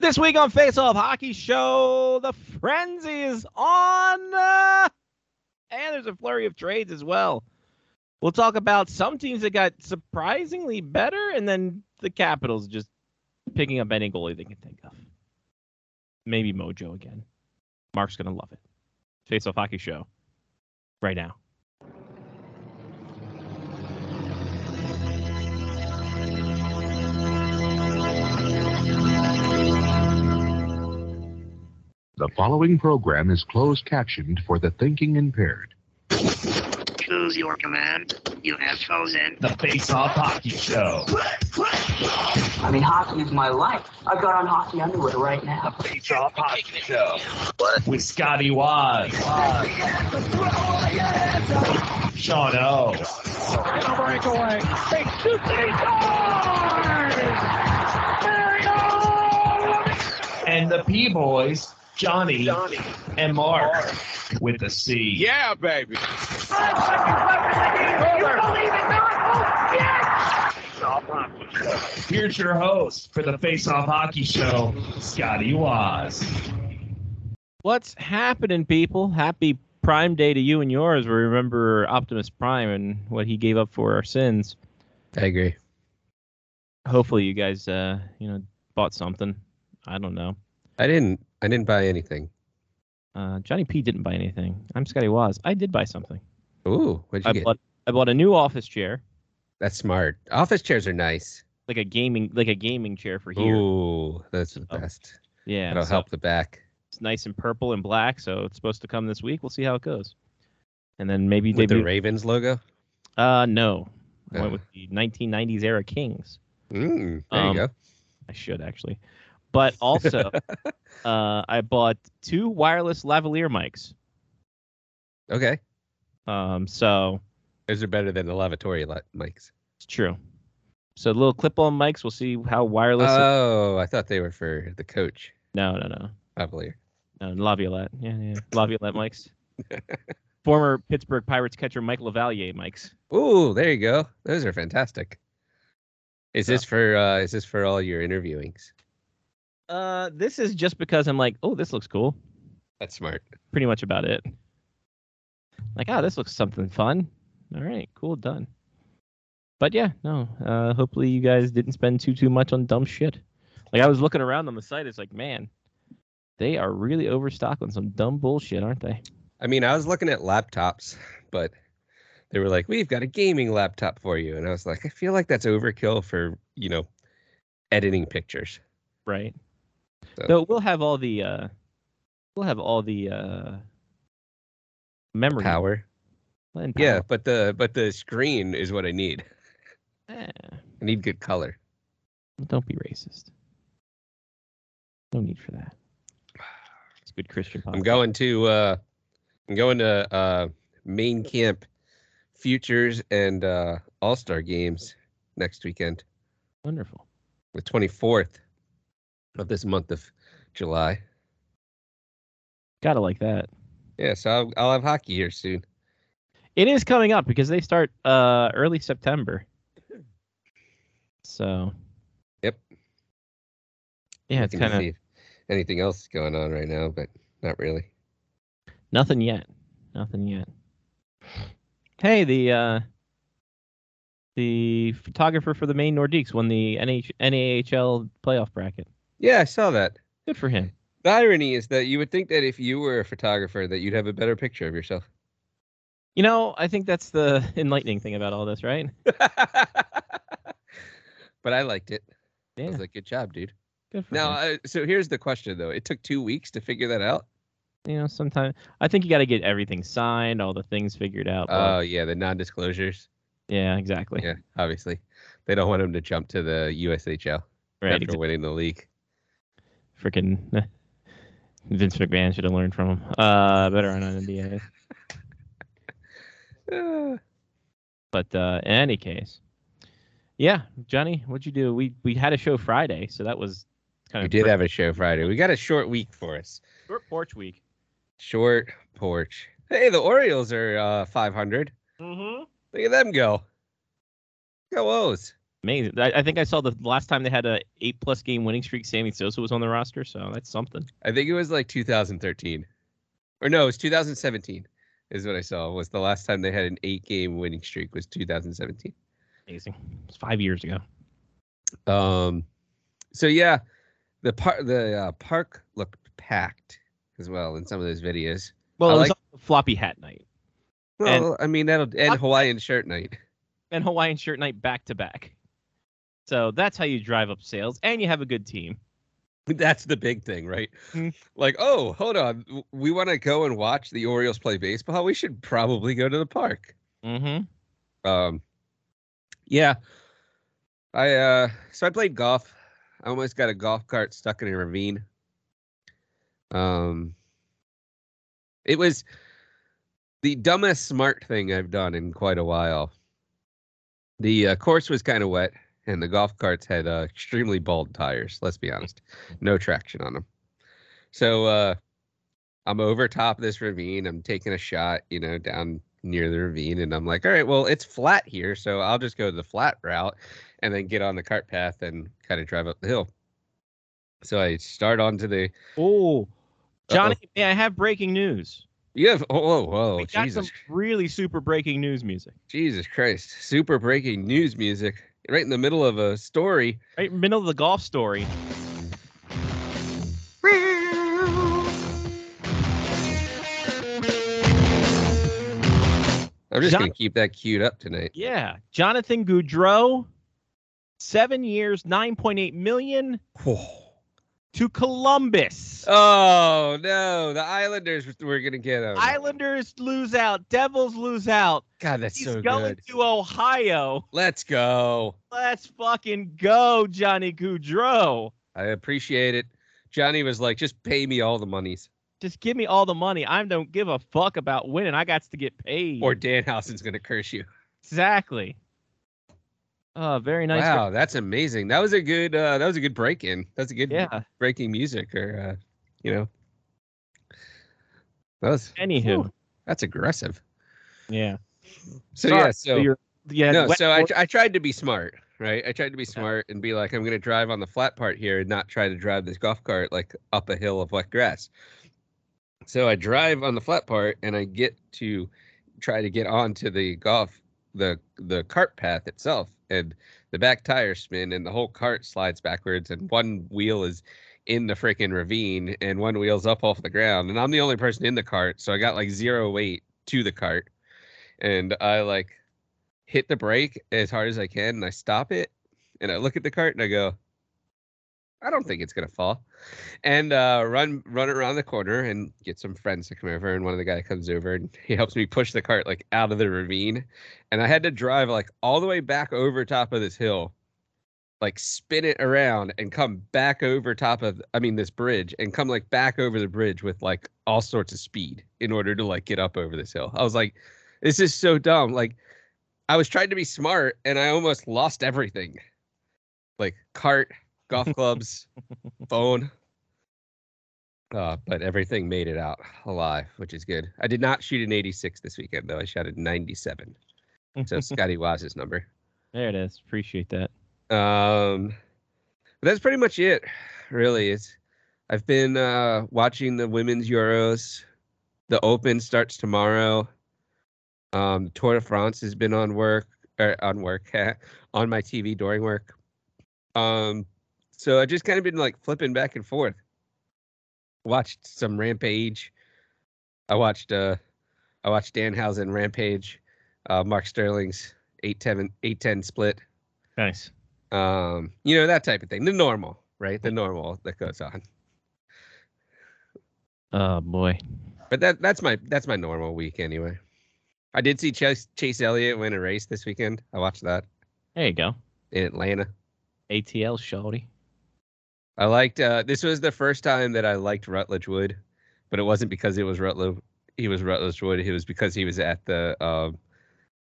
This week on Face Off Hockey Show, the frenzy is on, uh, and there's a flurry of trades as well. We'll talk about some teams that got surprisingly better, and then the Capitals just picking up any goalie they can think of. Maybe Mojo again. Mark's gonna love it. Face Off Hockey Show, right now. The following program is closed captioned for the thinking impaired. Choose your command. You have chosen. The Face Off Hockey Show. I mean, hockey is my life. I've got on hockey underwear right now. Face Off Hockey Show. With Scotty Waz. Sean O. And the P Boys, Johnny, and Mark with the C. Yeah, baby. Here's your host for the Face Off Hockey Show, Scotty Waz. What's happening, people? Happy Prime Day to you and yours. We remember Optimus Prime and what he gave up for our sins. I agree. Hopefully, you guys, uh, you know, bought something. I don't know. I didn't. I didn't buy anything. Uh, Johnny P didn't buy anything. I'm Scotty Waz. I did buy something. Ooh, what'd you I get? bought I bought a new office chair, That's smart. Office chairs are nice. like a gaming like a gaming chair for here. Ooh, that's the Oh, best. yeah, That'll so help the back. It's nice and purple and black, so it's supposed to come this week. We'll see how it goes. And then maybe With the. Ravens logo. Uh, no, I went with the 1990s era Kings. Mm, there Um, you go. I should actually, but also, uh, I bought two wireless lavalier mics. Okay. Um, so Those are better than the lavatory li- mics. it's true. So little clip-on mics. We'll see how wireless. it- Oh, I thought they were for the coach. no, no, no, Lavalier. no. Laviolette. Yeah, yeah. Laviolette mics. Former Pittsburgh Pirates catcher Mike LaValliere mics. Ooh, there you go. Those are fantastic. Is this for uh is this for all your interviewings? Uh, this is just because I'm like, oh, this looks cool. That's smart. Pretty much about it. Like, ah, this looks something fun. All right, cool, done. But yeah, no. Uh, hopefully you guys didn't spend too too much on dumb shit. Like I was looking around on the site, it's like, man, they are really overstocked on some dumb bullshit, aren't they? I mean, I was looking at laptops, but they were like, "We've got a gaming laptop for you," and I was like, "I feel like that's overkill for you know, editing pictures." Right. So- So we'll have all the uh, we'll have all the uh, memory Power. and Yeah, but the but the screen is what I need. Eh, I need good color. don't be racist. No need for that. It's good Christian. I'm going to uh I'm going to uh main camp futures and uh all-star games next weekend, Wonderful. the 24th of this month of July. Gotta like that. Yeah, so I'll, I'll have hockey here soon. It is coming up because they start uh early September. So. Yep. Yeah, it's kind of anything else going on right now, but not really. nothing yet. Nothing yet. Hey, the uh the photographer for the Maine Nordiques won the NH- NAHL playoff bracket. Yeah, I saw that. Good for him. The irony is that you would think that if you were a photographer that you'd have a better picture of yourself. You know, I think that's the enlightening thing about all this, right? but I liked it. I was like, good job, dude. good for Now, uh, so here's the question though. It took two weeks to figure that out. you know, sometimes I think you got to get everything signed, all the things figured out. Oh yeah, the non-disclosures. yeah, exactly. Yeah, obviously, they don't want him to jump to the USHL right. after Exa- winning the league. Freaking Vince McMahon should have learned from him. Uh, better on an NDA. But uh, in any case, yeah, Johnny, what'd you do? We we had a show Friday, so that was kind we of We did have a show Friday. We got a short week for us. short porch week. Short porch. Hey, the Orioles are uh, 500. Mm-hmm. Look at them go. Go O's. Amazing. I, I think I saw the last time they had a eight plus game winning streak. Sammy Sosa was on the roster, so that's something. I think it was like 2013, or no, it was 2017. Is what I saw was the last time they had an eight game winning streak was 2017. Amazing. It's five years ago. Um, so yeah, the park the uh, park looked packed as well in some of those videos. Well, I it was like- floppy hat night Well, I mean that'll and Hawaiian shirt night. and Hawaiian shirt night back to back. So that's how you drive up sales, and you have a good team. That's the big thing, right? Mm. Like, oh, hold on, we want to go and watch the Orioles play baseball. We should probably go to the park. Mm-hmm. Um, yeah, I uh, so I played golf. I almost got a golf cart stuck in a ravine. Um, it was the dumbest smart thing I've done in quite a while. The uh, course was kind of wet, and the golf carts had uh, extremely bald tires. Let's be honest, no traction on them. So uh, I'm over top of this ravine. I'm taking a shot, you know, down near the ravine, and I'm like, all right, well, it's flat here, so I'll just go the flat route, and then get on the cart path and kind of drive up the hill. So I start onto the. Oh, Johnny, may I have breaking news? You have oh whoa, whoa we got Jesus some really super breaking news music. Jesus Christ! Super breaking news music right in the middle of a story. Right in the middle of the golf story. I'm just John- gonna keep that queued up tonight. Yeah, Jonathan Gaudreau, seven years, nine point eight million to Columbus. Oh no, the Islanders were gonna get him. Islanders lose out. Devils lose out. God, that's He's so going to Ohio. Let's go. Let's fucking go, Johnny Gaudreau. I appreciate it. Johnny was like, just pay me all the monies, Just give me all the money. I don't give a fuck about winning. I got to get paid. or Danhausen's gonna curse you. exactly. Oh, very nice. wow, that's amazing. That was a good. uh That was a good break in. That's a good Yeah. breaking music, or uh you know, that was. Anywho, Whew, that's aggressive. yeah. So Sorry, yeah, so you're, yeah. no, wet so I, I tried to be smart, right? I tried to be smart and be like, I'm going to drive on the flat part here and not try to drive this golf cart like up a hill of wet grass. So I drive on the flat part and I get to try to get onto the golf the the cart path itself and the back tires spin and the whole cart slides backwards and one wheel is in the freaking ravine and one wheel's up off the ground and I'm the only person in the cart so I got like zero weight to the cart and I like hit the brake as hard as I can and I stop it and I look at the cart and I go, I don't think it's gonna fall. And uh, run run around the corner and get some friends to come over. And one of the guy comes over and he helps me push the cart like out of the ravine. And I had to drive like all the way back over top of this hill, like spin it around and come back over top of I mean this bridge and come like back over the bridge with like all sorts of speed in order to like get up over this hill. I was like, this is so dumb. Like I was trying to be smart and I almost lost everything. Like cart, golf clubs, phone. Uh, but everything made it out alive, which is good. I did not shoot an 86 this weekend though. I shot a 97. So Scotty Waz's number. there it is. Appreciate that. Um, but that's pretty much it. Really, it's I've been uh, watching the women's Euros. The Open starts tomorrow. Um, Tour de France has been on work or on work on my TV during work. Um, so I just kind of been like flipping back and forth. Watched some Rampage. I watched uh, I watched Danhausen Rampage, uh, Mark Sterling's 8-10, 8-10 split Nice. um you know that type of thing the normal right the normal that goes on Oh boy. but that that's my that's my normal week anyway i did see chase chase elliott win a race this weekend i watched that There you go. in atlanta ATL shorty. I liked uh this was the first time that i liked rutledge wood but it wasn't because it was rutledge he was rutledge wood it was because he was at the um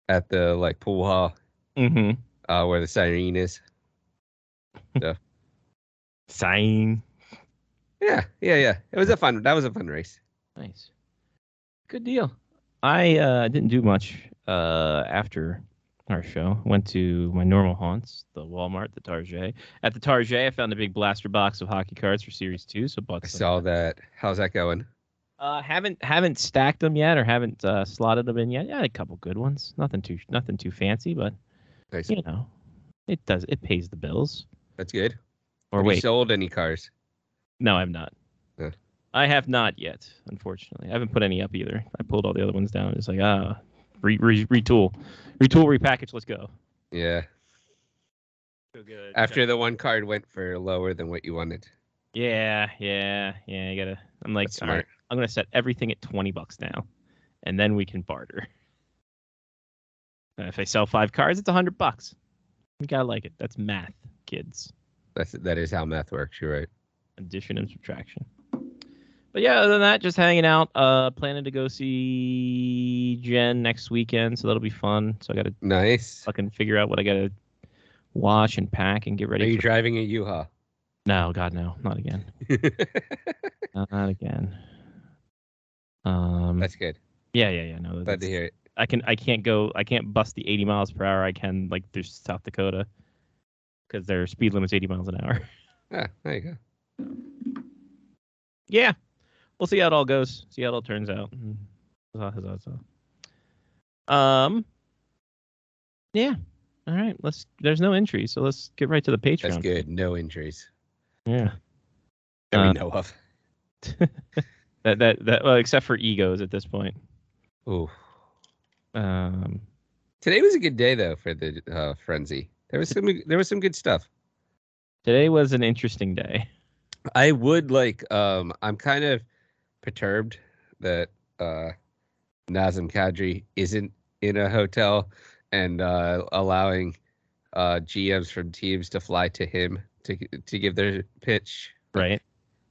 at the like pool hall Mm-hmm. uh where the siren is Sign. yeah yeah yeah it was a fun that was a fun race Nice. Good deal. I uh, didn't do much uh, after our show. Went to my normal haunts, the Walmart, the Target. At the Target, I found a big blaster box of hockey cards for Series Two, so bought I saw that. How's that going? Uh, haven't haven't stacked them yet, or haven't uh, slotted them in yet. Yeah, a couple good ones. Nothing too nothing too fancy, but Nice. you know, it does it pays the bills. That's good. Or Have you wait, sold any cars? no, I'm not. Yeah. I have not yet, unfortunately. I haven't put any up either. I pulled all the other ones down. It's like ah, re, re, retool, retool, repackage. Let's go. Yeah. So good. After the one card went for lower than what you wanted. Yeah, yeah, yeah. You gotta. I'm like, That's all right. I'm gonna set everything at twenty bucks now, and then we can barter. Uh, if I sell five cards, it's a hundred bucks. You gotta like it. That's math, kids. That's that is how math works. You're right. Addition and subtraction. But yeah, other than that, just hanging out. Uh, planning to go see Jen next weekend, so that'll be fun. So I gotta Nice. fucking figure out what I gotta wash and pack and get ready. Are you for... driving a U-Haul? No, God, no, not again. Not again. Um. That's good. Yeah, yeah, yeah. No, Glad to hear it. I can I can't go I can't bust the 80 miles per hour I can like through South Dakota because their speed limit's 80 miles an hour. Ah, there you go. yeah, we'll see how it all goes. See how it all turns out. Mm. Huzzah. Um. Yeah. All right. Let's. There's no entry, so let's get right to the Patreon. That's good. No injuries Yeah. that Uh, we know of. That that that well, except for egos at this point. Ooh. Um. Today was a good day though for the uh, frenzy. There was some there was some good stuff. Today was an interesting day. I would like um I'm kind of perturbed that uh Nazem Kadri isn't in a hotel and uh allowing uh GMs from teams to fly to him to to give their pitch. Right.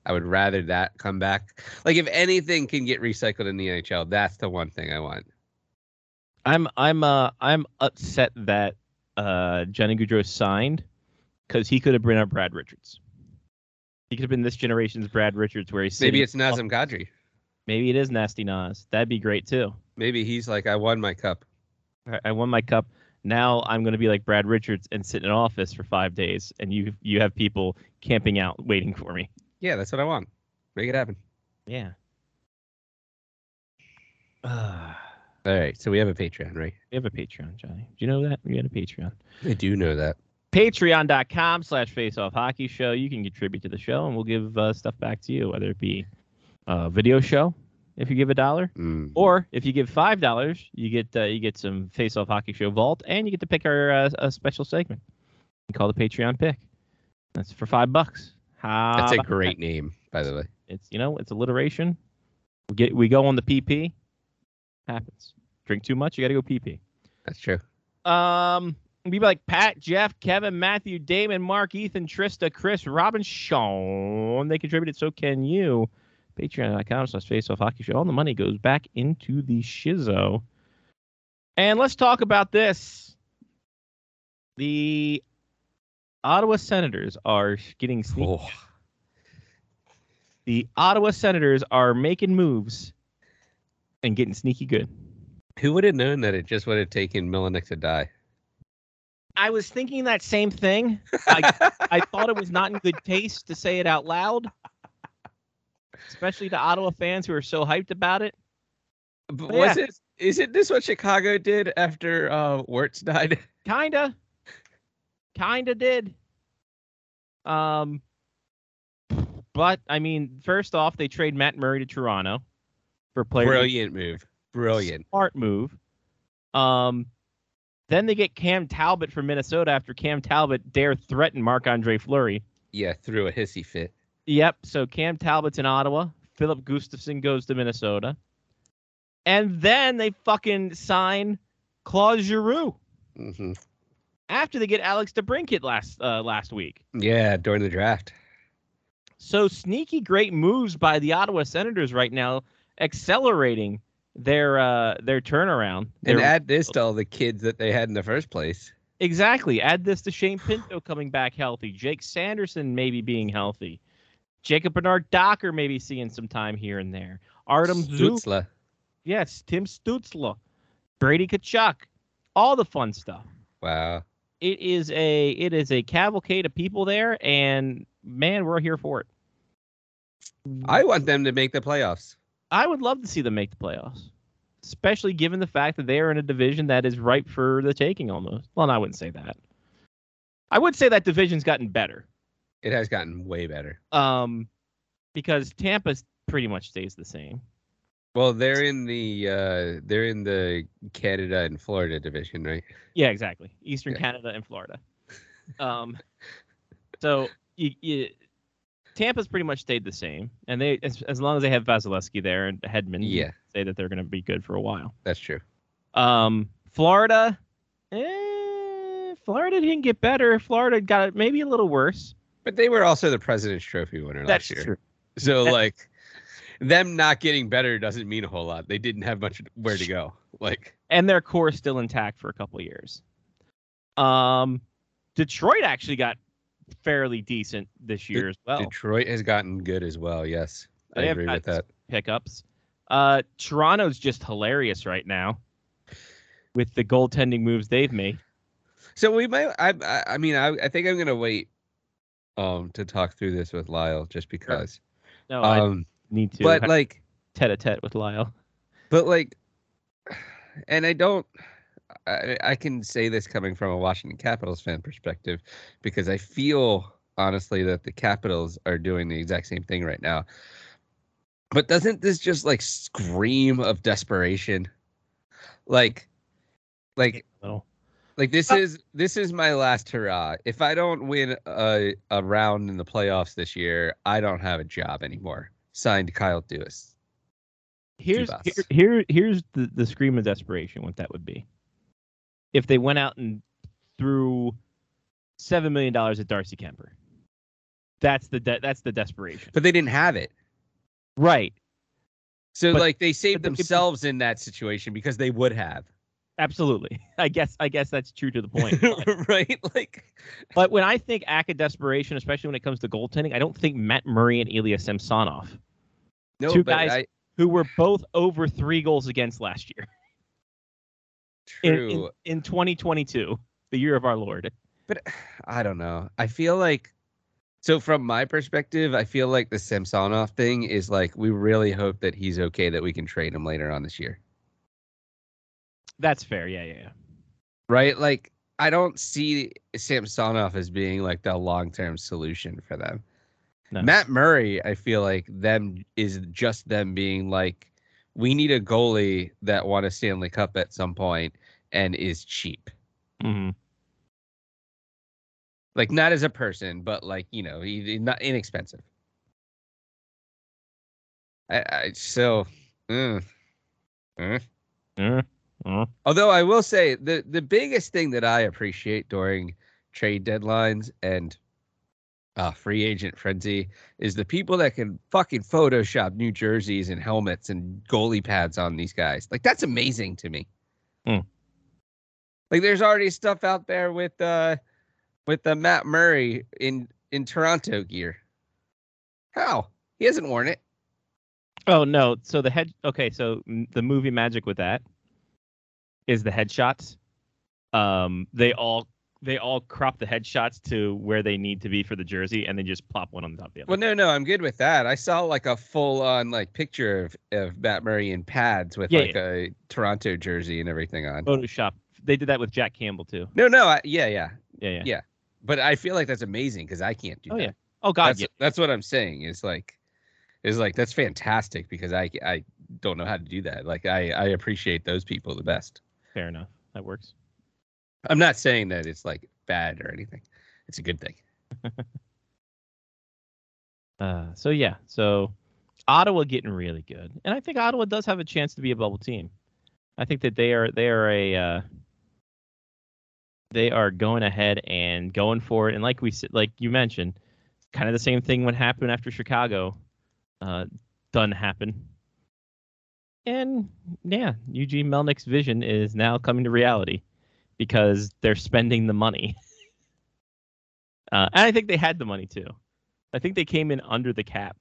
I would rather that come back. Like if anything can get recycled in the NHL, that's the one thing I want. I'm I'm uh I'm upset that uh Johnny Gaudreau signed because he could have been our Brad Richards. He could have been this generation's Brad Richards, where he's Maybe it's Nazem Kadri. Maybe it is Nasty Nas. That'd be great too. Maybe he's like, I won my cup. I- won my cup. Now I'm going to be like Brad Richards and sit in an office for five days, and you you have people camping out waiting for me. Yeah, that's what I want. Make it happen. Yeah. Uh, All right, so we have a Patreon, right? we have a Patreon, Johnny. Do you know that we had a Patreon? I do know that. patreon.com slash faceoff hockey show you can contribute to the show and we'll give uh, stuff back to you whether it be a video show if you give a dollar Mm. or if you give five dollars you get uh, you get some face off hockey show vault and you get to pick our uh, a special segment we call the patreon pick that's for five bucks How That's a great that? name, by the way. it's you know it's alliteration we get we go on the pp happens drink too much you gotta go pp That's true. um, be like Pat, Jeff, Kevin, Matthew, Damon, Mark, Ethan, Trista, Chris, Robin, Sean. They contributed, so can you. Patreon.com slash face off hockey show. All the money goes back into the shizzo. And let's talk about this. The Ottawa Senators are getting sneaky. Oh, The Ottawa Senators are making moves and getting sneaky good. who would have known that it just would have taken Melnyk to die? I was thinking that same thing. I, I thought it was not in good taste to say it out loud, especially to Ottawa fans who are so hyped about it. But But was yeah. it? Isn't this what Chicago did after uh, Wirtz died? Kinda, kinda did. Um, but I mean, first off, they trade Matt Murray to Toronto for players. Brilliant move. Brilliant. Smart move. Um, then they get Cam Talbot from Minnesota after Cam Talbot dare threaten Marc Andre Fleury. Yeah, threw a hissy fit. Yep. So Cam Talbot's in Ottawa. Filip Gustavsson goes to Minnesota. And then they fucking sign Claude Giroux hmm after they get Alex DeBrincat last uh, last week. Yeah, during the draft. So sneaky great moves by the Ottawa Senators right now, accelerating their uh, their turnaround. And add this to all the kids that they had in the first place. Exactly. Add this to Shane Pinto coming back healthy. Jake Sanderson maybe being healthy. Jacob Bernard Docker maybe seeing some time here and there. Artem. Stützle. Yes, Tim Stützle. Brady Tkachuk. all the fun stuff. Wow. It is a it is a cavalcade of people there, and man, we're here for it. I want them to make the playoffs. I would love to see them make the playoffs, especially given the fact that they are in a division that is ripe for the taking almost. Well, no, I wouldn't say that. I would say that division's gotten better. It has gotten way better. Um, because Tampa pretty much stays the same. Well, they're in the uh they're in the Canada and Florida division, right? Yeah, exactly. Eastern Yeah. Canada and Florida. Um, so you, you, Tampa's pretty much stayed the same, and they as, as long as they have Vasilevskiy there and Hedman, Yeah, say that they're going to be good for a while. that's true. Um, Florida, eh, Florida didn't get better. Florida got maybe a little worse. But they were also the President's Trophy winner That's last year. true. So like them not getting better doesn't mean a whole lot. They didn't have much where to go. Like and their core is still intact for a couple of years. Um, Detroit actually got fairly decent this year as well. Detroit has gotten good as well. Yes. I They have agree with that. Pickups. Uh, Toronto's just hilarious right now with the goaltending moves they've made. So we might I I, I mean I, I think I'm gonna wait um to talk through this with Lyle just because. No, I Um need to but like tete a tete with Lyle. But like, and I don't. I, I can say this coming from a Washington Capitals fan perspective because I feel honestly that the Capitals are doing the exact same thing right now. But doesn't this just like scream of desperation? Like, like, like this uh is this is my last hurrah. If I don't win a a round in the playoffs this year, I don't have a job anymore. Signed Kyle Dubas. Here's here, here here's the, the scream of desperation. What that would be, if they went out and threw seven million dollars at Darcy Kuemper. That's the de- that's the desperation. But they didn't have it. Right. So But- like they saved themselves in that situation because they would have. Absolutely. I guess I guess that's true to the point. But, right? Like but when I think act of desperation, especially when it comes to goaltending, I don't think Matt Murray and Ilya Samsonov, no Two guys- I, who were both over three goals against last year true. in, in 2022, the year of our Lord. But I don't know. I feel like so from my perspective, I feel like the Samsonov thing is like we really hope that he's okay that we can trade him later on this year. That's fair. Yeah, yeah, yeah. Right? Like I don't see Samsonov as being like the long-term solution for them. No. Matt Murray, I feel like them is just them being like, we need a goalie that won a Stanley Cup at some point and is cheap. hmm Like not as a person, but like you know, he, not inexpensive. I, I so, mm, mm. mm mm. although I will say the the biggest thing that I appreciate during trade deadlines and uh, free agent frenzy is the people that can fucking Photoshop New Jerseys and helmets and goalie pads on these guys. Like that's amazing to me. Hmm. Like there's already stuff out there with uh with the Matt Murray in in Toronto gear. How he hasn't worn it. Oh no! So the head. Okay, so the movie magic with that is the headshots. Um, they all they all crop the headshots to where they need to be for the jersey, and then just plop one on the top of the other. Well, no, no, I'm good with that. I saw like a full on like picture of, of Matt Murray in pads with Yeah, like a Toronto jersey and everything on. Photoshop. They did that with Jack Campbell too. No, no, I, yeah, yeah, Yeah, yeah. Yeah. but I feel like that's amazing because I can't do that. Oh that. yeah. Oh God, that's yeah. that's what I'm saying. Is like, is like that's fantastic because I I don't know how to do that. Like I I appreciate those people the best. Fair enough. That works. I'm not saying that it's like bad or anything. It's a good thing. Uh, so yeah, so Ottawa getting really good, and I think Ottawa does have a chance to be a bubble team. I think that they are they are a uh, they are going ahead and going for it, and like we like you mentioned, kind of the same thing what happened after Chicago, uh, done happen. And yeah, Eugene Melnyk's vision is now coming to reality because they're spending the money. uh, and I think they had the money too. I think they came in under the cap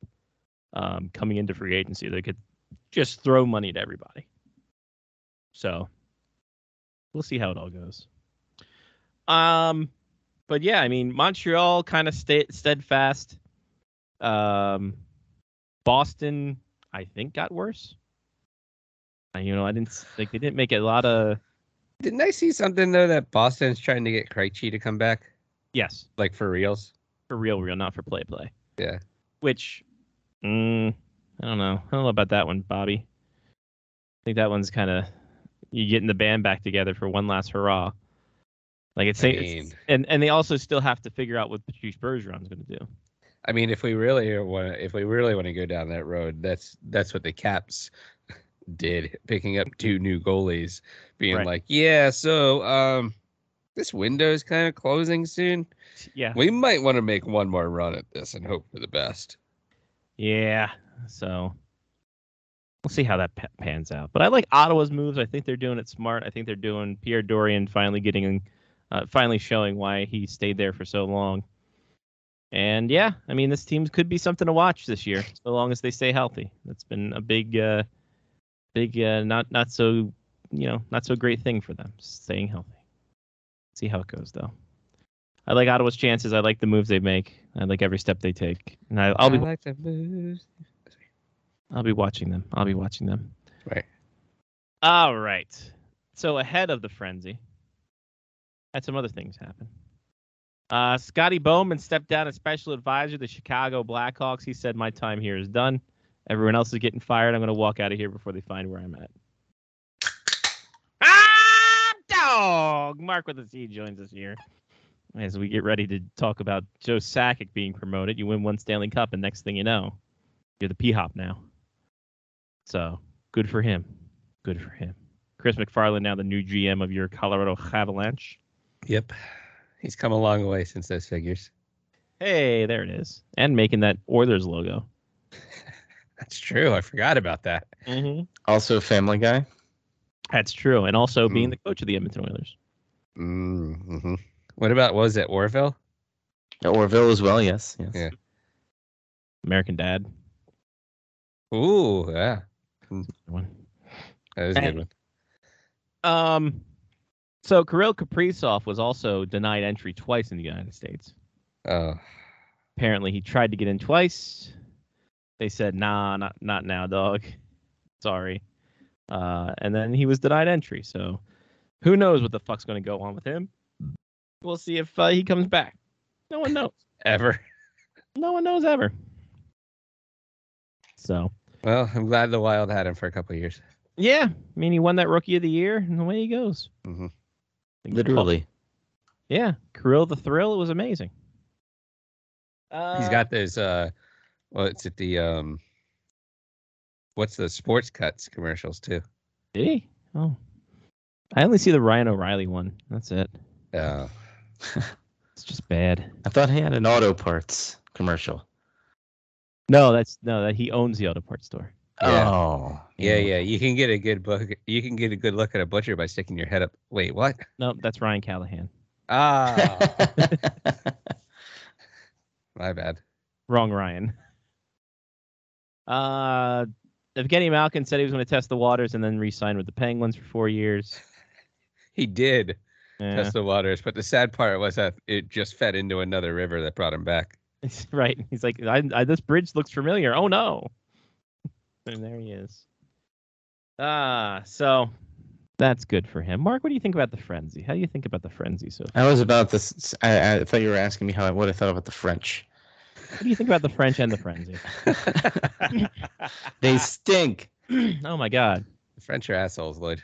um, coming into free agency. They could just throw money to everybody. So we'll see how it all goes. Um, but yeah, I mean Montreal kind of stayed steadfast. Um, Boston, I think, got worse. You know, I didn't like they didn't make a lot of Didn't I see something though that Boston's trying to get Krejci to come back, yes like for reals? for real, real, not for play, play. Yeah. Which, mm, I don't know. I don't know about that one, Bobby. I think that one's kind of you getting the band back together for one last hurrah. Like it's, I it's and and they also still have to figure out what Patrice Bergeron's going to do. I mean, if we really want, if we really want to go down that road, that's that's what the Caps did, picking up two new goalies, being Right. like, yeah, so um, this window is kind of closing soon. Yeah, We might want to make one more run at this and hope for the best. yeah. So we'll see how that pa- pans out. But I like Ottawa's moves. I think they're doing it smart. I think they're doing Pierre Dorion finally getting, uh, finally showing why he stayed there for so long. And yeah, I mean, this team could be something to watch this year, so long as they stay healthy. That's been a big, uh, big, uh, not not so, you know, not so great thing for them, staying healthy. See how it goes, though. I like Ottawa's chances. I like the moves they make. I like every step they take, and I, I'll be I like the moves. I'll be watching them. I'll be watching them. Right. All right. So ahead of the frenzy, had some other things happen. Uh, Scotty Bowman stepped down as special advisor to the Chicago Blackhawks. He said, "My time here is done. Everyone else is getting fired. I'm going to walk out of here before they find where I'm at." Ah, dog! Mark with a C joins us here as we get ready to talk about Joe Sakic being promoted. You win one Stanley Cup, and next thing you know, you're the P Hop now. So good for him. Good for him. Chris MacFarland now the new GM of your Colorado Avalanche. Yep, he's come a long way since those figures. Hey, there it is, and making that Oilers logo. That's true. I forgot about that. Mm-hmm. Also, Family Guy. That's true, and also being Mm. the coach of the Edmonton Oilers. Mm-hmm. What about was it Orville? Orville as well. Yes. Yes. Yeah. American Dad. Ooh, yeah, One. that was a good one. Um, so Kirill Kaprizov was also denied entry twice in the United States. Oh, Apparently, he tried to get in twice. They said, "Nah, not not now, dog. Sorry." Uh, and then he was denied entry. So, who knows what the fuck's going to go on with him? We'll see if uh, he comes back. No one knows. ever. No one knows ever. So, Well, I'm glad the Wild had him for a couple of years. yeah, I mean, he won that Rookie of the Year, and away he goes. Mhm. Literally. Yeah, Kirill the Thrill. It was amazing. Uh, He's got those. uh What's at The um, what's the sports cuts commercials too? Did he? Oh, I only see the Ryan O'Reilly one. That's it. Uh, It's just bad. I thought he had an auto parts commercial. No, that's no that he owns the auto parts store. Yeah. Oh. yeah, yeah. You can get a good book. You can get a good look at a butcher by sticking your head up. Wait, what? No, that's Ryan Callahan. Ah, my bad. Wrong Ryan. Uh, Evgeny Malkin said he was going to test the waters and then re-sign with the Penguins for four years. He did Yeah, test the waters, but the sad part was that it just fed into another river that brought him back. right. He's like, I, I, this bridge looks familiar. Oh no. And there he is. Ah, so that's good for him. Mark, what do you think about the frenzy? How do you think about the frenzy? So, far? I was about this. I, I thought you were asking me how I, what I thought about the French. What do you think about the French and the frenzy? They stink. oh my God, The French are assholes, Lloyd.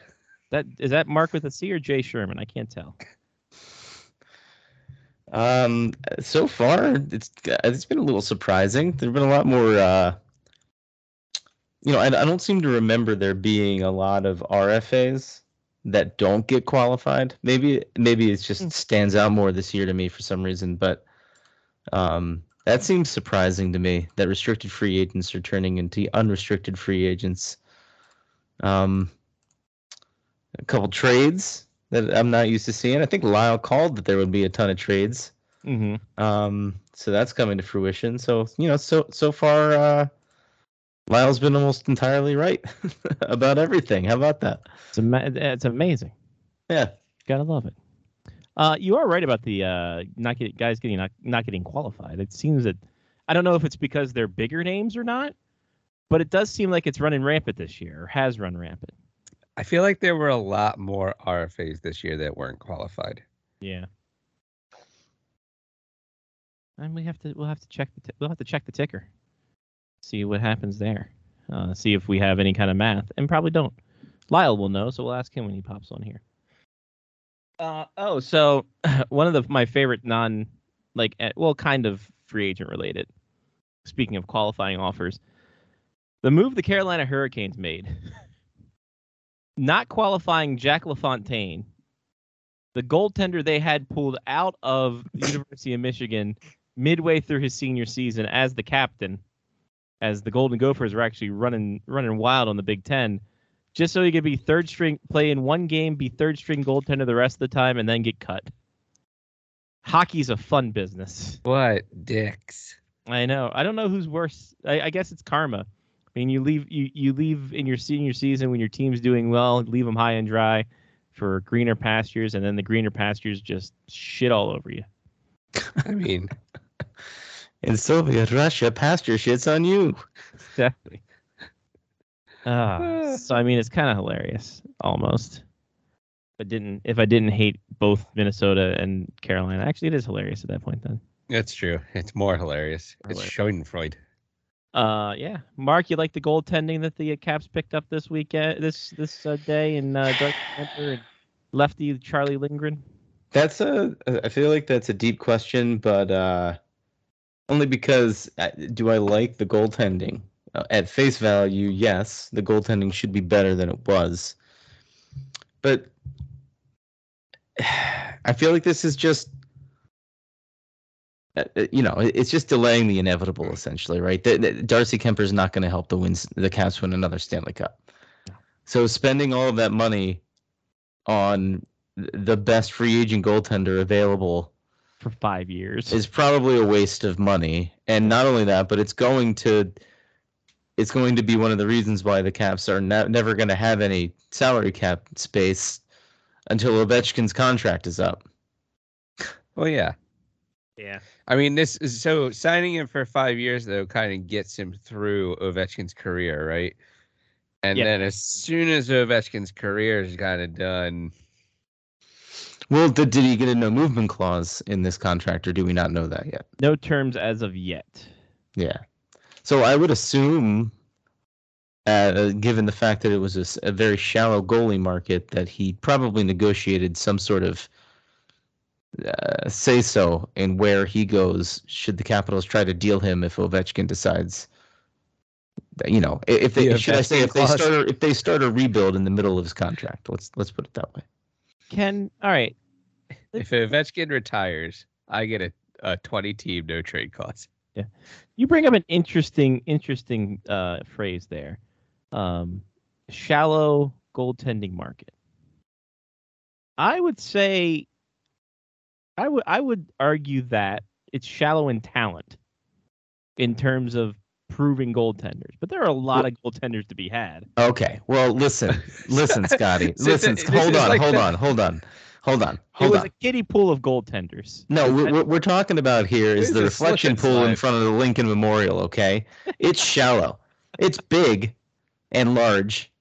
that is that Mark with a C or Jay Sherman? I can't tell. Um, so far it's it's been a little surprising. There've been a lot more. Uh, you know, I, I don't seem to remember there being a lot of RFAs that don't get qualified. Maybe maybe it Hmm. just stands out more this year to me for some reason, but um, that seems surprising to me that restricted free agents are turning into unrestricted free agents. Um, a couple trades that I'm not used to seeing. I think Lyle called that there would be a ton of trades. Mm-hmm. Um, so that's coming to fruition. So you know, so so far, uh, Lyle's been almost entirely right about everything. How about that? It's ama- it's amazing. Yeah. Gotta love it. Uh, you are right about the uh, not get, guys getting not, not getting qualified. It seems that I don't know if it's because they're bigger names or not, but it does seem like it's running rampant this year or has run rampant. I feel like there were a lot more RFAs this year that weren't qualified. Yeah. And we have to we'll have to check the t- we'll have to check the ticker, see what happens there, uh, see if we have any kind of math, and probably don't. Lyle will know, so we'll ask him when he pops on here. Uh, oh, so one of the my favorite non, like, eh, well, kind of free agent related. Speaking of qualifying offers, the move the Carolina Hurricanes made, not qualifying Jack LaFontaine, the goaltender they had pulled out of the University of Michigan midway through his senior season as the captain, as the Golden Gophers were actually running running wild on the Big Ten just so he could be third string, play in one game, be third string goaltender the rest of the time, and then get cut. Hockey's a fun business. What dicks? I know. I don't know who's worse. I, I guess it's karma. I mean, you leave you you leave in your senior season when your team's doing well, leave them high and dry for greener pastures, and then the greener pastures just shit all over you. I mean, In Soviet Russia, pasture shits on you. Exactly. Ah, so I mean, it's kind of hilarious, almost. But didn't if I didn't hate both Minnesota and Carolina, actually, it is hilarious at that point. Then, that's true. It's more hilarious. It's Hilarious. Schadenfreude. uh, yeah, Mark, you like the goaltending that the uh, Caps picked up this weekend, this this uh, day in uh, Dark Center and lefty Charlie Lindgren. That's a. I feel like that's a deep question, but uh, only because uh, do I like the goaltending? Uh, at face value, yes, the goaltending should be better than it was, but I feel like this is just. uh, uh, You know, it's just delaying the inevitable, essentially, right? Darcy Kuemper's not going to help the wins the Caps win another Stanley Cup. So spending all of that money on the best free agent goaltender available for five years. is probably a waste of money. And not only that, but it's going to it's going to be one of the reasons why the Caps are ne- never going to have any salary cap space until Ovechkin's contract is up. Well, yeah. yeah. I mean, this is so signing him for five years though kind of gets him through Ovechkin's career, right? And Yeah. then as soon as Ovechkin's career is kind of done, Well, did, did he get a no movement clause in this contract, or do we not know that yet? No terms as of yet. Yeah. So I would assume, uh, given the fact that it was a very shallow goalie market, that he probably negotiated some sort of uh, say so in where he goes should the Capitals try to deal him if Ovechkin decides. You know, if they The should I say if they clause. start a, if they start a rebuild in the middle of his contract. Let's let's put it that way. Ken, all right. if Ovechkin retires, I get a, a 20 team no trade clause. You bring up an interesting, interesting uh, phrase there. Um, shallow goaltending market. I would say, I would, I would argue that it's shallow in talent, in terms of proving goaltenders. But there are a lot of goaltenders to be had. Okay. Well, listen, listen, Scotty. Listen. hold on, like hold the- on, hold on, hold on, Hold It was on. a kiddie pool of goaltenders. No, what what we're talking about here is the reflection slip and pool in front of the Lincoln Memorial. Okay, it's shallow, it's big and large.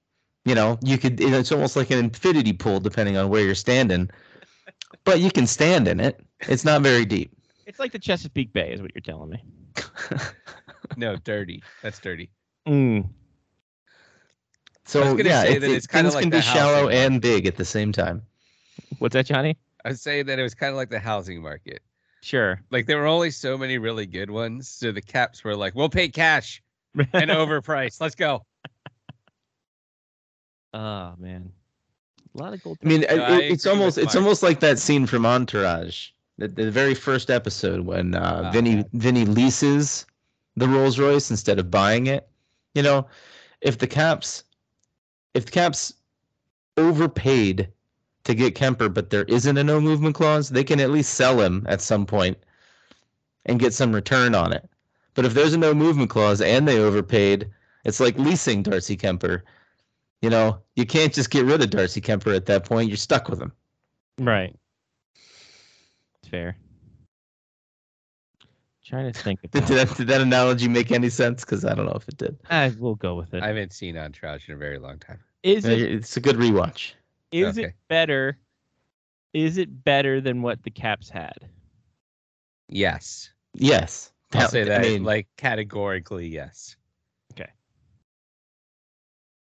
You know, you could. It's almost like an infinity pool, depending on where you're standing. But you can stand in it. It's not very deep. It's like the Chesapeake Bay, is what you're telling me. No, dirty. That's dirty. Mm. So I was yeah, say it, that it- it's kinda things like can be shallow and big at the same time. What's that, Johnny? I was saying that it was kind of like the housing market. Sure. Like there were only so many really good ones, so the caps were like, "We'll pay cash and overpriced. Let's go." Oh man, a lot of gold. I mean, No, it- I it's almost it's almost like that scene from Entourage, the, the very first episode when uh, Ah, Vinny yeah. Vinny leases the Rolls Royce instead of buying it. You know, if the Caps, if the Caps overpaid to get Kuemper, but there isn't a no movement clause, they can at least sell him at some point and get some return on it. But if there's a no movement clause and they overpaid, it's like leasing Darcy Kuemper. You know, you can't just get rid of Darcy Kuemper at that point. You're stuck with him. Right. It's fair. Trying to think. Did that, did that analogy make any sense? Because I don't know if it did. I will go with it. I haven't seen Entourage in a very long time. Is it It's a good rewatch. Is Okay. it better? Is it better than what the Caps had? Yes. Yes. I'll That- say I that mean, like categorically yes. Okay.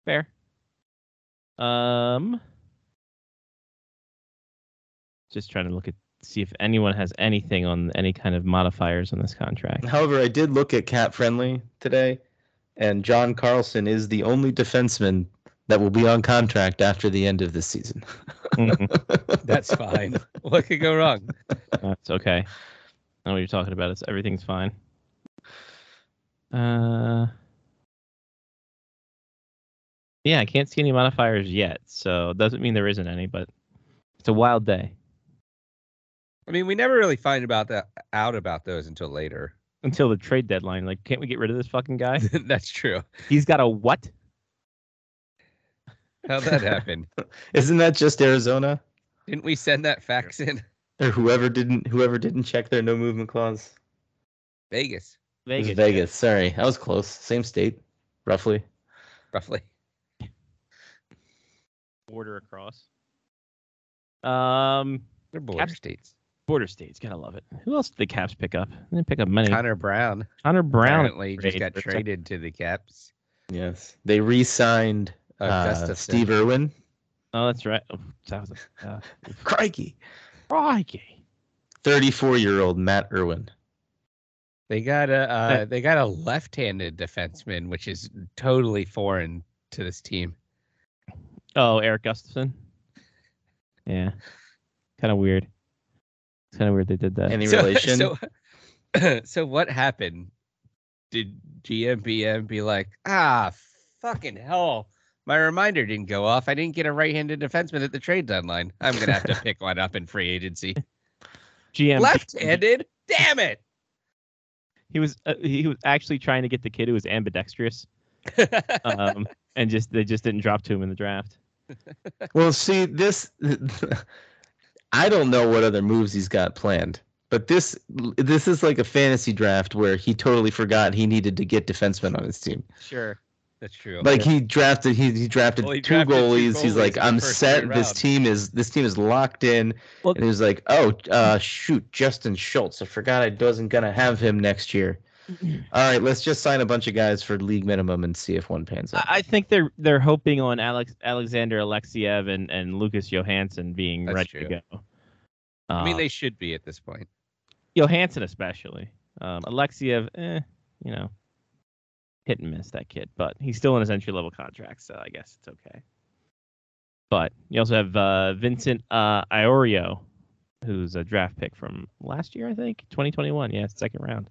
Fair. Um, just trying to look at see if anyone has anything on any kind of modifiers on this contract. However, I did look at Cap Friendly today, and John Carlson is the only defenseman that will be on contract after the end of this season. Mhm. That's fine. what could go wrong? That's okay. I know what you're talking about. It's everything's fine. Uh, yeah, I can't see any modifiers yet, so it doesn't mean there isn't any, but it's a wild day I mean, we never really find about that out about those until later. until the trade deadline. Like, can't we get rid of this fucking guy? That's true. He's got a what? How'd that happen? Isn't that just Arizona Didn't we send that fax in? or whoever didn't whoever didn't check their no movement clause? Vegas, It was Vegas. Vegas. Sorry, I was close. Same state, roughly. roughly. Border across. Um, They're border Caps- states. border states. Gotta love it. Who else did the Caps pick up? They didn't pick up many. Connor Brown Connor Brown. apparently just got traded to the Caps. Yes, they re-signed Uh, uh, Gustafsson. Steve Irwin. Oh, that's right. Oh, that was a uh, Crikey, crikey. thirty-four-year-old Matt Irwin. They got a uh, they got a left-handed defenseman, which is totally foreign to this team. Oh, Erik Gustafsson. Yeah, kind of weird. It's kind of weird they did that. Any so, relation? So, so what happened? Did GMBM be like, ah, fucking hell, my reminder didn't go off. I didn't get a right-handed defenseman at the trade deadline. I'm gonna have to pick one up in free agency. GM Left-handed, damn it. He was uh, he was actually trying to get the kid who was ambidextrous, um, and just they just didn't drop to him in the draft. Well, see, this I don't know what other moves he's got planned, but this this is like a fantasy draft where he totally forgot he needed to get defensemen on his team. Sure. That's true. Like he drafted he, he drafted Well, he two drafted two goalies. He's like, I'm set. This rounds." team is this team is locked in. Well- and he was like, oh, uh, shoot, Justin Schultz. I forgot I wasn't gonna have him next year. All right, let's just sign a bunch of guys for league minimum and see if one pans out. I, I think they're they're hoping on Alex Alexander Alexiev and, and Lucas Johansson being That's ready true. to go. I mean, Uh, they should be at this point. Johansson especially. Um, Alexiev, eh, you know, hit and miss that kid, but he's still in his entry level contract, so I guess it's okay. But you also have uh, Vincent uh, Iorio, who's a draft pick from last year, I think, 2021. Yeah, second round.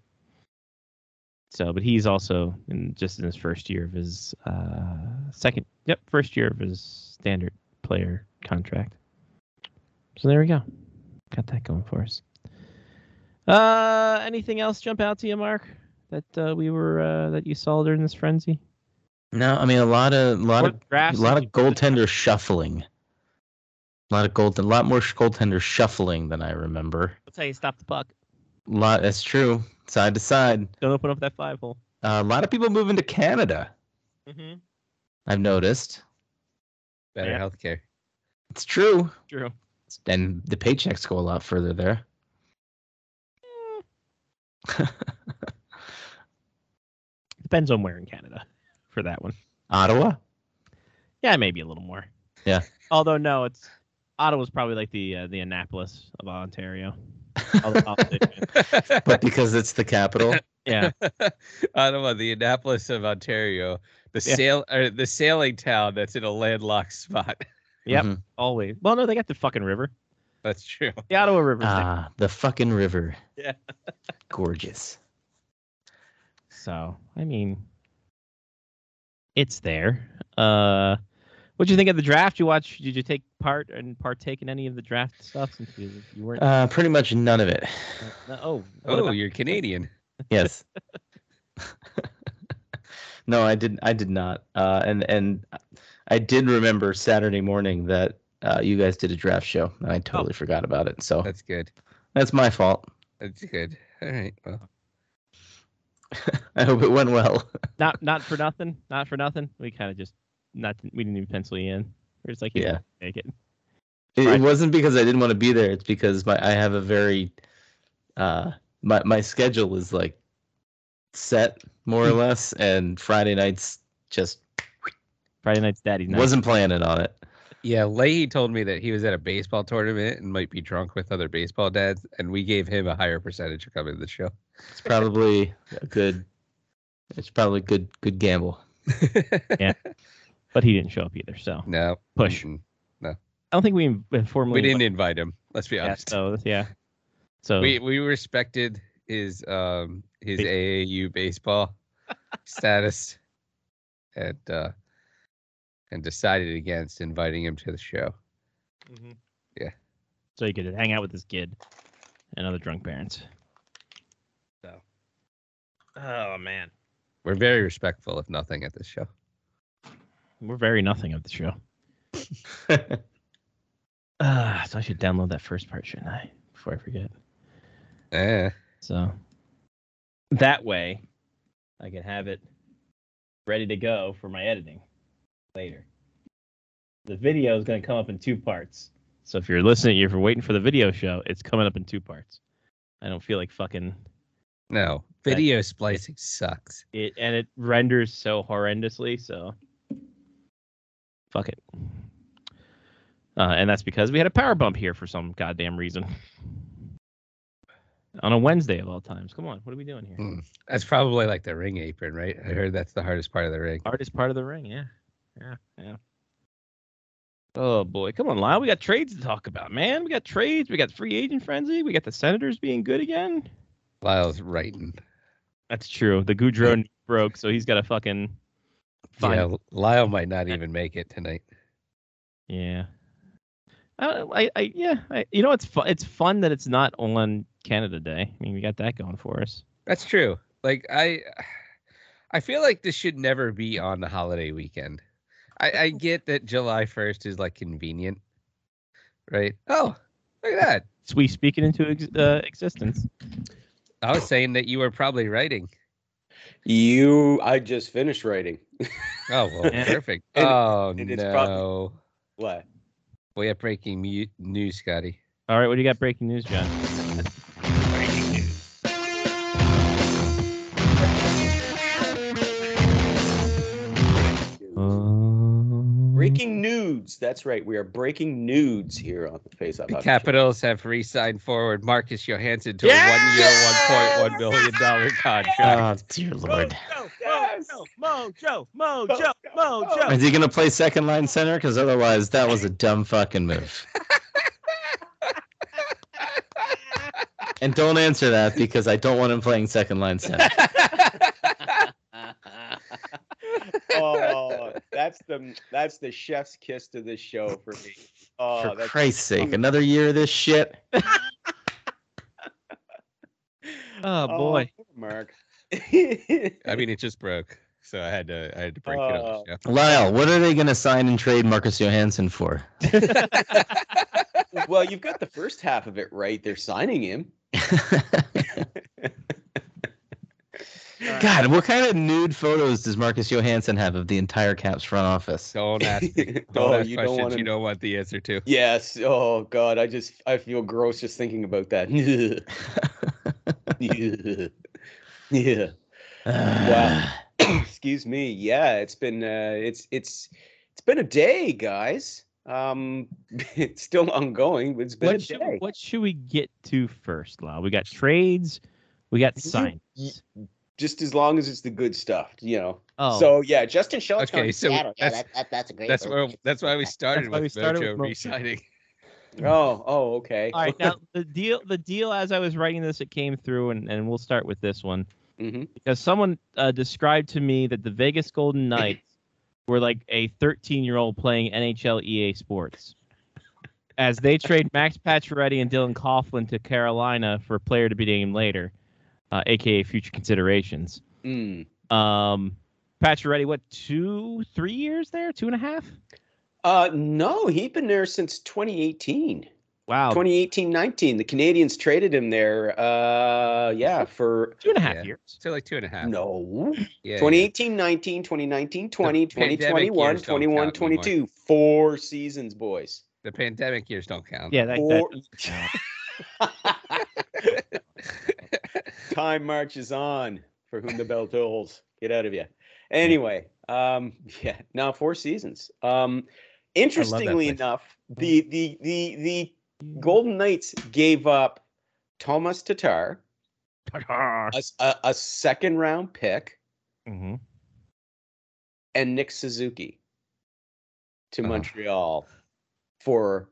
So, but he's also in just in his first year of his uh, second, yep, first year of his standard player contract. So there we go. Got that going for us. Uh, anything else jump out to you, Mark? That uh, we were uh, that you saw during this frenzy? no, I mean a lot of a lot What of a lot of goaltender shuffling. A lot of gold, a lot more goaltender shuffling than I remember. That's how you stop the puck. A lot, that's true. Side to side. Don't open up that five hole. Uh, a lot of people moving to Canada. Mm-hmm. I've noticed. Better Yeah. healthcare. It's true, True. and the paychecks go a lot further there. Depends on where in Canada for that one. Ottawa. Yeah, maybe a little more. Yeah. Although no, it's Ottawa's probably like the uh, the Annapolis of Ontario. All the politicians. but because it's the capital. yeah. Ottawa, the Annapolis of Ontario, the Yeah. sail or the sailing town that's in a landlocked spot. Yep. Mhm. Always. Well, no, they got the fucking river. That's true. The Ottawa River. Ah, the fucking river. Yeah. Gorgeous. So, I mean, it's there. Uh, what do you think of the draft? You watch? Did you take part and partake in any of the draft stuff since you, you weren't? Uh, pretty much none of it. Uh, oh, Oh, about- you're Canadian. Yes. no, I didn't. I did not. Uh, and and I did remember Saturday morning that uh, you guys did a draft show, and I totally forgot about it. So That's good. that's my fault. That's good. All right. Well, I hope it went well. Not not for nothing. Not for nothing. We kind of just not. We didn't even pencil you in. We're just like, yeah, Yeah. make it. It, it wasn't because I didn't want to be there. It's because my I have a very uh my my schedule is like set more or less, and Friday nights just Friday night's daddy night. wasn't planning on it. yeah, Leahy told me that he was at a baseball tournament and might be drunk with other baseball dads, and we gave him a higher percentage to come to the show. It's probably a good. It's probably good good gamble. Yeah, but he didn't show up either. So no. Push. mm-mm. I don't think we informally. We didn't invite him. Let's be Yeah, honest. so yeah. So we we respected his um his Ba- AAU baseball status and uh and decided against inviting him to the show. Yeah. So you could hang out with this kid and other drunk parents. So. Oh man, We're very respectful if nothing at this show. we're very nothing of the show. Ah, so I should download that first part, shouldn't I? Before I forget. Eh. So that way, I can have it ready to go for my editing later. The video is going to come up in two parts. So if you're listening, if you're waiting for the video show, it's coming up in two parts. I don't feel like fucking No. Video splicing sucks. it, and it renders so horrendously. So fuck it. Uh, and that's because we had a power bump here for some goddamn reason. On a Wednesday of all times. Come on, what are we doing here? Hmm. That's probably like the ring apron, right? I heard that's the hardest part of the ring. Hardest part of the ring, yeah. Yeah, yeah. Oh boy, come on, Lyle. We got trades to talk about, man. We got trades. We got free agent frenzy. We got the Senators being good again. Lyle's writing. That's true. The Gaudreau broke, so he's got to fucking find. Yeah, Lyle might not even make it tonight. Yeah. I, I, I yeah. I, you know, it's fun. It's fun that it's not on Canada Day. I mean, we got that going for us. That's true. Like I I feel like this should never be on the holiday weekend. I, I get that July first is like convenient. Right? Oh, look at that. So we speak it into ex- uh, existence. I was saying that you were probably writing. You, I just finished writing. Oh well, perfect. And- oh and it's no. prob- What? we have breaking mu- news, Scotty. All right, what do you got? Breaking news, John. That's right. We are breaking nudes here on the Face Off. The Hockey Show. Capitals have re-signed forward Marcus Johansson to a one-year, one point one million dollar contract. Oh dear lord. Mojo, Mojo, Mojo, Mojo. Is he gonna play second line center? Because otherwise, that was a dumb fucking move. and don't answer that because I don't want him playing second line center. oh, that's the that's the chef's kiss to this show for me. Oh, For that's Christ's sake, another year of this shit. Oh, oh boy. poor Mark. I mean, it just broke, so I had to I had to break it on oh. the. Lyle, what are they gonna sign and trade Marcus Johansson for? well, you've got the first half of it right. They're signing him. God, what kind of nude photos does Marcus Johansson have of the entire Caps front office? Don't ask. Don't oh, ask you don't questions want you don't want the answer to. Yes. Oh God, I just I feel gross just thinking about that. yeah. Wow. Excuse me. Yeah, it's been uh, it's it's it's been a day, guys. Um, it's still ongoing, but it's been What a should, day. what should we get to first, Lyle? We got trades. We got You- signs. Just as long as it's the good stuff, you know. Oh, So yeah, Justin Schultz. Okay, so yeah, yeah, that's that, that, that's a great. that's where that's why we started why with we started Mojo with Mojo. Oh, oh, okay. all right. Now the deal, the deal, as I was writing this, it came through, and, and we'll start with this one hmm because someone uh, described to me that the Vegas Golden Knights were like a 13 year old playing NHL EA Sports. As they trade Max Pacioretty and Dylan Coghlan to Carolina for a player to be named later, uh, aka future considerations. Mm. Um, Pacioretty, what two, three years there? Two and a half? Uh, no, he's been there since 2018. Wow, 2018-19. The Canadiens traded him there. Uh, yeah, for two and a half Yeah. years. So like two and a half. no. Yeah. yeah. 2018-19, 2019-20, 2021, years don't count 21-22. Four seasons, boys. The pandemic years don't count. Yeah, that, Four. that Time marches on for whom the bell tolls. Get out of here. Anyway, um, yeah, now four seasons. Um, interestingly enough, the the the the Golden Knights gave up Tomas Tatar, a second round pick, mm-hmm. and Nick Suzuki to Uh-huh. Montreal for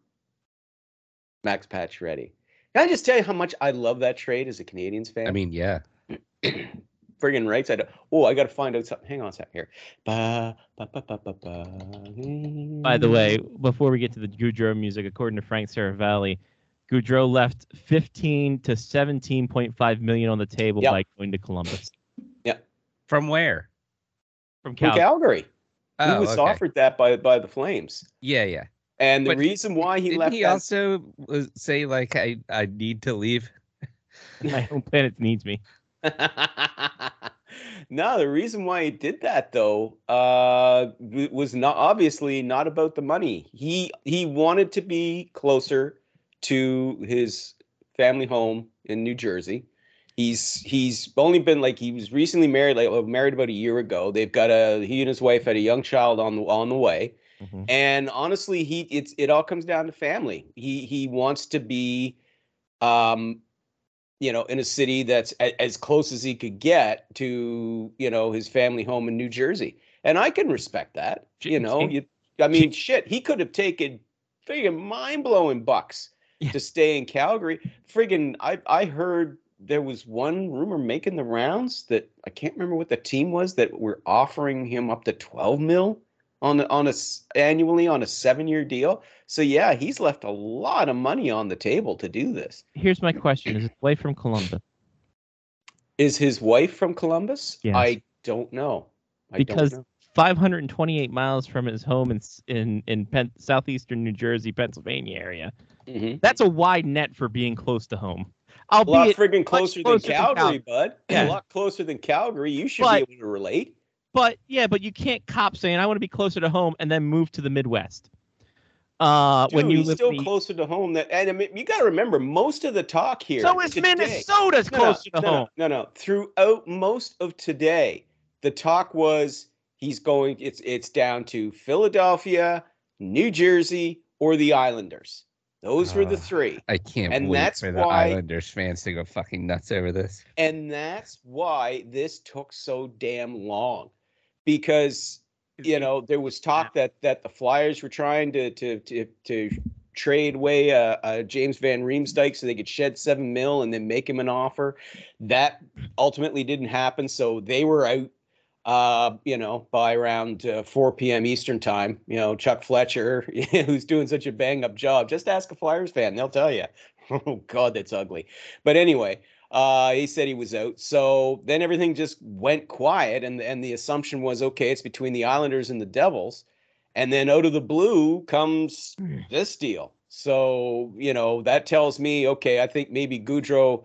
Max Pacioretty. Can I just tell you how much I love that trade as a Canadiens fan? I mean, yeah. friggin' right side. Oh, I got to find out something. Hang on a sec here. Ba, ba, ba, ba, ba, ba. By the hmm. way, before we get to the Gaudreau music, according to Frank Seravalli, Gaudreau left 15 to 17.5 million on the table Yep. by going to Columbus yeah. From where? from from Calgary. Calgary, he Oh, was okay. offered that by by the Flames, Yeah, yeah. And the But reason why he Didn't left he that- also was, say like I I need to leave? My home planet needs me. no, the reason why he did that though uh, was not obviously not about the money. He he wanted to be closer to his family home in New Jersey. He's he's only been like he was recently married, like well, married about a year ago. They've got a he and his wife had a young child on the on the way. Mhm. And honestly, he it's it all comes down to family. He he wants to be um you know in a city that's a, as close as he could get to, you know, his family home in New Jersey. And I can respect that. You know, you I mean shit, he could have taken friggin' mind-blowing bucks Yeah. to stay in Calgary. Friggin' I I heard there was one rumor making the rounds that I can't remember what the team was that were offering him up to 12 mil on the, on a annually on a seven year deal. So yeah, he's left a lot of money on the table to do this. Here's my question: Is it away from Columbus? Is his wife from Columbus? Yes. I don't know. I Because don't know. 528 miles from his home in in in Pen- southeastern New Jersey, Pennsylvania area. Mhm. That's a wide net for being close to home. a lot Albeit, friggin' closer, closer than than Calgary, bud. Yeah. A lot closer than Calgary. You should But- be able to relate. But yeah, but you can't cop saying I want to be closer to home and then move to the Midwest. Uh, Dude, when you he's live still the- closer to home. That and I mean, you got to remember most of the talk here. so is today- Minnesota's No, no, closer to no, home. No, no, no. Throughout most of today, the talk was he's going. It's it's down to Philadelphia, New Jersey, or the Islanders. Those were the Ah. three, I can't And wait that's for the why- Islanders fans to go fucking nuts over this. and that's why this took so damn long, because you know there was talk that that the Flyers were trying to to to to trade away uh, uh, James Van Riemsdyk so they could shed seven mil and then make him an offer. That ultimately didn't happen, so they were out. Uh, you know, by around uh, 4 p.m. Eastern time, you know, Chuck Fletcher, who's doing such a bang up job, just ask a Flyers fan, they'll tell you. Oh God, that's ugly. But anyway, uh, he said he was out. So then everything just went quiet, and and the assumption was okay, it's between the Islanders and the Devils, and then out of the blue comes this deal. So you know that tells me okay, I think maybe Gaudreau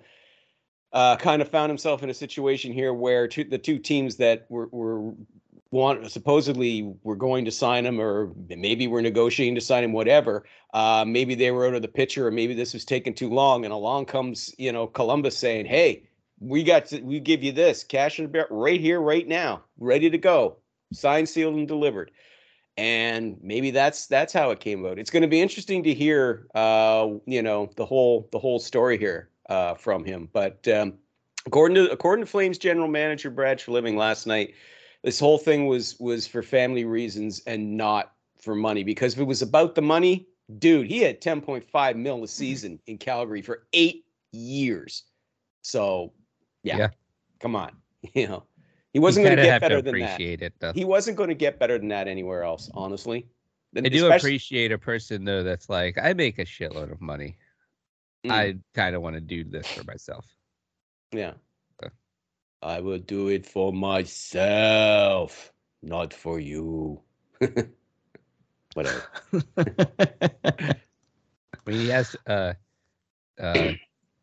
uh, kind of found himself in a situation here where two, the two teams that were were want supposedly were going to sign him or maybe we're negotiating to sign him whatever uh, maybe they were out of the picture or maybe this was taking too long and along comes you know columbus saying hey we got to, we give you this cash and bear right here right now ready to go signed sealed and delivered. And maybe that's that's how it came about. It's going to be interesting to hear uh you know the whole the whole story here uh from him. But um according to according to flames general manager Brad Treliving last night this whole thing was was for family reasons and not for money. Because if it was about the money dude he had 10.5 mil a season in calgary for eight years. So yeah, Yeah. come on you know. He wasn't going to get better than that. it he wasn't going to get better than that anywhere else honestly. I do appreciate a person though that's like, I make a shitload of money. Mm, I kind of want to do this for myself. yeah I will do it for myself, not for you. Whatever. I mean, he has uh, uh,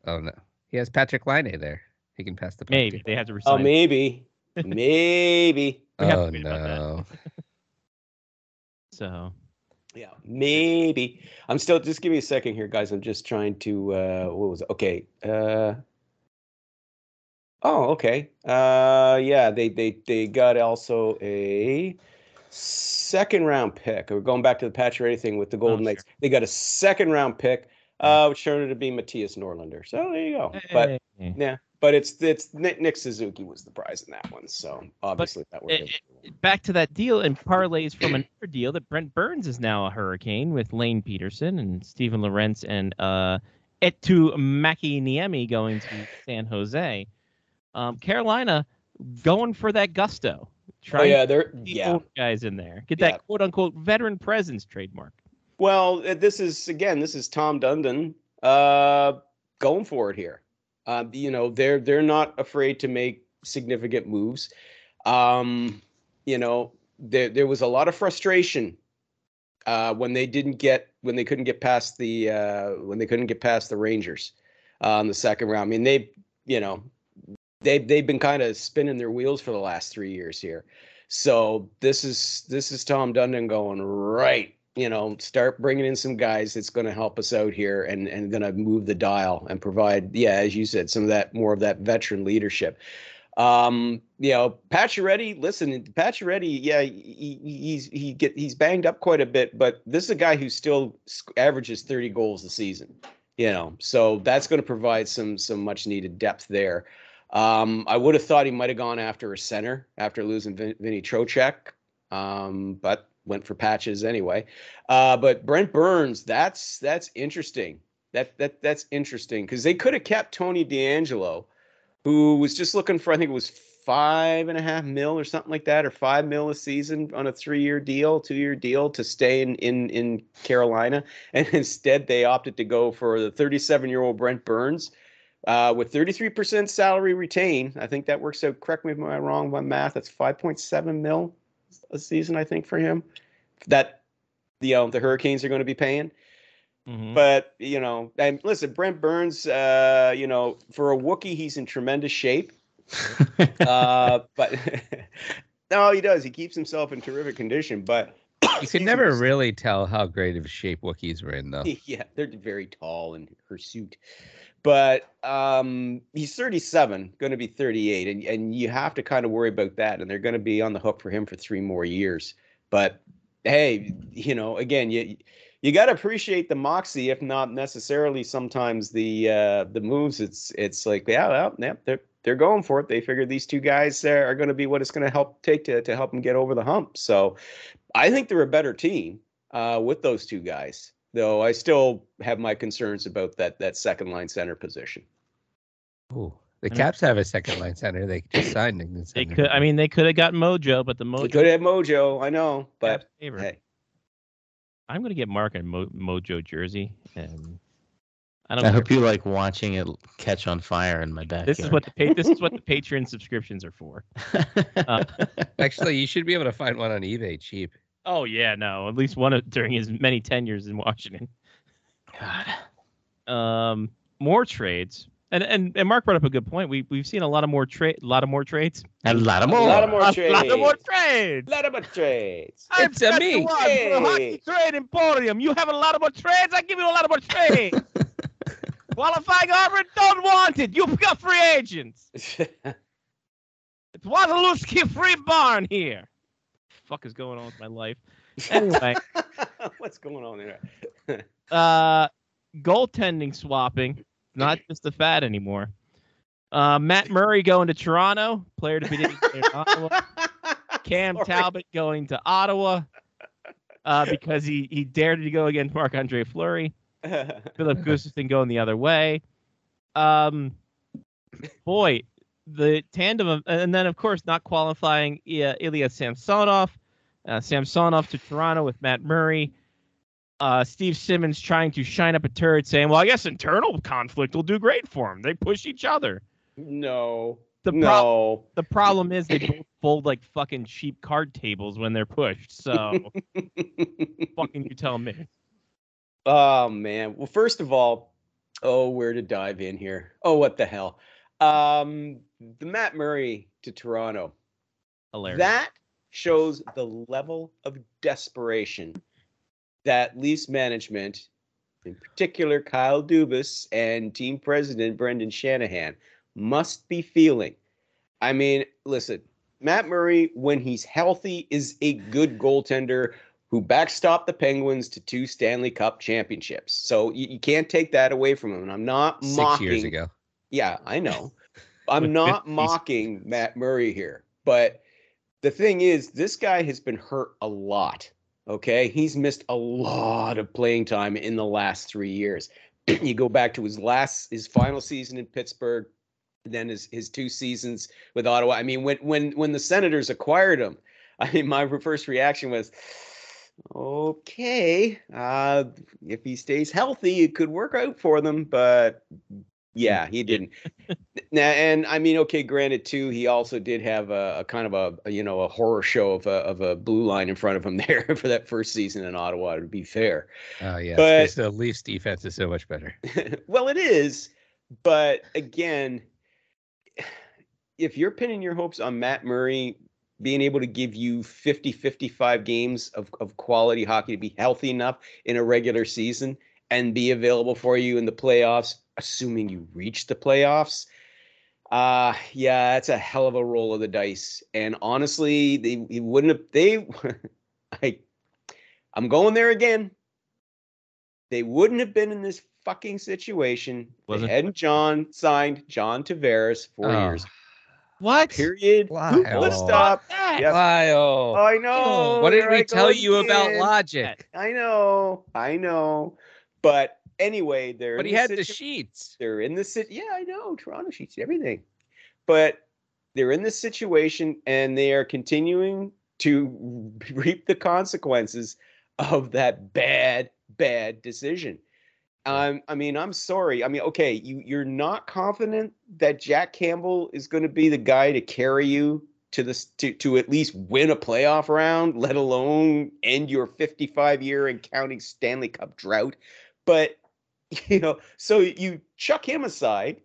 oh no, he has Patrik Laine there. He can pass the puck Maybe to. they had to resign. Oh, maybe, maybe. We have to Oh wait about that. no. So Yeah, maybe. I'm still. Just give me a second here, guys. I'm just trying to. uh What was it? Okay. Uh. Oh, okay. Uh, yeah. They they they got also a second round pick. We're going back to the patch or anything with the Golden Oh, Knights. They got a second round pick, uh, which turned out to be Mattias Norlinder. So there you go. But Hey. yeah, but it's it's Nick, Nick Suzuki was the prize in that one. So obviously that worked. it- back to that deal and parlays from another deal that Brent Burns is now a Hurricane with Lane Pederson and Steven Lorentz and uh, Eetu Mäkiniemi going to San Jose. Um, Carolina going for that gusto. Oh Trying yeah, they're to yeah. guys in there. Get Yeah. that quote unquote veteran presence trademark. Well, uh, this is again, this is Tom Dundon uh, going for it here. Uh, you know, they're they're not afraid to make significant moves. Um, you know, there there was a lot of frustration uh, when they didn't get when they couldn't get past the uh, when they couldn't get past the Rangers uh, in the second round. I mean, they you know they they've been kind of spinning their wheels for the last three years here. So this is this is Tom Dundon going right. You know, start bringing in some guys that's going to help us out here and and going to move the dial and provide, yeah, as you said, some of that more of that veteran leadership. Um, you know, Pacioretty, listen, Pacioretty, yeah, he, he- he's he get he's banged up quite a bit, but this is a guy who still averages 30 goals a season. You know, so that's going to provide some some much needed depth there. Um, I would have thought he might have gone after a center after losing Vin- Vinny Trocheck, um, but went for patches anyway. Uh, but Brent Burns, that's that's interesting. That that that's interesting because they could have kept Tony DeAngelo, who was just looking for I think it was five and a half mil or something like that, or five mil a season on a three-year deal, two-year deal to stay in in in Carolina, and instead they opted to go for the 37-year-old Brent Burns uh, with 33% salary retained. I think that works out. Correct me if I'm wrong my math. That's 5.7 mil a season, I think, for him. That you know the Hurricanes are going to be paying. Mhm. But you know, and listen, Brent Burns, uh, you know, for a Wookiee, he's in tremendous shape. Uh, but no, he does. He keeps himself in terrific condition. But You could never really tell how great of shape Wookiees were in, though. yeah, they're very tall in hirsute. But um, he's 37, going to be 38, and and you have to kind of worry about that. And they're going to be on the hook for him for three more years. But hey, you know, again, you you got to appreciate the moxie, if not necessarily sometimes the uh, the moves. It's it's like yeah, well, yeah, they're they're going for it. They figure these two guys uh, are going to be what it's going to help take to to help them get over the hump. So I think they're a better team uh, with those two guys. Though I still have my concerns about that that second line center position. Ooh, the I mean- Caps have a second line center. They just signed him. They could. I mean, they could have got Mojo, but the We Mojo could have Mojo, I know, but hey, I'm gonna get Mark a Mo- Mojo jersey, and I don't. I hope you like watching it catch on fire in my backyard. This is what the pa- this is what the Patreon subscriptions are for. Uh, Actually, you should be able to find one on eBay cheap. Oh yeah, no, at least one of, during his many tenures in Washington. God. Um, more trades, and and and Mark brought up a good point. We we've seen a lot of more trade, a lot of more trades, A lot of a more. lot of more a trades. lot of more trades. A lot of more trades. I'm It's a Scott me. Hey. Hockey Trade Emporium. You have a lot of more trades. I give you a lot of more trades. Qualifying offer, don't want it. You've got free agents. It's Wasilewski free barn here. Fuck is going on with my life? Anyway, What's going on there? uh, goaltending swapping, not just a fad anymore. Uh, Matt Murray going to Toronto, player to be named in Ottawa. Cam Sorry. Talbot going to Ottawa uh, because he he dared to go against Marc Andre Fleury. Filip Gustavsson going the other way. Um, boy, the tandem of, and then of course not qualifying uh, Ilya Samsonov, uh, Samsonov to Toronto with Matt Murray. Uh, Steve Simmons trying to shine up a turret, saying, "Well, I guess internal conflict will do great for him. They push each other." no. the pro- no. the problem is they both fold like fucking cheap card tables when they're pushed. So fucking you tell me. Oh man. Well, first of all, oh, where to dive in here? Oh, what the hell? Um, the Matt Murray to Toronto. Hilarious. That shows the level of desperation that Leafs management, in particular Kyle Dubas and team president Brendan Shanahan, must be feeling. I mean, listen, Matt Murray, when he's healthy, is a good goaltender who backstopped the Penguins to two Stanley Cup championships. So you, you can't take that away from him. And I'm not Six mocking. years ago. Yeah, I know. I'm not mocking Matt Murray here, but the thing is, this guy has been hurt a lot. Okay, he's missed a lot of playing time in the last three years. you go back to his last, his final season in Pittsburgh, then his his two seasons with Ottawa. I mean, when when when the Senators acquired him, I mean, my first reaction was, okay, uh, if he stays healthy, it could work out for them. But yeah, he didn't. now, and I mean, okay, granted, too, he also did have a, a kind of a, a, you know a horror show of a of a blue line in front of him there for that first season in Ottawa. To be fair, Oh yeah, But- the Leafs defense is so much better. well, it is, but again, if you're pinning your hopes on Matt Murray being able to give you 50 55 games of, of quality hockey to be healthy enough in a regular season and be available for you in the playoffs, assuming you reach the playoffs. Uh yeah, that's a hell of a roll of the dice. And honestly, they, they wouldn't have they I I'm going there again. They wouldn't have been in this fucking situation. if Wasn't- They hadn't John signed John Tavares four Oh. years. What? Period. Wow. Full stop. Yep. Lyle. I know. what did there we I tell go you about logic? I know. I know. But anyway, they're But he had the sheets. they're in the city. Yeah, I know. Toronto sheets everything. But they're in this situation and they are continuing to reap the consequences of that bad, bad decision. Um, I mean, I'm sorry. I mean, okay, you you're not confident that Jack Campbell is going to be the guy to carry you to this to to at least win a playoff round, let alone end your 55 year and counting Stanley Cup drought. But you know, so you chuck him aside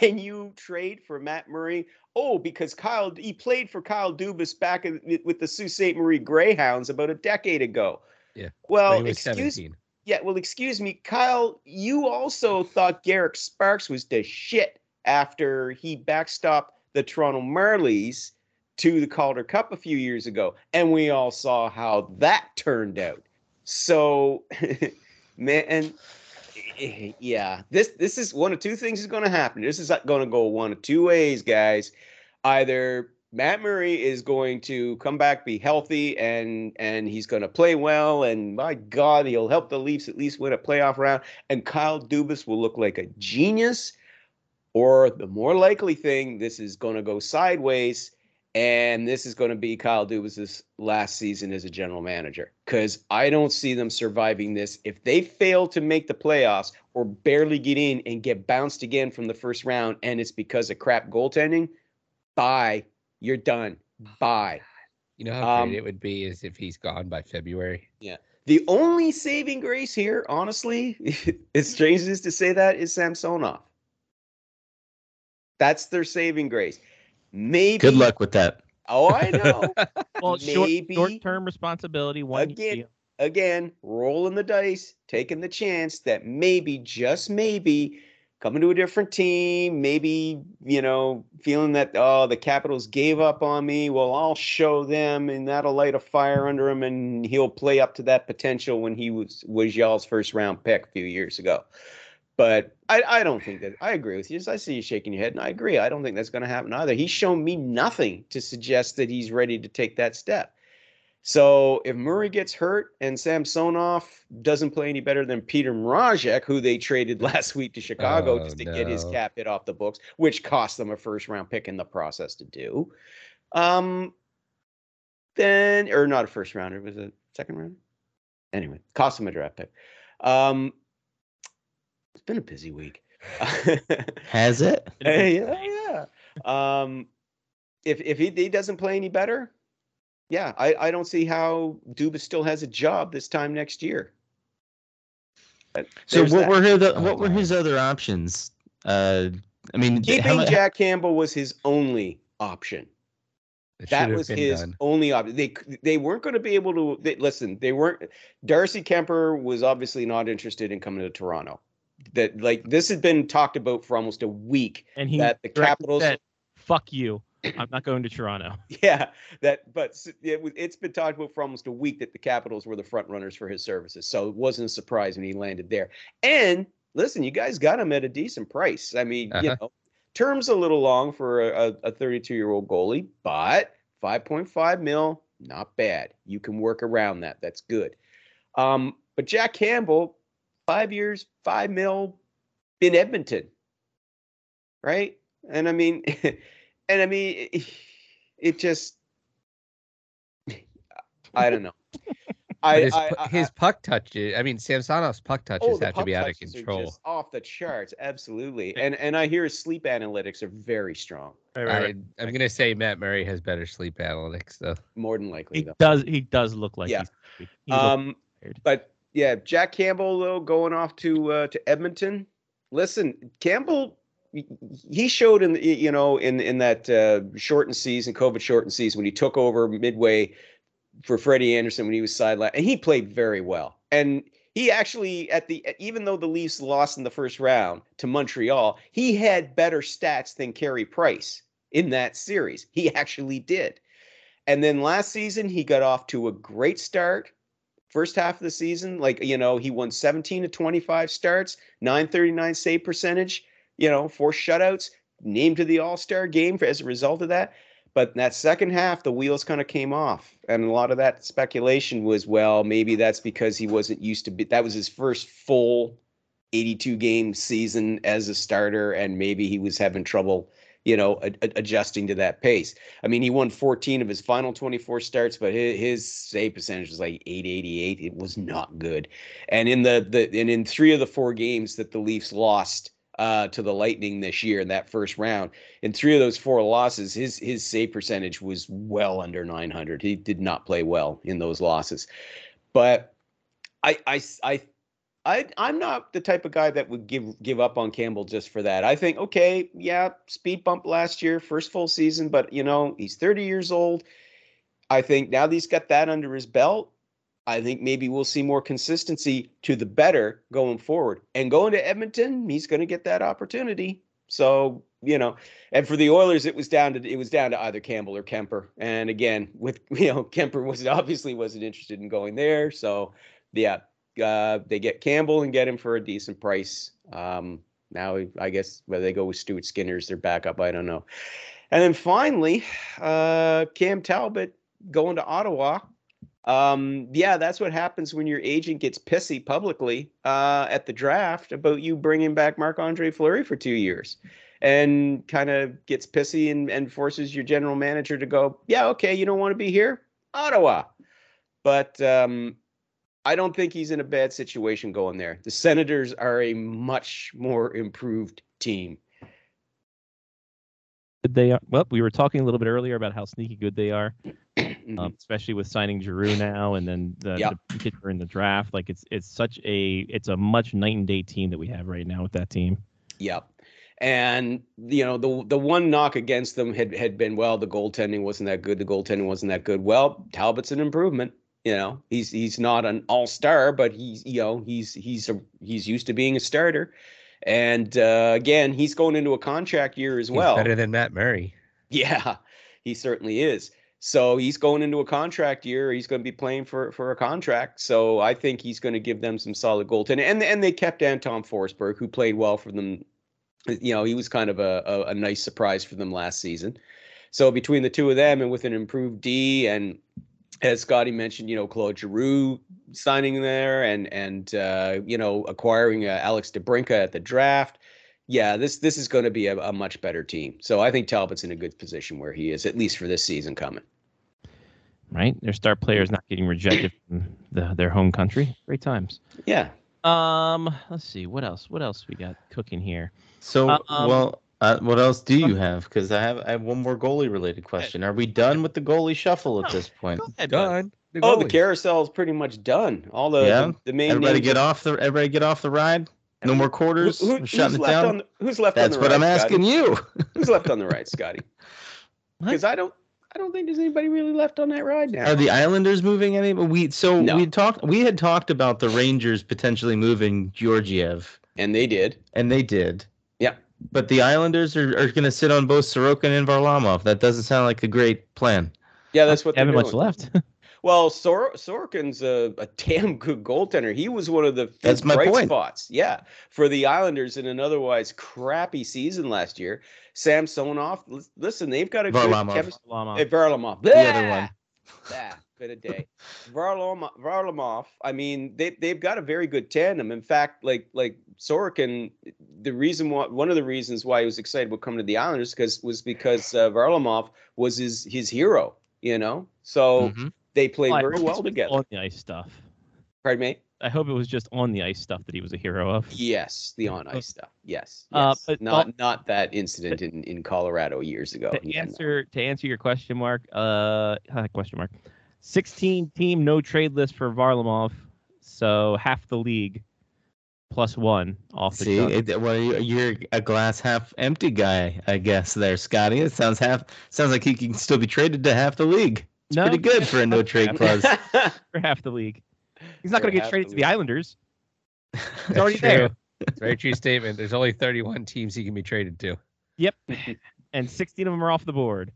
and you trade for Matt Murray. Oh, because Kyle he played for Kyle Dubas back in, with the Sault Ste. Marie Greyhounds about a decade ago. Yeah, Well, excuse 17. yeah, well, excuse me, Kyle. You also thought Garret Sparks was the shit after he backstopped the Toronto Marlies to the Calder Cup a few years ago, and we all saw how that turned out. So, man, yeah, this this is one of two things is going to happen. This is going to go one of two ways, guys. Either Matt Murray is going to come back, be healthy, and and he's going to play well, and my God, he'll help the Leafs at least win a playoff round. And Kyle Dubas will look like a genius. Or the more likely thing, this is going to go sideways, and this is going to be Kyle Dubas's last season as a general manager. Because I don't see them surviving this. If they fail to make the playoffs or barely get in and get bounced again from the first round, and it's because of crap goaltending, bye. You're done. Bye. You know how Um, great it would be is if he's gone by February. Yeah. The only saving grace here, honestly, as strange as to say that, is Samsonov. That's their saving grace. Maybe. Good luck with that. Oh, I know. Well, short Maybe- short term responsibility. One Again, deal. Again, rolling the dice, taking the chance that maybe, just maybe, coming to a different team, maybe, you know, feeling that, oh, the Capitals gave up on me. Well, I'll show them and that'll light a fire under him and he'll play up to that potential when he was, was y'all's first round pick a few years ago. But I, I don't think that I agree with you. I see you shaking your head, and I agree. I don't think that's going to happen either. He's shown me nothing to suggest that he's ready to take that step. So if Murray gets hurt and Samsonov doesn't play any better than Petr Mrazek, who they traded last week to Chicago Oh, just to get his cap hit off the books, which cost them a first round pick in the process to do, um, then or not a first rounder, it was a second rounder. Anyway, cost them a draft pick. Um, it's been a busy week. Has it? Hey, yeah, yeah. yeah. Um, if if he, he doesn't play any better, yeah, I, I don't see how Dubas still has a job this time next year. But So what that. were his Oh, what were his other options? Uh, I mean, th- how keeping Jack Campbell was his only option. That was his done. only option. They they weren't going to be able to they, listen. They weren't. Darcy Kuemper was obviously not interested in coming to Toronto. That like this had been talked about for almost a week. And he that the Capitals said, "Fuck you, I'm not going to Toronto." Yeah, that but it, was- it's been talked about for almost a week that the Capitals were the front runners for his services. So it wasn't a surprise when he landed there. And listen, you guys got him at a decent price. I mean, you Uh-huh. know, terms a little long for a, a 32 year old goalie, but 5.5 mil, not bad. You can work around that. That's good. Um, but Jack Campbell, five years, five mil in Edmonton, right? And I mean, and I mean, it, it just, I don't know. I, his, I, I- his puck touches. I mean, Samsonov's puck touches oh, the have to be out of control. just off the charts, absolutely. And and I hear his sleep analytics are very strong, I, I'm gonna say Matt Murray has better sleep analytics though. more than likely He though. does. He does look like Yeah. he's. He Um, tired. but yeah, Jack Campbell though going off to uh, to Edmonton. Listen, Campbell, he showed in you know in in that uh, shortened season, COVID shortened season when he took over midway for Freddie Andersen when he was sidelined, and he played very well. And he actually at the even though the Leafs lost in the first round to Montreal, he had better stats than Carey Price in that series. He actually did. And then last season, he got off to a great start. First half of the season, like, you know, he won 17 to 25 starts, 939 save percentage, you know, four shutouts, named to the All Star game for, as a result of that. But that second half, the wheels kind of came off. And a lot of that speculation was, well, maybe that's because he wasn't used to be, that was his first full 82 game season as a starter. And maybe he was having trouble, you know, a- a- adjusting to that pace. I mean, he won 14 of his final 24 starts, but his, his save percentage was like 888. It was not good. And in the the and in three of the four games that the Leafs lost uh, to the Lightning this year in that first round, in three of those four losses, his his save percentage was well under 900. He did not play well in those losses. But I I I I I'm not the type of guy that would give give up on Campbell just for that. I think okay, yeah, speed bump last year, first full season, but you know, he's 30 years old. I think now that he's got that under his belt, I think maybe we'll see more consistency to the better going forward. And going to Edmonton, he's going to get that opportunity. So, you know, and for the Oilers, it was down to it was down to either Campbell or Kuemper. And again, with you know, Kuemper was obviously wasn't interested in going there. So, yeah, uh, they get Campbell and get him for a decent price. Um, now, I guess whether they go with Stuart Skinner as their backup, I don't know. And then finally, uh, Cam Talbot going to Ottawa. Um, yeah, that's what happens when your agent gets pissy publicly uh, at the draft about you bringing back Marc Andre Fleury for two years and kind of gets pissy and, and forces your general manager to go, yeah, okay, you don't want to be here? Ottawa. But um, I don't think he's in a bad situation going there. The Senators are a much more improved team. They are. Well, we were talking a little bit earlier about how sneaky good they are, um, especially with signing Giroux now, and then the, Yep. the pitcher in the draft. Like it's it's such a it's a much night and day team that we have right now with that team. Yep. And you know the the one knock against them had had been well the goaltending wasn't that good the goaltending wasn't that good well Talbot's an improvement you know he's he's not an all star but he's you know he's he's a, he's used to being a starter and uh, again he's going into a contract year as He's well better than Matt Murray. yeah, he certainly is. So he's going into a contract year. He's going to be playing for for a contract. So I think he's going to give them some solid goaltending. And and they kept Anton Forsberg, who played well for them. You know, he was kind of a, a, a nice surprise for them last season. So between the two of them, and with an improved D, and as Scotty mentioned, you know, Claude Giroux signing there, and and uh, you know acquiring uh, Alex DeBrincat at the draft yeah, this this is going to be a, a much better team. So I think Talbot's in a good position where he is, at least for this season coming. Right, their star players not getting rejected from the, their home country. Great times. Yeah. Um, let's see what else. What else we got cooking here? So Uh, um, well, Uh, what else do you have? Because I have I have one more goalie related question. Are we done with the goalie shuffle at No, this point? Ahead, bud. Done. Oh, the carousel is pretty much done. All the Yeah? the, the main Everybody names get are- off the everybody get off the ride. No more quarters. who- We're who's it left down. on the, who's left That's on the what I'm asking Scotty? you. Who's left on the right, Scotty? Because I don't I don't think there's anybody really left on that ride now. Are the Islanders moving any? We so No. we talked. We had talked about the Rangers potentially moving Georgiev, and they did. and they did. Yeah. But the Islanders are, are going to sit on both Sorokin and Varlamov. That doesn't sound like a great plan. Yeah, that's what Haven't they're much left. Well, Sor- Sorokin's a, a damn good goaltender. He was one of the few That's my bright point. spots. Yeah, for the Islanders in an otherwise crappy season last year. Samsonov, lis- listen, they've got a Varlamov. good chemistry. Varlamov. Hey, Varlamov. The other one. Yeah, a day. Varlamov, Varlamov. I mean, they they've got a very good tandem. In fact, like like Sorokin, the reason why one of the reasons why he was excited about coming to the Islanders because was because uh, Varlamov was his his hero. You know, so Mhm. they played Well, very well together. On the ice stuff. Pardon me. I hope it was just on the ice stuff that he was a hero of. Yes, the on ice stuff. Yes, Uh, yes. but not not that incident in, in Colorado years ago. to Yeah, no. answer to answer your question mark, uh, question mark, sixteen team no trade list for Varlamov, so half the league, plus one off the See, it, well, you- you're a glass half empty guy, I guess. There, Scotty. It sounds half sounds like he can still be traded to half the league. It's No, pretty good for a no trade clause. for half the league. He's not going to get traded the to the. Islanders. He's already true. there. It's a very true statement. There's only 31 teams he can be traded to. Yep, and sixteen of them are off the board.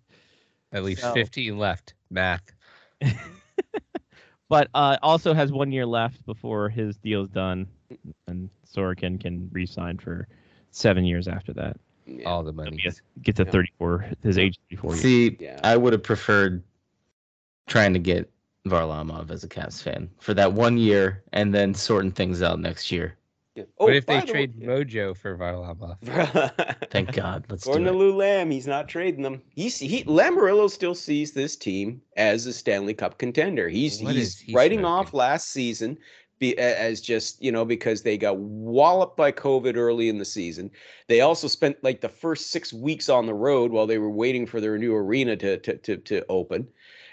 At least So- 15 left. Math. But uh, also has one year left before his deal's done, and Sorokin can re-sign for seven years after that. Yeah. All the money. be a- Get to Yeah. 34, his age 34 years. See, Yeah. I would have preferred trying to get Varlamov as a Caps fan for that one year and then sorting things out next year. Yeah. what Oh, if they the trade way- Mojo for Varlamov? Thank God. Let's According do to it. Lou Lamb, he's not trading them. He's he Lamoriello still sees this team as a Stanley Cup contender. He's What he's he writing smoking? off last season be, as just you know because they got walloped by COVID early in the season. They also spent like the first six weeks on the road while they were waiting for their new arena to to to, to open.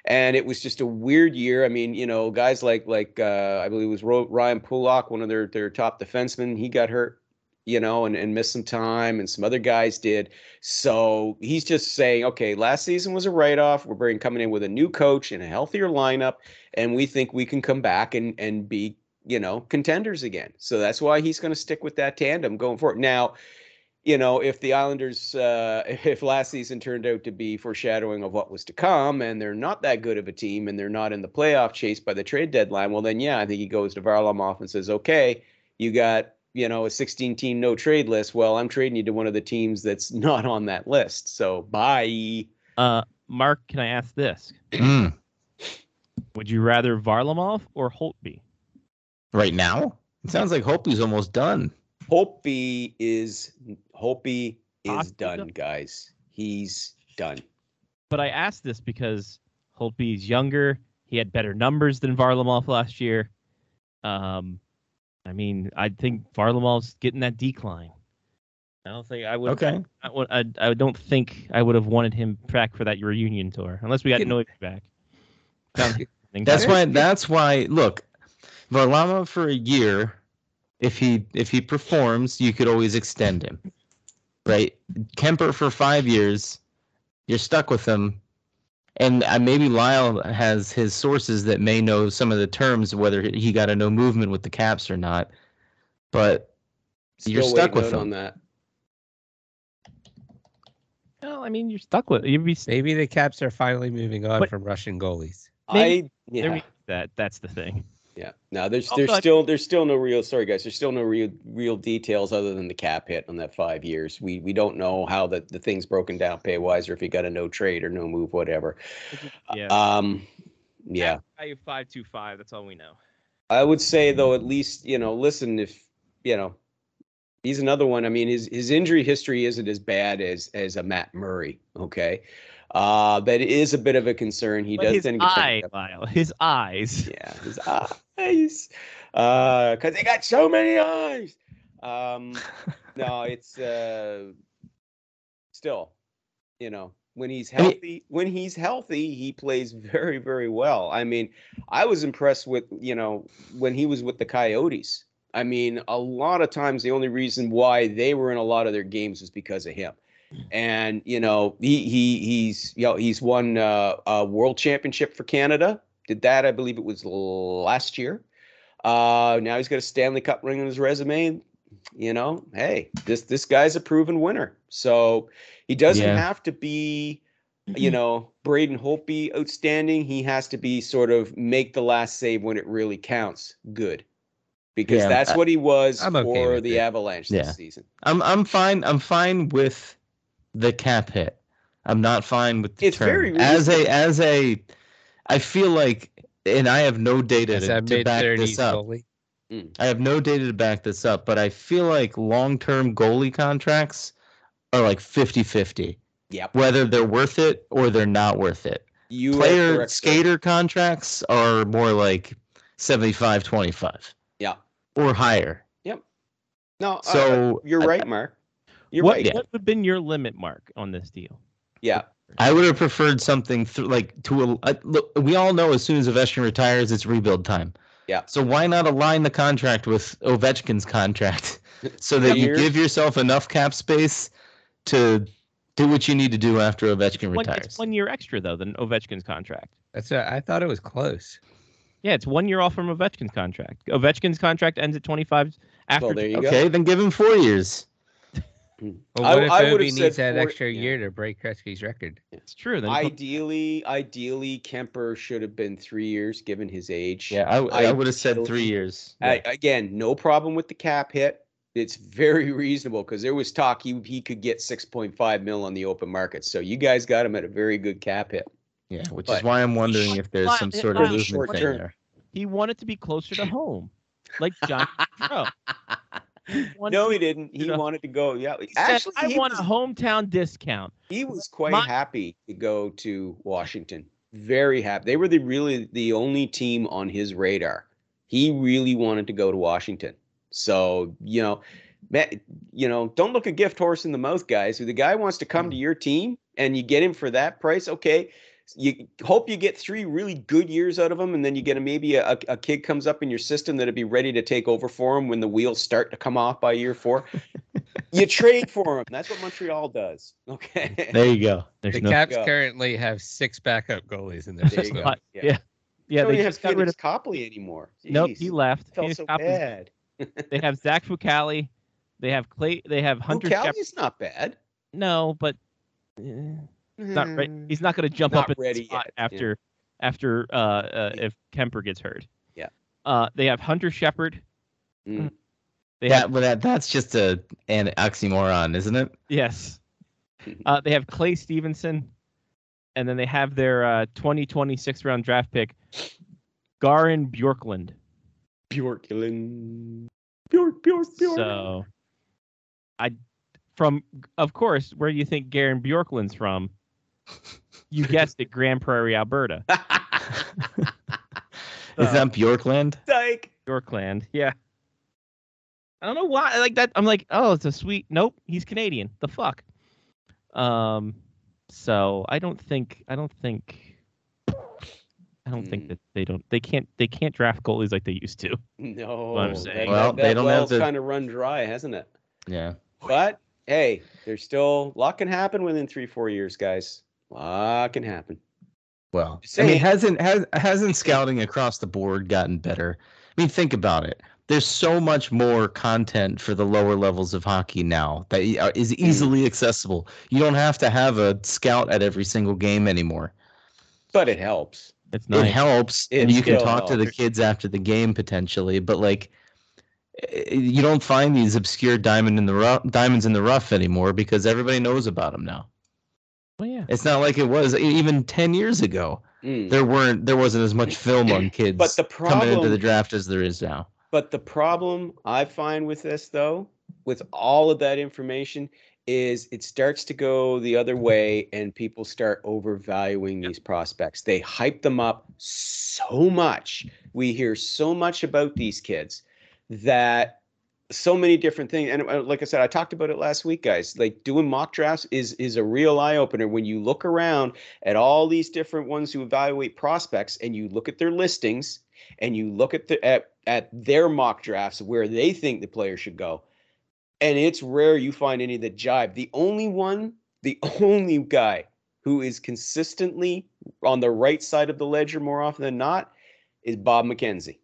And it was just a weird year. I mean, you know, guys like like uh, I believe it was Ryan Pulock, one of their their top defensemen. He got hurt you know, and, and missed some time, and some other guys did. So he's just saying, okay, last season was a write off. We're bringing coming in with a new coach and a healthier lineup, and we think we can come back and and be you know contenders again. So that's why he's going to stick with that tandem going forward. Now, you know, if the Islanders, uh, if last season turned out to be foreshadowing of what was to come, and they're not that good of a team, and they're not in the playoff chase by the trade deadline, well, then yeah, I think he goes to Varlamov and says, okay, you got you know a 16 team no trade list. Well, I'm trading you to one of the teams that's not on that list. So bye. Uh, Mark, can I ask this? Mm. Would you rather Varlamov or Holtby? Right now? It sounds like Holtby's almost done. Holtby is Holtby is done, done? guys. He's done. But I asked this because Holtby's younger. He had better numbers than Varlamov last year. Um, I mean, I think Varlamov's getting that decline. I don't think I would. Okay. I, I, I don't think I would have wanted him back for that reunion tour unless we got Can- Noy back. That's why that's why look, Varlamov for a year, if he if he performs, you could always extend him. Right? Kuemper for five years, you're stuck with him. And uh, maybe Lyle has his sources that may know some of the terms, whether he got a no movement with the caps or not. But You're stuck with out on them. that. Well, I mean, you're stuck with you'd be Maybe the Caps are finally moving on But- from Russian goalies. Maybe- I yeah. that. That's the thing. Yeah. No, there's Oh, there's God. still there's still no real sorry guys, there's still no real real details other than the cap hit on that five years. We we don't know how the, the thing's broken down pay wise or if you got a no trade or no move, whatever. Yeah. Um yeah. Value five two five. That's all we know. I would say though, at least, you know, listen, if you know, he's another one. I mean, his his injury history isn't as bad as as a Matt Murray, okay? Uh that is a bit of a concern. He But does his tend to get eye, Lyle. His eyes. Yeah, his eyes. Uh, cause they got so many eyes. Um, no, it's uh, still, you know, when he's healthy, when he's healthy, he plays very, very well. I mean, I was impressed with, you know, when he was with the Coyotes. I mean, a lot of times the only reason why they were in a lot of their games was because of him. And you know, he he he's you know he's won uh, a world championship for Canada. Did that, I believe it was last year. Uh, now he's got a Stanley Cup ring on his resume. You know, hey, this this guy's a proven winner. So he doesn't Yeah. have to be, you know, Braden Holtby outstanding. He has to be sort of make the last save when it really counts. Good, because Yeah, that's I- what he was I'm for the it. Avalanche Yeah. this season. I'm I'm fine. I'm fine with the cap hit. I'm not fine with the It's term. very as a as a. I feel like, and I have no data to, to back this up. goalie. I have no data to back this up, but I feel like long-term goalie contracts are like 50-50, Yep. whether they're worth it or they're not worth it. You Player correct, sir. skater contracts are more like 75-25 Yeah. or higher. Yep. No, uh, So you're I- right, Mark. You're what, right. What would have been your limit mark on this deal? Yeah. I would have preferred something th- like to a. Uh, look, we all know as soon as Ovechkin retires, it's rebuild time. Yeah. So why not align the contract with Ovechkin's contract, so that you give yourself enough cap space to do what you need to do after Ovechkin One, retires? it's one year extra though than Ovechkin's contract. That's a, I thought it was close. Yeah, it's one year off from Ovechkin's contract. Ovechkin's contract ends at 25 after. Well, there you okay, then give him four years. Mm-hmm. Well, I- what if I Ovi would've said needs that four- extra yeah. year to break Gretzky's record? it's true. Then go. Ideally, ideally, Kuemper should have been three years given his age. Yeah, I, I would have said three years. I, again, no problem with the cap hit. It's very reasonable because there was talk he, he could get 6.5 mil on the open market. So you guys got him at a very good cap hit. Yeah, which but- is why I'm wondering if there's some sort uh, of movement thing there. he wanted to be closer to home, like John. Gaudreau. He wanted No, he didn't. He know, wanted to go. Yeah, he said, actually, I want was, a hometown discount. he was quite My- happy to go to Washington. Very happy. They were the really the only team on his radar. He really wanted to go to Washington. So you know, ma- you know, don't look a gift horse in the mouth, guys. If the guy wants to come to mm. your team and you get him for that price, okay. You hope you get three really good years out of him, and then you get a, maybe a, a kid comes up in your system that'll be ready to take over for him when the wheels start to come off by year four. you trade for him. That's what Montreal does. Okay. There you go. There's The no. Caps go. currently have six backup goalies in their There system. go. But- yeah. Yeah, don't they just have got rid Pheonix of. Copley anymore. Nope, he left. felt Pheonix so Copley's- bad. They have Zach Fucale. They have Clay. They have Hunter. Shep- not bad. no, but eh, not re- Mm. he's not going to jump Not up in the ready spot yet, yeah. after after uh, uh, if Kuemper gets hurt. Yeah. Uh, they have Hunter Shepard. Mm. They Yeah, have but that, that's just a an oxymoron, isn't it? yes. Uh, they have Clay Stevenson, and then they have their uh, 2020 sixth round draft pick, Garin Bjorklund. Bjorklund. Bjork, Bjork, Bjork. So, I, from of course, where do you think Garin Bjorklund's from? You guessed it, Grande Prairie, Alberta. Is that Bjorkland? Dyke. Yorkland. Yeah. I don't know why. Like that. I'm like, oh, it's a sweet. Nope, he's Canadian. The fuck. Um. So I don't think. I don't think. I don't think Hmm. that they don't. They can't. They can't draft goalies like they used to. No. I'm that- saying. Well, that, they that don't have well's the- kind of run dry, hasn't it? Yeah. But hey, there's still a lot can happen within three, four years, guys. A lot can happen. Well, I mean, hasn't has, hasn't scouting across the board gotten better? I mean, think about it. There's so much more content for the lower levels of hockey now that y- uh, is easily accessible. You don't have to have a scout at every single game anymore. But it helps. It's It helps, It and you can still talk to the kids after the game potentially. But like, eh, you don't find these obscure diamond in the rough diamonds in the rough anymore because everybody knows about them now. Yeah. It's not like it was even ten years ago. Mm. There weren't there wasn't as much film on kids But the coming into the draft as there is now. But the problem I find with this, though, with all of that information, is it starts to go the other way and people start overvaluing these prospects. They hype them up so much. We hear so much about these kids that so many different things. And uh, like I said, I talked about it last week, guys. Like doing mock drafts is is a real eye opener when you look around at all these different ones who evaluate prospects, and you look at their listings, and you look at the at at their mock drafts where they think the player should go. And it's rare you find any that jibe. The only one, the only guy who is consistently on the right side of the ledger more often than not is Bob McKenzie.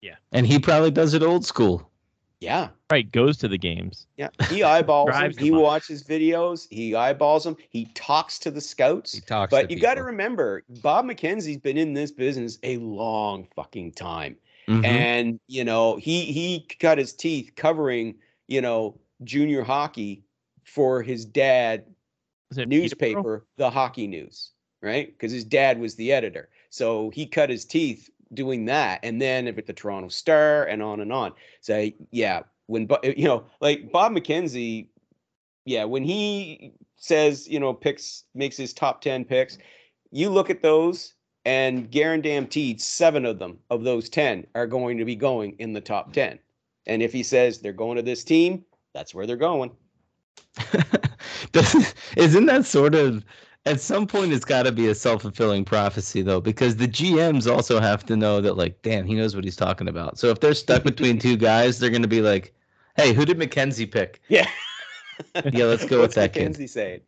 Yeah. And he probably does it old school. Yeah. Right, goes to the games. Yeah, he eyeballs them. He them up. watches videos. He eyeballs them. He talks to the scouts. He talks. But to you got to remember, Bob McKenzie's been in this business a long fucking time, Mhm. and you know he he cut his teeth covering you know junior hockey for his dad Was it Peterborough? newspaper, the Hockey News, right? Because his dad was the editor, so he cut his teeth doing that, and then with the Toronto Star, and on and on. So yeah, when you know, like Bob McKenzie, yeah, when he says you know picks makes his top ten picks, you look at those. And guaranteed, seven of them of those ten are going to be going in the top ten. And if he says they're going to this team, that's where they're going. Isn't that sort of at some point it's got to be a self-fulfilling prophecy though because the GMs also have to know that like damn he knows what he's talking about. So if they're stuck between two guys, they're going to be like, "Hey, who did McKenzie pick?" Yeah. Yeah, let's go with that kid. McKenzie saying?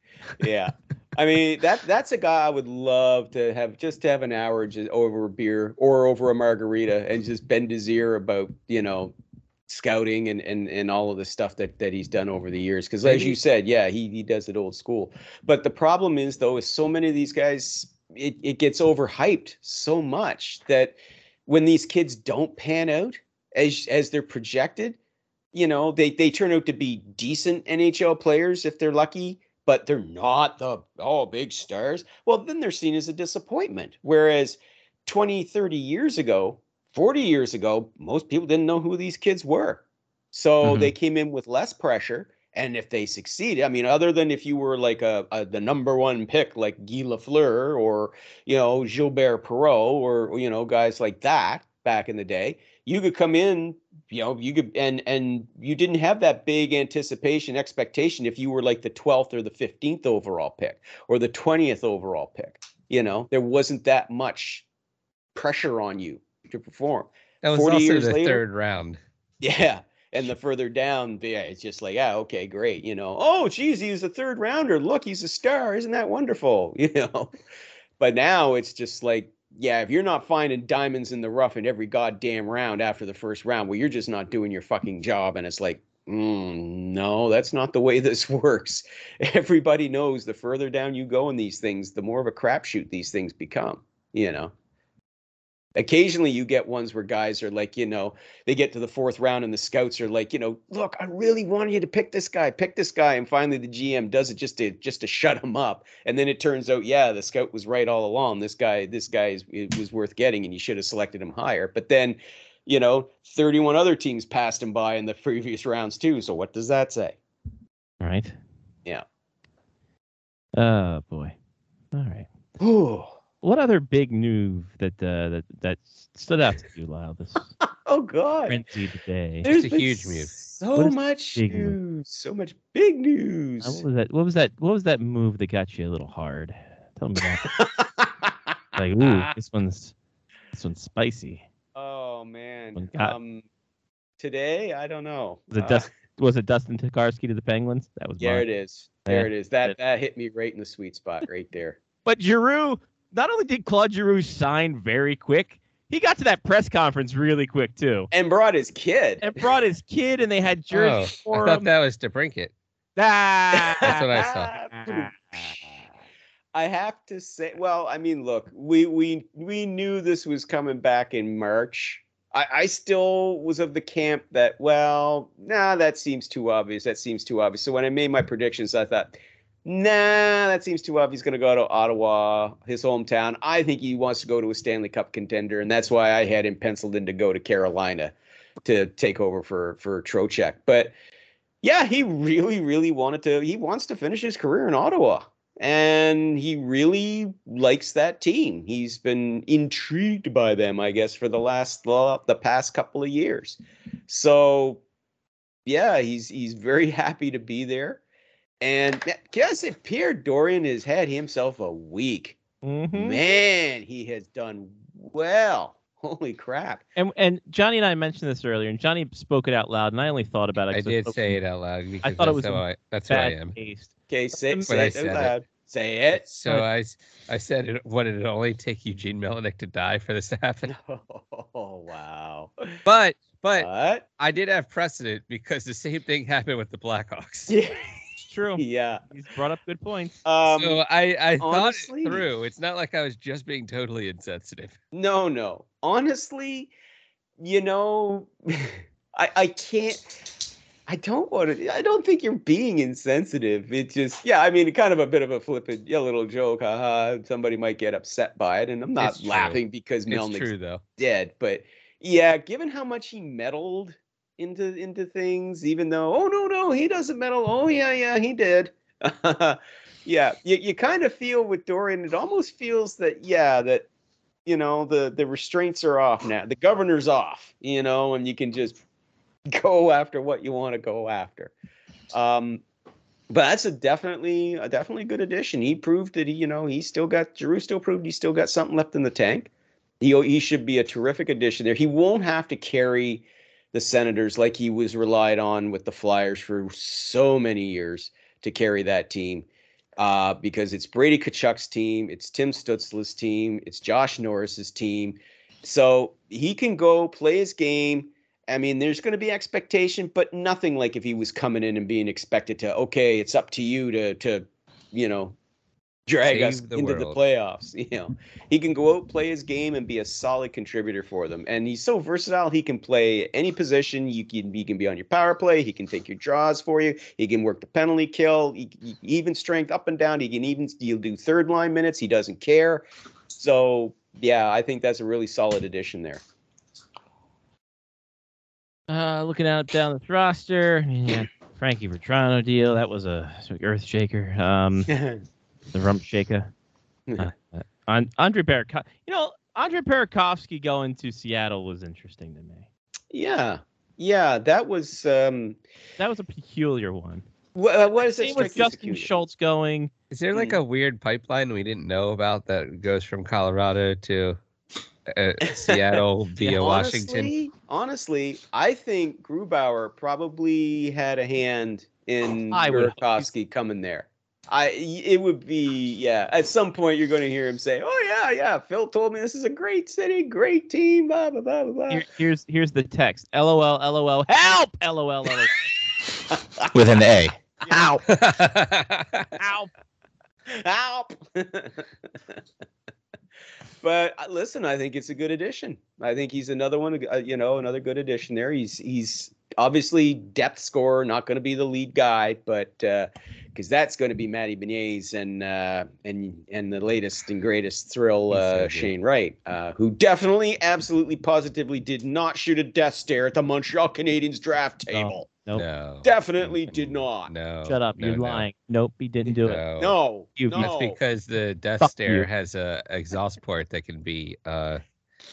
Yeah. I mean, that that's a guy I would love to have just to have an hour just over a beer or over a margarita and just bend his ear about, you know, scouting and and and all of the stuff that that he's done over the years because as you mm-hmm. said yeah he he does it old school. But the problem is though is so many of these guys it, it gets overhyped so much that when these kids don't pan out as as they're projected you know they they turn out to be decent nhl players if they're lucky but they're not the oh big stars. Well then they're seen as a disappointment. Whereas 20 30 years ago 40 years ago, most people didn't know who these kids were. So Mhm. they came in with less pressure. And if they succeeded, I mean, other than if you were like a, a the number one pick like Guy Lafleur or you know Gilbert Perreault or you know guys like that back in the day, you could come in, you know, you could and and you didn't have that big anticipation expectation if you were like the 12th or the 15th overall pick or the 20th overall pick. You know, there wasn't that much pressure on you to perform. That was 40 also years the later- third round. Yeah. And the further down, yeah, it's just like, yeah, okay, great. You know, oh, geez, he's a third rounder. Look, he's a star. Isn't that wonderful? You know, but now it's just like, yeah, if you're not finding diamonds in the rough in every goddamn round after the first round, well, you're just not doing your fucking job. And it's like, mm, no, that's not the way this works. Everybody knows the further down you go in these things, the more of a crapshoot these things become, you know. Occasionally, you get ones where guys are like, you know, they get to the fourth round and the scouts are like, you know, look, I really wanted you to pick this guy, pick this guy, and finally the GM does it just to just to shut him up, and then it turns out, yeah, the scout was right all along. This guy, this guy is, it was worth getting, and you should have selected him higher. But then, you know, 31 other teams passed him by in the previous rounds too. So what does that say? Right. Yeah. Oh boy. All right. Oh, What other big news that uh, that that stood out to you, Lyle? This oh God. frenzy today. There's a huge move. So What is much big move? news. So much big news. Uh, what was that? What was that? What was that move that got you a little hard? Tell me that. like, ooh, this one's this one's spicy. oh man. Got- Um, today I don't know. Was it Uh, Dust? Was it Dustin Tokarski to the Penguins? That was There mine. it is. There Yeah. it is. That that hit me right in the sweet spot right there. But Giroux, not only did Claude Giroux sign very quick, he got to that press conference really quick too, And brought his kid. and brought his kid, and they had Oh, jerseys I thought him. that was to brink it. Ah, That's what I saw. I have to say, well, I mean, look, we we we knew this was coming back in March. I, I still was of the camp that, well, nah, that seems too obvious. That seems too obvious. So when I made my predictions, I thought, nah, that seems too obvious. He's going to go to Ottawa, his hometown. I think he wants to go to a Stanley Cup contender, and that's why I had him penciled in to go to Carolina to take over for for Trocheck. But yeah, he really, really wanted to. He wants to finish his career in Ottawa, and he really likes that team. He's been intrigued by them, I guess, for the last the, the past couple of years. So, yeah, he's he's very happy to be there. And guess can I Pierre Dorion has had himself a week. Mhm. Man, he has done well. Holy crap! And and Johnny and I mentioned this earlier, and Johnny spoke it out loud, and I only thought about it. I did spoke say it out loud because thought it that's was how a I that's who I Bad am. taste. Okay, say, When say it said out it. loud. Say it. So I, I said it what did it only take Eugene Melnyk to die for this to happen? Oh wow! But but What? I did have precedent because the same thing happened with the Blackhawks. Yeah. It's true. yeah. He's brought up good points. Um, so I, I thought it through. It's not like I was just being totally insensitive. No, no. Honestly, you know, I I can't. I don't want to. I don't think you're being insensitive. It just, yeah. I mean, kind of a bit of a flippant, yeah, little joke. Haha. Somebody might get upset by it, and I'm not It's true. laughing because It's Melnyk's true though. dead. But yeah, given how much he meddled into into things, even though, oh no, no, he doesn't meddle. Oh yeah, yeah, he did. yeah, you, you kind of feel with Dorion, it almost feels that yeah, that you know the the restraints are off now. The governor's off, you know, and you can just go after what you want to go after. Um, but that's a definitely a definitely good addition. He proved that he, you know, he still got Giroux still proved he still got something left in the tank. He he should be a terrific addition there. He won't have to carry the Senators like he was relied on with the Flyers for so many years to carry that team. Uh, because it's Brady Tkachuk's team, it's Tim Stützle's team, it's Josh Norris's team. So he can go play his game. I mean, there's going to be expectation, but nothing like if he was coming in and being expected to, okay, it's up to you to, to, you know, drag us the into the playoffs. You know, he can go out, play his game, and be a solid contributor for them. And he's so versatile. He can play any position. You can, he can be on your power play. He can take your draws for you. He can work the penalty kill. He, he- even strength up and down. He can even he'll do third line minutes. He doesn't care. So yeah, I think that's a really solid addition there. Uh, looking out down this roster, yeah, Frankie Vatrano deal. That was a earth shaker. Um, the rump shaker. Uh, uh, Andre Barak. You know, Andre Burakovsky going to Seattle was interesting to me. yeah, yeah, that was. um That was a peculiar one. What, what is that? Same with strike you as Justin peculiar? Schultz going. Is there like a weird pipeline we didn't know about that goes from Colorado to uh, Seattle via Washington? Honestly, honestly, I think Grubauer probably had a hand in I Burakovsky coming there. I it would be yeah. At some point, you're going to hear him say, "Oh yeah, yeah." Phil told me this is a great city, great team. Blah blah blah blah. blah. Here, here's here's the text. LOL, LOL, help! LOL, LOL. with an A. Ow! Ow. Help! but uh, listen, I think it's a good addition. I think he's another one, uh, you know, another good addition there. He's he's obviously depth scorer, not going to be the lead guy, but because that's going to be Matty Beniers and uh, and and the latest and greatest thrill, He's so uh. Shane Wright, uh, who definitely, absolutely, positively did not shoot a death stare at the Montreal Canadiens draft No. table. Nope. No. Definitely did not. No. Shut up. no, You're no, lying. Nope, he didn't do it. no. No, You- no. That's because the Death Fuck Stare you. has a exhaust port that can be uh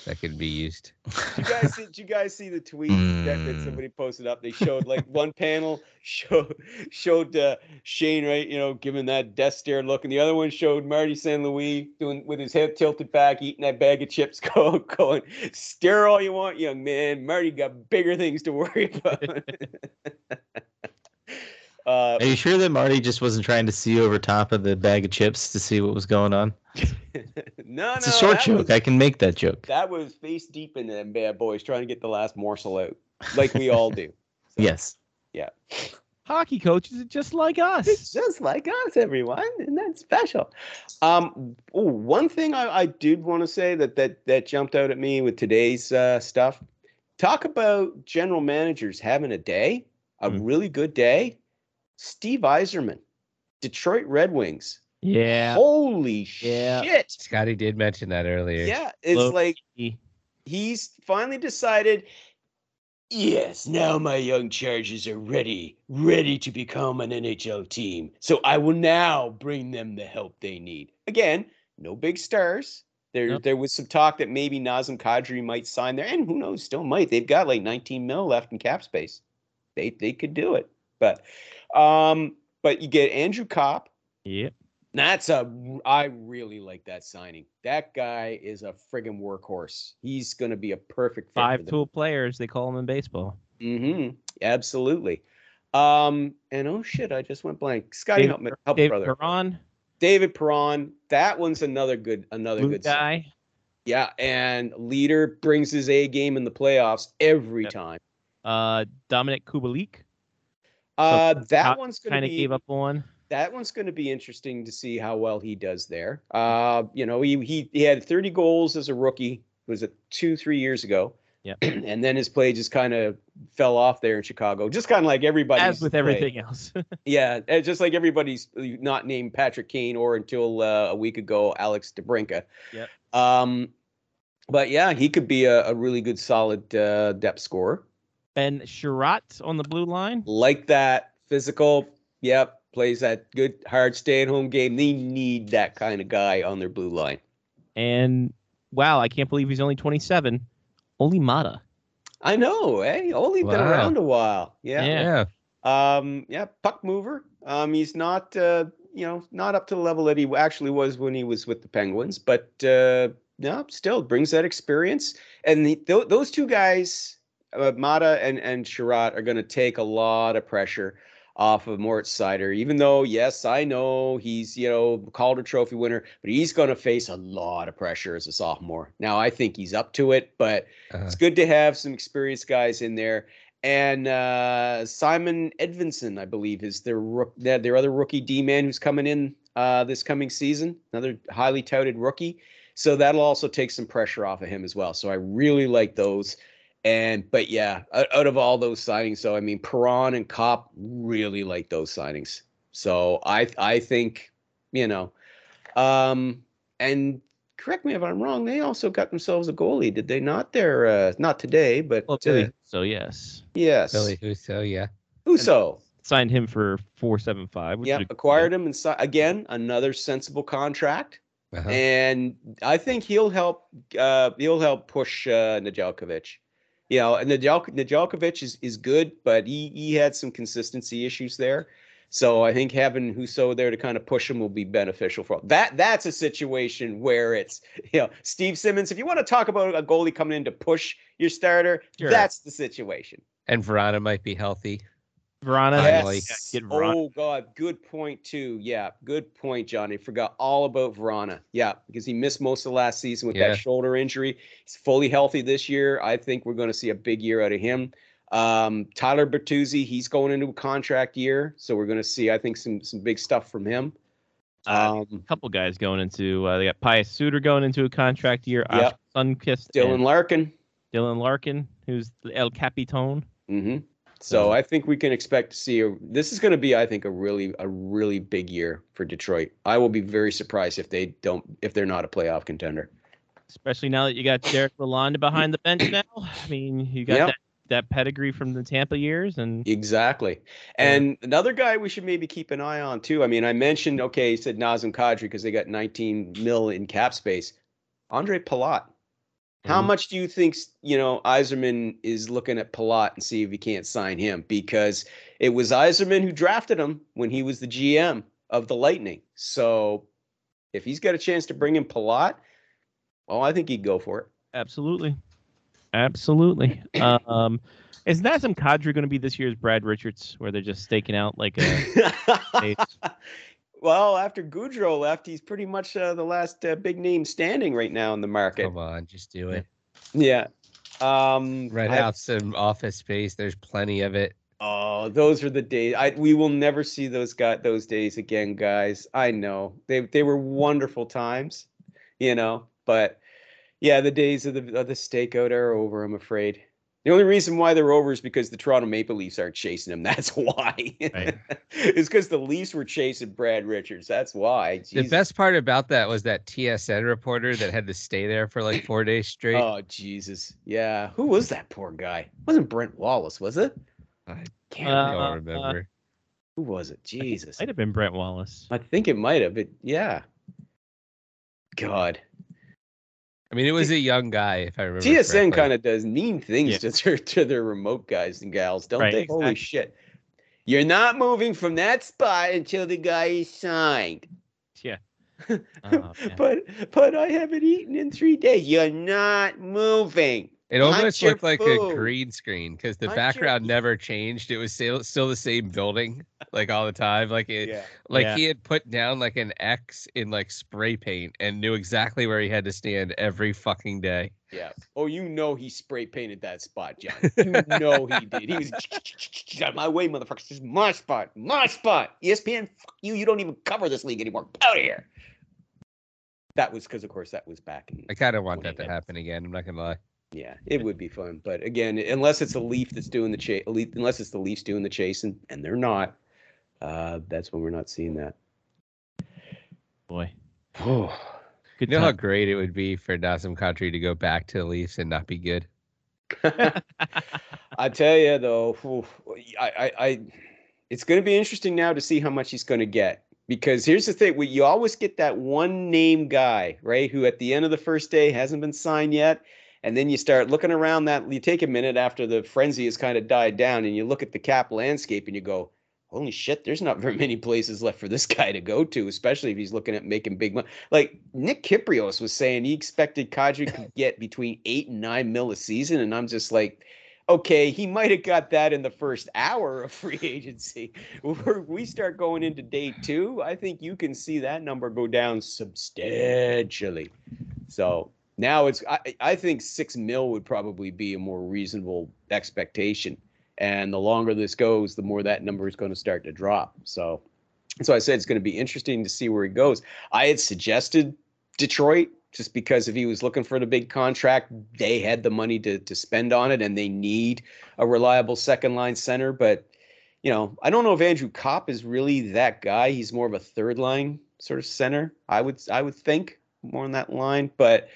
that could be used. Did you guys see, did you guys see the tweet that, that Mm. somebody posted up? They showed like one panel showed showed uh, Shane Wright, you know, giving that death stare look, and the other one showed Marty St. Louis doing with his head tilted back, eating that bag of chips, go, going, stare all you want, young man. Marty got bigger things to worry about. Uh, Are you sure that Marty just wasn't trying to see over top of the bag of chips to see what was going on? no, It's no, It's a short joke. was- I can make that joke. that was face deep in them bad boys trying to get the last morsel out, like we all do. So, Yes. Yeah. Hockey coaches are just like us. It's just like us, everyone, and that's special. Um, ooh, one thing I, I did want to say that that that jumped out at me with today's uh, stuff. Talk about general managers having a day, a Hmm. really good day. Steve Yzerman, Detroit Red Wings. Yeah. Holy Yeah. shit! Scotty did mention that earlier. Yeah, it's Low like key. he's finally decided yes now my young chargers are ready ready to become an nhl team so i will now bring them the help they need again no big stars there Nope. there was some talk that maybe nazem kadri might sign there and who knows still might they've got like 19 mil left in cap space they they could do it. But um, but you get Andrew Copp. Yep. That's a I really like that signing. That guy is a friggin' workhorse. He's gonna be a perfect fit Five tool players, they call them in baseball. Mm-hmm. Absolutely. Um, and oh shit, I just went blank. Scotty, David help me, help David brother. Perron, David Perron. That one's another good, another blue good sign. guy. Yeah, and leader brings his A game in the playoffs every Yep. time. Uh, Dominik Kubalik Uh, that Scott one's kind of be gave up on. that one's going to be interesting to see how well he does there. Uh, you know, he he he had 30 goals as a rookie. Was it two three years ago? Yep. and then his play just kind of fell off there in Chicago, just kind of like everybody. As with everything else. Yeah, uh, just like everybody's not named Patrick Kane or until uh, a week ago Alex DeBrincat. Yep. Um, but yeah, he could be a, a really good, solid uh, depth scorer. Ben Chiarot on the blue line. Like that, physical. Yep, plays that good, hard stay-at-home game. They need that kind of guy on their blue line. And wow, I can't believe he's only 27. Olli Maatta. I know, eh? Only been around a while. Yeah. Yeah. Yeah. Um, yeah, puck mover. Um, he's not, uh, you know, not up to the level that he actually was when he was with the Penguins, but uh, no, still brings that experience. And the, th- those two guys, uh, Maatta and and Chiarot, are going to take a lot of pressure off of Moritz Seider. Even though, yes, I know he's you know Calder Trophy winner, but he's going to face a lot of pressure as a sophomore. Now, I think he's up to it, but Uh, it's good to have some experienced guys in there. And uh, Simon Edvinsson, I believe, is their their, their other rookie D man who's coming in uh, this coming season. Another highly touted rookie, so that'll also take some pressure off of him as well. So I really like those. And but yeah, out, out of all those signings, so I mean, Perron and Copp really like those signings. So I I think you know, um, and correct me if I'm wrong. They also got themselves a goalie, did they not? They're uh, not today, but Well, uh, so yes. yes, Ville Husso, yeah. Uso. Signed him for 475. Yeah, is a good acquired him and si- again another sensible contract, Uh-huh. and I think he'll help. Uh, he'll help push uh, Nedeljkovic. You know, and Nedeljkovic is is good, but he he had some consistency issues there. So I think having Husso there to kind of push him will be beneficial for that. That's a situation where it's you know Steve Simmons. If you want to talk about a goalie coming in to push your starter, Sure. that's the situation. And Vrana might be healthy. Vrana. Yes. Get Vrana. Oh God, good point too. Yeah, good point, Johnny. Forgot all about Vrana. Yeah, because he missed most of last season with Yeah. that shoulder injury. He's fully healthy this year. I think we're going to see a big year out of him. Um, Tyler Bertuzzi, he's going into a contract year, so we're going to see, I think, some some big stuff from him. Uh, Um, couple guys going into uh, they got Pius Suter going into a contract year. Yep. Oskar Sundqvist, Dylan Larkin. Dylan Larkin, who's the El Capitone. hmm So mm-hmm. I think we can expect to see. A, this is going to be, I think, a really a really big year for Detroit. I will be very surprised if they don't if they're not a playoff contender. Especially now that you got Derek Lalonde behind the bench now. I mean, you got Yep. that, that pedigree from the Tampa years, and Exactly. And another guy we should maybe keep an eye on too. I mean, I mentioned okay, he said Nazem Kadri because they got 19 mil in cap space. Andre Palat. How Mhm. much do you think you know Yzerman is looking at Palat and see if he can't sign him? Because it was Yzerman who drafted him when he was the GM of the Lightning. So if he's got a chance to bring in Palat, well, I think he'd go for it. absolutely, absolutely. um, is Nazem Kadri going to be this year's Brad Richards, where they're just staking out like a. well, after Gaudreau left, he's pretty much uh, the last uh, big name standing right now in the market. Come on, just do it. Yeah. Um, Rent I- out some office space. There's plenty of it. Oh, those are the days. I we will never see those got those days again, guys. I know they they were wonderful times, you know. But yeah, the days of the of the stakeout are over. I'm afraid. The only reason why they're over is because the Toronto Maple Leafs aren't chasing him. That's why. Right. it's because the Leafs were chasing Brad Richards. That's why. The best part about that was that TSN reporter that had to stay there for like four days straight. Oh Jesus! Yeah, who was that poor guy? wasn't Brent Wallace? Was it? I Can't Uh, remember. don't. Who was it? Jesus! might have been Brent Wallace. I think it might have. It yeah. God. I mean, it was a young guy, if I remember. TSN kind of does mean things Yeah. to their to their remote guys and gals, don't Right, they? Holy shit! You're not moving from that spot until the guy is signed. Yeah. Oh, but but I haven't eaten in three days. You're not moving. It almost your looked like food. a green screen because the your background food. never changed. It was still still the same building, like all the time. Like it, Yeah. like Yeah. he had put down like an X in like spray paint and knew exactly where he had to stand every fucking day. Yeah. Oh, you know he spray painted that spot, John. You know he did. He was out of my way, motherfuckers. This is my spot. My spot. ESPN, fuck you. You don't even cover this league anymore. Out of here. That was because, of course, that was back in. I kind of want that to happen again. I'm not gonna lie. Yeah, it would be fun, but again, unless it's a Leaf that's doing the chase, unless it's the Leafs doing the chasing, and they're not, uh, that's when we're not seeing that. Boy. Oh, Good You know how great it would be for Nazem Country to go back to the Leafs and not be good. I tell you though, oof, I, I, I, it's going to be interesting now to see how much he's going to get. Because here's the thing: we, you always get that one name guy, right? Who at the end of the first day hasn't been signed yet, and then you start looking around that. You take a minute after the frenzy has kind of died down, and you look at the cap landscape, and you go, "Holy shit! There's not very many places left for this guy to go to, especially if he's looking at making big money." Like Nick Kypreos was saying, he expected Kadri could get between eight and nine mil a season, and I'm just like okay, he might have got that in the first hour of free agency. Where we start going into day two, I think you can see that number go down substantially. So now it's, I, I think six mil would probably be a more reasonable expectation. And the longer this goes, the more that number is going to start to drop. So so I said it's going to be interesting to see where he goes. I had suggested Detroit just because if he was looking for the big contract, they had the money to to spend on it, and they need a reliable second line center. But you know, I don't know if Andrew Copp is really that guy. He's more of a third line sort of center. I would I would think more on that line, but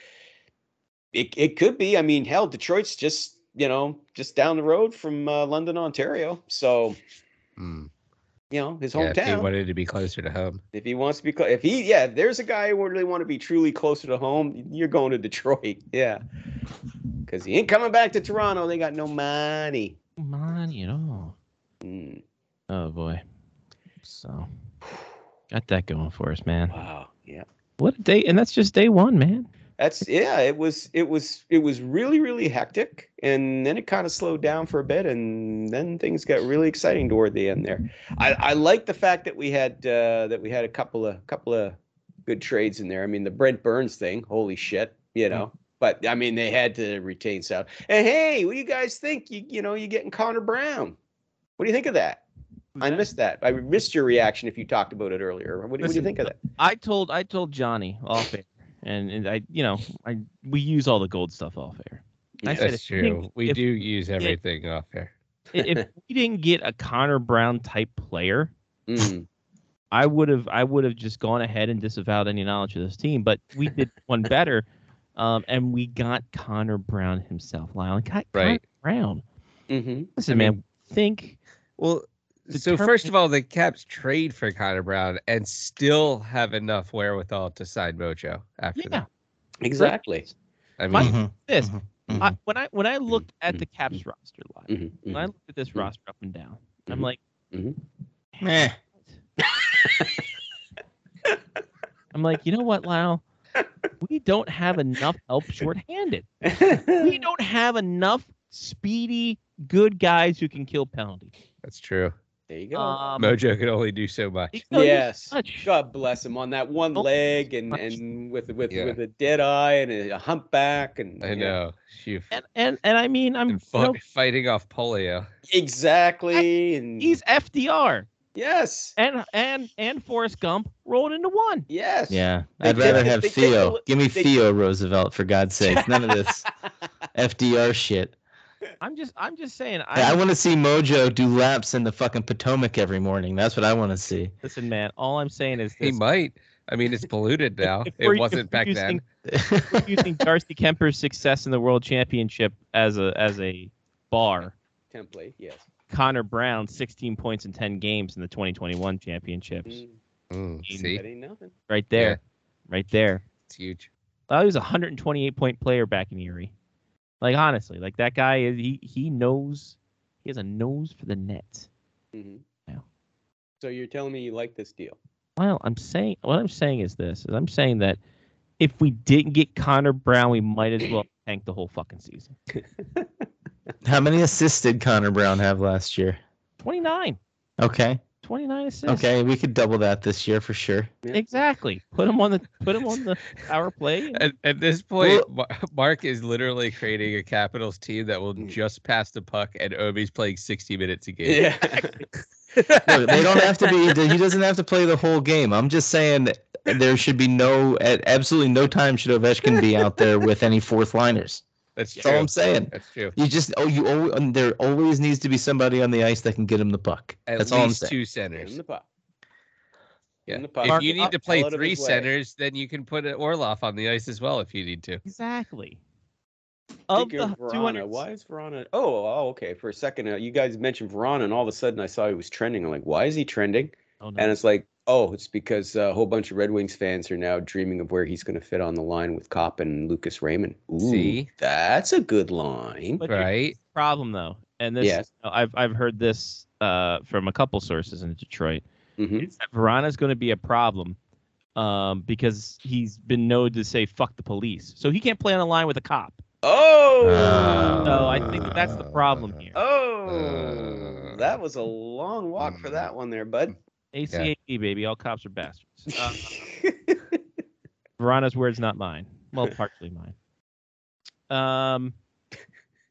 it it could be. I mean, hell, Detroit's just you know just down the road from uh, London, Ontario. So Hmm. you know his Yeah, if he hometown wanted to be closer to home. if he wants to be clo- if he yeah if there's a guy who would really want to be truly closer to home you're going to detroit yeah because he ain't coming back to toronto they got no money Money at all. Mm, Oh boy. So got that going for us, man. wow yeah What a day, and that's just day one, man. That's yeah it was it was it was really really hectic and then it kind of slowed down for a bit and then things got really exciting toward the end there. I i like the fact that we had uh that we had a couple of couple of good trades in there. I mean the brent burns thing holy shit you know? But i mean they had to retain south and hey what do you guys think? You you know you getting connor brown. What do you think of that? I missed that. I missed your reaction if you talked about it earlier. What, do- what do you think of that? I told I told Johnny off air, and, and I you know I we use all the gold stuff off air. I said That's if we didn't- true. We if- do use everything off i- If we didn't get a Connor Brown type player, Mm, I would have I would have just gone ahead and disavowed any knowledge of this team. But we did one better, um, and we got Connor Brown himself. Lyle, and got Connor Right. Brown. mhm. Listen, I man, think Well, so first of all, the Caps trade for Connor Brown and still have enough wherewithal to sign Mojo after yeah. that. exactly I My- mean, Mhm, This mhm, I, mhm. when I when I looked at the mhm, Caps roster line, when. I looked at this roster up and down, I'm like, Meh. I'm like, you know what, Lyle? We don't have enough help shorthanded. We don't have enough speedy, good guys who can kill penalties. that's true. There you go Um, Mojo could only do so much. he can only do yes. much. God bless him on that one Oh, leg and much. and with with Yeah. with a dead eye and a, a humpback and I yeah. know. She And and and I mean, I'm and you know, fighting off polio. exactly and he's FDR yes and and and Forrest Gump rolled into one. yes Yeah, They I'd take rather have they take the Theo. li- Give me they- Theo Roosevelt for God's sake. None of this FDR shit. I'm just I'm just saying. Hey, I I want to see Mojo do laps in the fucking Potomac every morning. That's what I want to see. listen, man. All I'm saying is He might. I mean, it's polluted now. It wasn't back then. using- we're using Darcy Kuemper's success in the World Championship as a as a bar. template yes Connor Brown, 16 points in 10 games in the 2021 championships. Mm, Mm, see, that ain't nothing Right there, Yeah. right there. it's huge. Oh, he was a 128 point player back in Erie. Like honestly, like that guy is he he knows he has a nose for the net. hmm Yeah. So you're telling me you like this deal? Well, I'm saying what I'm saying is this: is I'm saying that if we didn't get Connor Brown, we might as well tank the whole fucking season. How many assists did Connor Brown have last year? 29, Okay. 29 assists. Okay, we could double that this year for sure. Yeah. exactly. Put him on the put him on the power play. At, at this point, Mar- Mark is literally creating a Capitals team that will mm. just pass the puck, and Ovi's playing 60 minutes a game. Yeah. Look, they don't have to be. He doesn't have to play the whole game. I'm just saying there should be no, at absolutely no time should Ovechkin be out there with any fourth liners. That's That's true. all I'm saying. That's true. You just oh you always, and there always needs to be somebody on the ice that can get him the puck. At That's all I'm least saying. two Give him centers. the puck. Yeah. him the puck. If you need to play Hell out of three his way. centers, then you can put Orlov on the ice as well if you need to. Exactly. Of the Vrana, 200 why is Vrana? Oh, oh, okay. For a second, uh, you guys mentioned Vrana, and all of a sudden, I saw he was trending. I'm like, why is he trending? Oh, no. And it's like, oh, it's because uh, a whole bunch of Red Wings fans are now dreaming of where he's going to fit on the line with Copp and Lucas Raymond. Ooh, See? that's a good line. But Right? problem though, and this Yes. I've I've heard this uh, from a couple sources in Detroit. Mhm. Is that Vrana's going to be a problem um, because he's been known to say "fuck the police," so he can't play on a line with a cop. Oh, Uh, So I think that that's the problem here. oh, Uh, that was a long walk for that one there, bud. ACAB baby, all cops are bastards. Uh, Vrana's words, not mine. Well, partially mine. Um,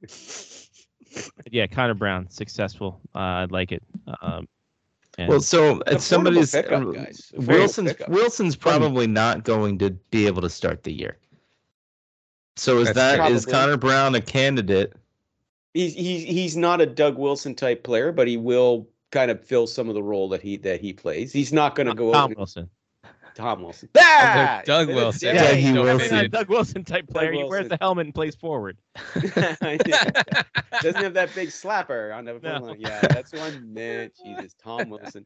yeah, Connor Brown, successful. Uh, I like it. Um, and Well, so it's somebody's pickup, guys. Wilson's pickup. Wilson's probably not going to be able to start the year. So is That's that is Probably. Connor Brown a candidate? he's he's he's not a Doug Wilson type player, but he will kind of fill some of the role that he that he plays. He's not going to go Tom over Wilson. Tom Wilson. Doug- Ah! Doug Wilson. Yeah, Dang. he Don't will fit see. in. Doug Wilson type player. He wears Wilson. the helmet and plays forward. Doesn't have that big slapper on the No. phone line. Yeah, that's the one. Man, Jesus, Tom Wilson.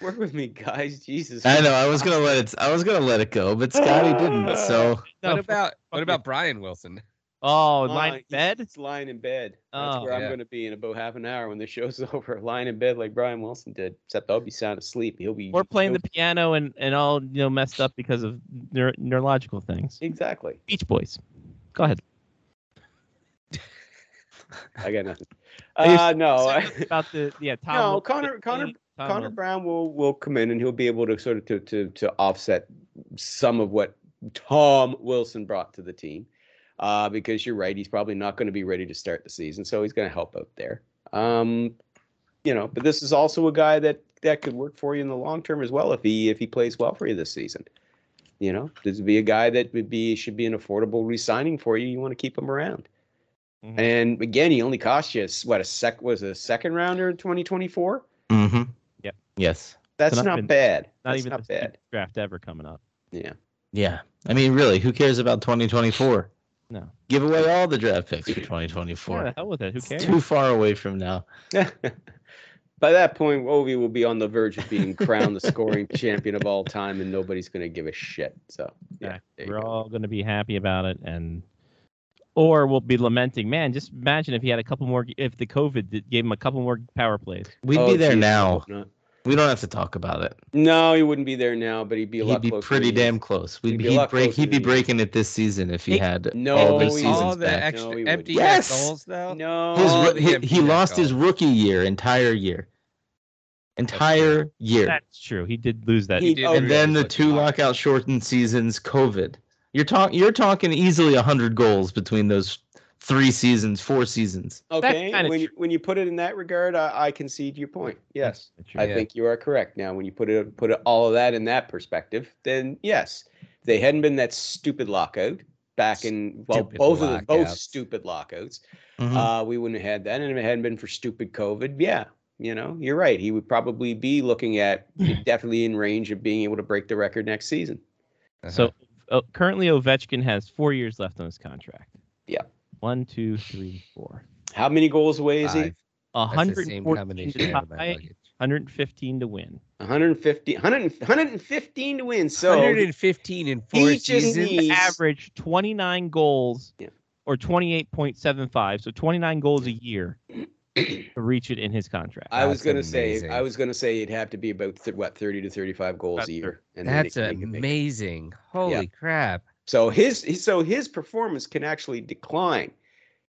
Work with me, guys. Jesus. I know I was gonna let it I was gonna let it go, but Scotty didn't. So what about what about Brian Wilson? Oh, Uh, lying in bed. He's lying in bed. That's Oh. where I'm going to be in about half an hour when the show's over. Lying in bed like Brian Wilson did. Except I'll be sound asleep. He'll be. Or playing the piano and, and all you know messed up because of neuro- neurological things. Exactly. Beach Boys. Go ahead. I got nothing. Uh, no. About the yeah Tom. No, Wilson- Connor- Connor- Tom Connor Wilson. Brown will will come in and he'll be able to sort of to to to offset some of what Tom Wilson brought to the team. Uh, because you're right, he's probably not going to be ready to start the season, so he's going to help out there. Um, you know, but this is also a guy that that could work for you in the long term as well if he if he plays well for you this season. You know, this would be a guy that would be should be an affordable re-signing for you. You want to keep him around. Mhm. And again, he only cost you what a sec was a second rounder in 2024. Mm-hmm. Yep. Yes. That's not not, even- bad. Not That's even not the bad. draft ever coming up. Yeah. Yeah. I mean, really, who cares about 2024? No. Give away all the draft picks for Yeah, 2024. the hell with it. Who It's cares? too far away from now. By that point, Ovi will be on the verge of being crowned the scoring champion of all time, and nobody's going to give a shit. So, yeah, there you We're go. all going to be happy about it, and or we'll be lamenting. Man, just imagine if he had a couple more. If the COVID gave him a couple more power plays. We'd Oh, be there geez, I now. Hope not. We don't have to talk about it. No, he wouldn't be there now, but he'd be a He'd lot be pretty than damn close. We'd He'd be, be he'd break. He'd be than he is. breaking it this season if he Hey, had no, all he seasons all the back. extra No, he empty Yes! goals though. No, His all roo- the he, he net lost his rookie year, entire year, entire year, That's true. He did lose that. He did oh, and then the two like- lockout shortened seasons, COVID. You're talking. You're talking easily hundred goals between those three seasons, four seasons. okay. kinda When you, when you put it in that regard, I, I concede your point. Yes. That's true. I Yeah. think you are correct. Now, when you put it put it, all of that in that perspective, then yes, if they hadn't been that stupid lockout back in well, Stupid both of the both stupid lockouts, Mhm. uh, we wouldn't have had that. And if it hadn't been for stupid COVID, yeah, you know, you're right. He would probably be looking at definitely in range of being able to break the record next season. Uh-huh. So uh, currently, Ovechkin has four years left on his contract. Yeah. One, two, three, four. How many goals away is he? Five. That's the same 114 combination to out of my tie, luggage. 115 to win. 150, 100, 115 to win. So 115 in four he just seasons. needs- Average 29 goals Yeah. or 28.75. So 29 goals a year to reach it in his contract. I was That's gonna say, amazing. I was gonna say it'd have to be about th- what 30 to 35 goals About a year. And then That's he- he could make amazing. Holy crap. So his his- so his performance can actually decline,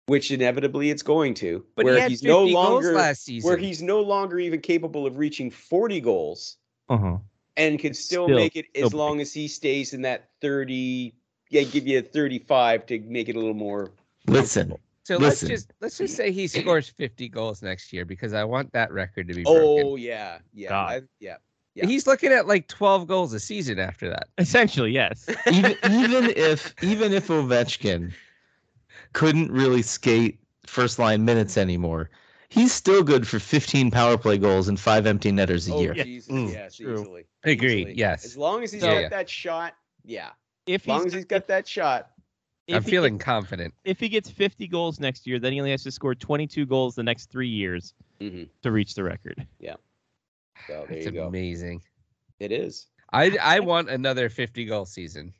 which inevitably it's going to. But where he had he's 50 no goals longer last season. where he's no longer even capable of reaching 40 goals Uh-huh. and can still, Still- make it as still long as he stays in that 30 yeah give you a 35 to make it a little more Listen, So let's just let's just say he scores 50 goals next year because I want that record to be broken. oh yeah yeah I- yeah yeah. He's looking at like 12 goals a season after that. Essentially, yes. even even if even if Ovechkin couldn't really skate first line minutes anymore, he's still good for 15 power play goals and five empty netters a oh year. Yeah. Jesus Mm, yes true. easily Agreed. easily. Yes. as long as he's So- got Yeah. that shot yeah If as long he's, as he's got that shot I'm feeling gets- confident. if he gets 50 goals next year, then he only has to score 22 goals the next three years Mhm. to reach the record. So there That's you go amazing. it is I I want another 50 goal season.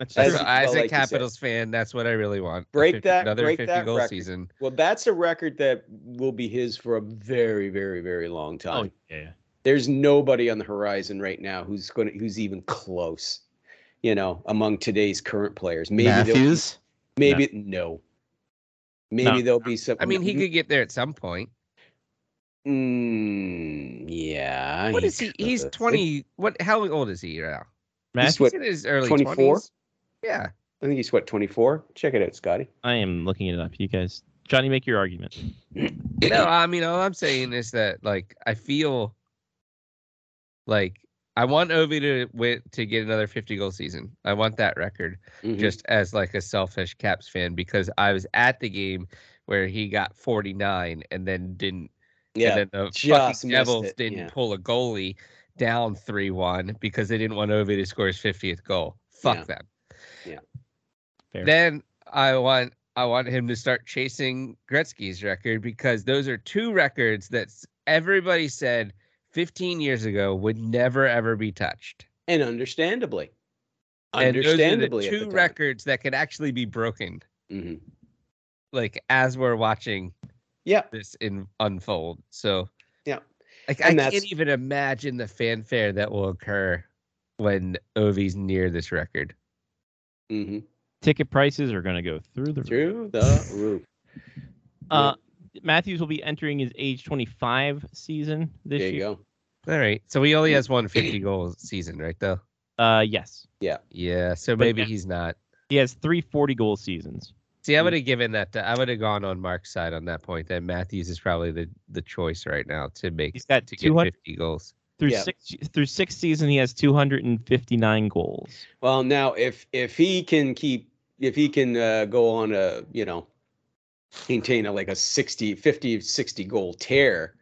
As As, as well, a like. Capitals fan, that's what I really want. Break 50 that- another break 50 that goal record. season. well that's a record that will be his for a very very very long oh, time Oh, yeah. there's nobody on the horizon right now who's going to who's even close you know among today's current players maybe there'll- Matthews, maybe no maybe No. there'll be some I mean, he could get there at some point. Mm, yeah What is he? He's could. 20. What? How old is he now? Matthews, what, He's in his early 24? 20s. Yeah. i think he's what 24 check it out scotty I am looking it up. You guys, Johnny, make your argument. No, I mean, all I'm saying is that, like, I feel like I want Ovi to win to get another 50 goal season. I want that record. Mhm. just as like a selfish Caps fan because I was at the game where he got 49 and then didn't yeah and then the just fucking Devils it, didn't yeah. pull a goalie down 3-1 because they didn't want Ovi to score his 50th goal. Fuck Yeah. them. Fair. Then I want I want him to start chasing Gretzky's record because those are two records that everybody said 15 years ago would never ever be touched. and understandably And those are understandably the at the two records that could actually be broken. Mhm. like as we're watching yeah this in unfold. So Yeah. like And I that's- can't even imagine the fanfare that will occur when Ovi's near this record. hmm Ticket prices are going to go through the roof. through the roof Uh, Matthews will be entering his age 25 season this year. there you year. go All right. So he only has one 50 goal season, right though? Uh, yes, Yeah. Yeah. So But maybe yeah. he's not. he has three 40 goal seasons. See, I would have given that to, I would have gone on Mark's side on that point that Matthews is probably the, the choice right now to make He's got to get 50 goals. through Yeah. six through six season. He has 259 goals. Well, now if if he can keep if he can uh, go on a you know maintain a like a 60 50 60 goal tear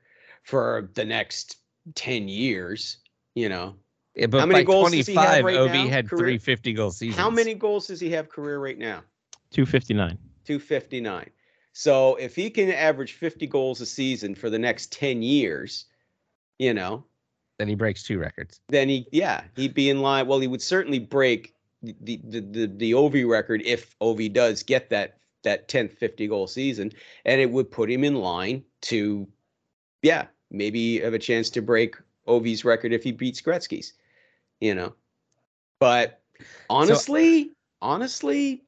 for the next 10 years, you know. Yeah, but How many by goals does he have 25, right Ovi now, had career? three 50 goal seasons. How many goals does he have career right now? 259. 259. So if he can average 50 goals a season for the next 10 years, you know, Then he breaks two records. then he yeah he'd be in line well he would certainly break the the the, the Ovi record if Ovi does get that that 10th 50 goal season and it would put him in line to yeah maybe have a chance to break Ovi's record if he beats Gretzky's you know but honestly honestly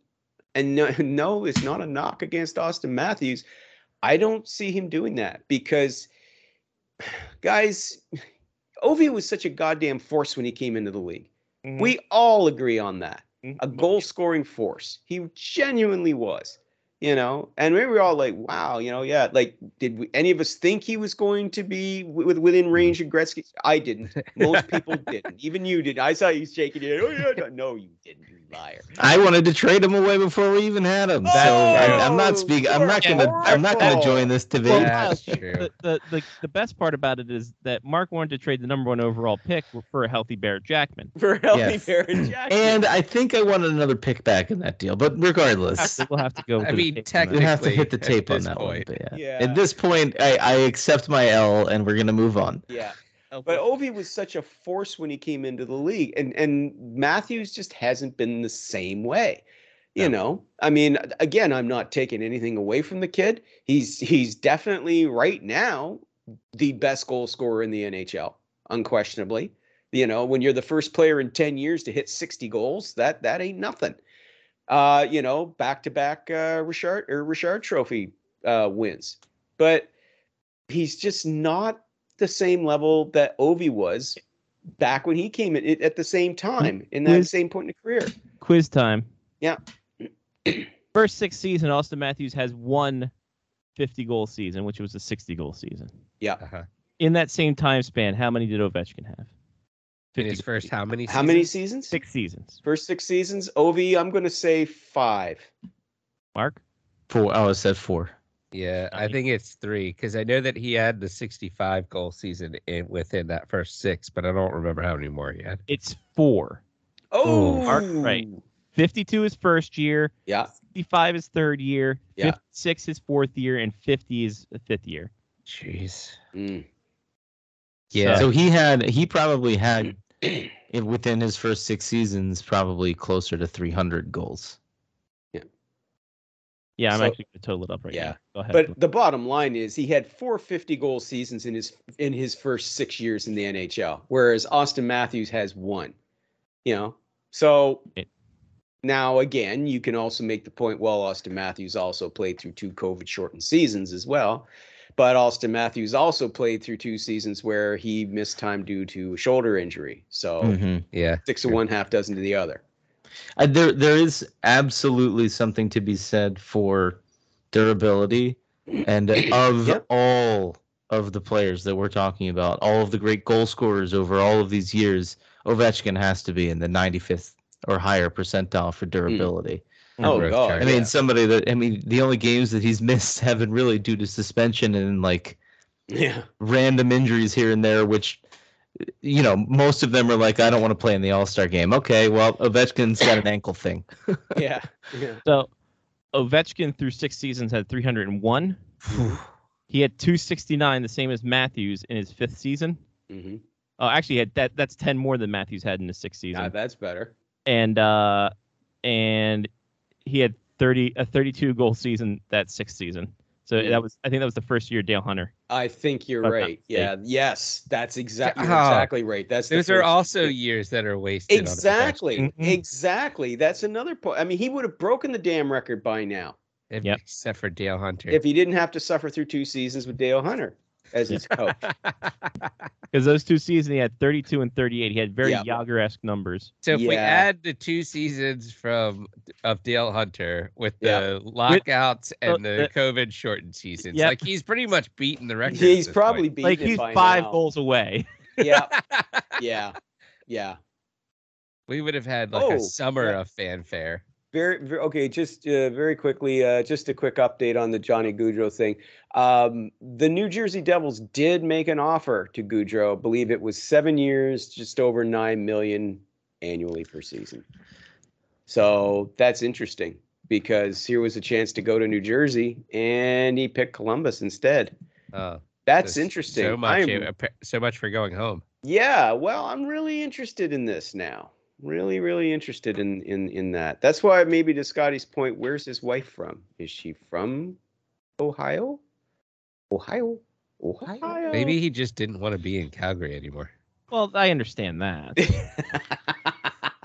and no, no it's not a knock against Austin Matthews I don't see him doing that because guys Ovi was such a goddamn force when he came into the league. Mm-hmm. We all agree on that. Mm-hmm. A goal scoring force. He genuinely was, you know. And we were all like, wow, you know, yeah. Like, did we, any of us think he was going to be with, within mm-hmm. range of Gretzky? I didn't. Most people didn't. Even you did. I saw you shaking your head. Oh, yeah. No, you didn't, you liar. I wanted to trade him away before we even had him. so I, I'm not oh, speaking. I'm not gonna. I'm not gonna join this Well, debate. That's true. The, the, the, the best part about it is that Mark wanted to trade the number one overall pick for a healthy Barrett Jackman. For a healthy Yes. Barrett Jackson. And I think I wanted another pick back in that deal. But regardless, We'll have to go. I to the mean, tape on that. You have to hit the tape on this that one. point. But yeah. Yeah. At this point, I, I accept my L, and we're gonna move on. Yeah. But Ovi was such a force when he came into the league, and and Matthews just hasn't been the same way. You know, I mean, again, I'm not taking anything away from the kid. He's he's definitely right now the best goal scorer in the NHL, unquestionably. You know, when you're the first player in 10 years to hit 60 goals, that that ain't nothing. Uh, you know, back to back uh Richard or Richard trophy uh wins. But he's just not the same level that Ovi was back when he came in at the same time in that Quiz- same point in the career. Quiz time. Yeah. First six season, Austin Matthews has one 50 goal season, which was a 60 goal season. Yeah. Uh-huh. In that same time span, how many did Ovechkin have? In his first how many? How many seasons? seasons? Six seasons. First six seasons. Ovi, I'm going to say five. Mark? Four. Oh, I said four. Yeah, I think it's three because I know that he had the 65 goal season in within that first six, but I don't remember how many more he had. It's four. Oh, Mark, right. 52 is first year, Yeah. 55 is third year, Yeah. 56 is fourth year, and 50 is the fifth year. Jeez. Mm. Yeah. So he had. He probably had. it- within his first six seasons, probably closer to 300 goals. Yeah, Yeah, I'm So- actually going to total it up right Yeah. now. Go ahead. But the bottom line is he had four 50 goal seasons in his in his first six years in the NHL, whereas Austin Matthews has one. You know, so It- now again, you can also make the point. Well, Austin Matthews also played through two COVID shortened seasons as well, but Austin Matthews also played through two seasons where he missed time due to shoulder injury. So Mhm. Yeah. six of one, half dozen to the other. There, there is absolutely something to be said for durability, and of Yep. all of the players that we're talking about, all of the great goal scorers over all of these years, Ovechkin has to be in the 95th or higher percentile for durability. Oh God! chart. I mean, yeah. somebody that I mean, the only games that he's missed have been really due to suspension and like yeah, random injuries here and there, which you know most of them are like, I don't want to play in the All Star game. Okay, well, Ovechkin's got an ankle thing. yeah, yeah. so Ovechkin through six seasons had 301. He had 269, the same as Matthews in his fifth season. hmm Oh, actually, had that that's 10 more than Matthews had in his sixth season. Yeah, that's better. and uh, and he had 30 a 32 goal season that sixth season. So Hmm. that was I think that was the first year Dale Hunter. I think you're If right. Yeah. Yes, that's exactly Oh. exactly right. That's the Those are first- also years that are wasted. on Ovechkin. exactly Mhm. exactly. That's another point. I mean, he would have broken the damn record by now If- Yep. Except for Dale Hunter. if he didn't have to suffer through two seasons with Dale Hunter as his coach. Because those two seasons he had 32 and 38. He had very Yeah. Jagr-esque numbers. So if we add the two seasons from of Dale Hunter with Yeah. the lockouts uh, and the the- COVID shortened seasons, Yep. like he's pretty much beaten the record. He's probably beaten like he's by five now. goals away. Yeah, yeah, yeah. we would have had like Oh, a summer yeah. of fanfare. Very, very okay. Just uh, very quickly, uh, just a quick update on the Johnny Gaudreau thing. Um, the New Jersey Devils did make an offer to Gaudreau. I believe it was seven years, just over nine million annually per season. So that's interesting because here was a chance to go to New Jersey, and he picked Columbus instead. Uh, That's interesting. So much, I'm- so much for going home. yeah, well, I'm really interested in this now. Really, really interested in in in that. That's why maybe to Scotty's point, where's his wife from? Is she from Ohio? Ohio? Ohio? Maybe he just didn't want to be in Calgary anymore. Well, I understand that.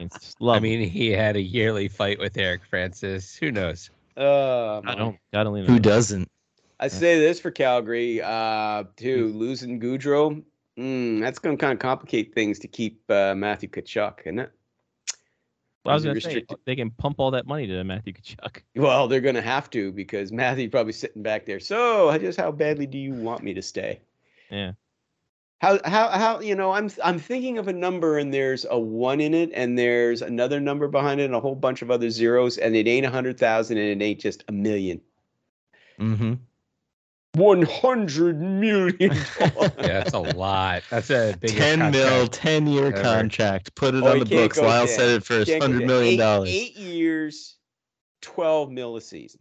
It's just love. I mean, he had a yearly fight with Eric Francis. Who knows? uh, I don't. God only Who knows. doesn't? I say this for Calgary, uh, too. Losing Gaudreau, mm, that's going to kind of complicate things to keep uh, Matthew Tkachuk, isn't it? I was gonna say they can pump all that money to Matthew Tkachuk. Well, they're going to have to because Matthew's probably sitting back there. So, just how badly do you want me to stay? Yeah. How how how you know I'm I'm thinking of a number and there's a one in it and there's another number behind it and a whole bunch of other zeros and it ain't a hundred thousand and it ain't just a million. Mm-hmm. One hundred million. Yeah, that's a lot. That's a big 10 mil, 10 year ever. contract. Put it Oh, on the books. go Lyle down. said it first. Can't $100 Eight- Eight years, 12 mil a season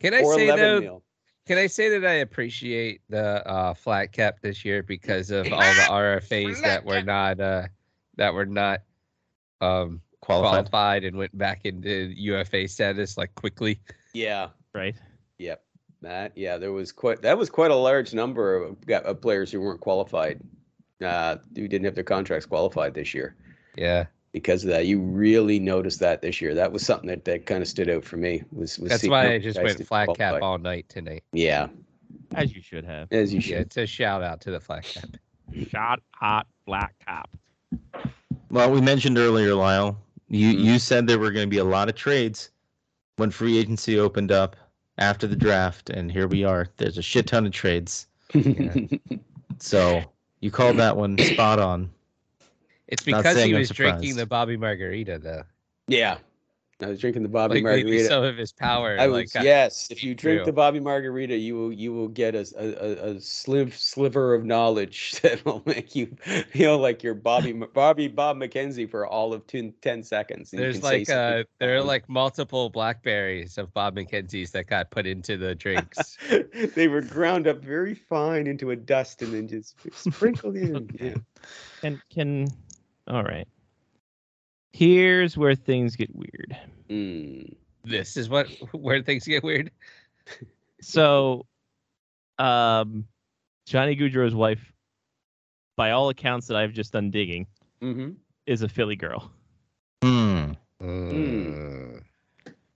Can I or say though? mil. Can I say that I appreciate the uh, flat cap this year because of all the RFAs that were not uh, that were not um, Qualified. qualified and went back into UFA status like quickly. Yeah. Right. Yep. That yeah, there was quite that was quite a large number of, of players who weren't qualified, uh, who didn't have their contracts qualified this year. Yeah, Because of that, you really noticed that this year. That was something that, that kind of stood out for me. Was, was that's why I just went didn't flat cap all night tonight. Yeah, As you should have. as you Yeah, should. it's a shout out to the flat cap. Shot hot black cap. Well, we mentioned earlier, Lyle. You Mhm. you said there were going to be a lot of trades when free agency opened up after the draft, and here we are. There's a shit ton of trades. So you called that one spot on. It's because he I'm was drinking the Bobby Margarita though. yeah, I was drinking the Bobby Like maybe Margarita. some of his power. I was got- yes. If you drink through. the Bobby Margarita, you will you will get a a, a, a sliv, sliver of knowledge that will make you feel like you're Bobby Bobby Bob McKenzie for all of 10, 10 seconds. and There's like something uh there are like multiple blackberries of Bob McKenzie's that got put into the drinks. they were ground up very fine into a dust and then just sprinkled in. Okay. Yeah. Can can all right. Here's where things get weird. Mm. this is what where things get weird. So um Johnny Gaudreau's wife, by all accounts that I've just done digging, hmm is a Philly girl. Hmm. Mm.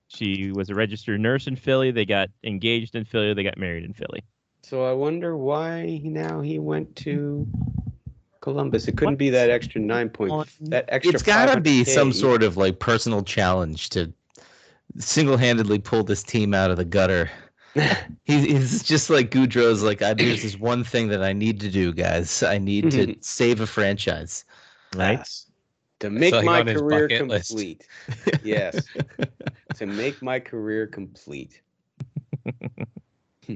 She was a registered nurse in Philly. They got engaged in Philly. They got married in Philly. So I wonder why now he went to Columbus. It couldn't be that extra nine point. on- That extra. It's got to be 500K. some sort of like personal challenge to single-handedly pull this team out of the gutter. He, he's just like Gaudreau's. Like, I, there's this one thing that I need to do, guys. I need to save a franchise. Right? Yes. To make my career complete. yes. to make my career complete. Hmm.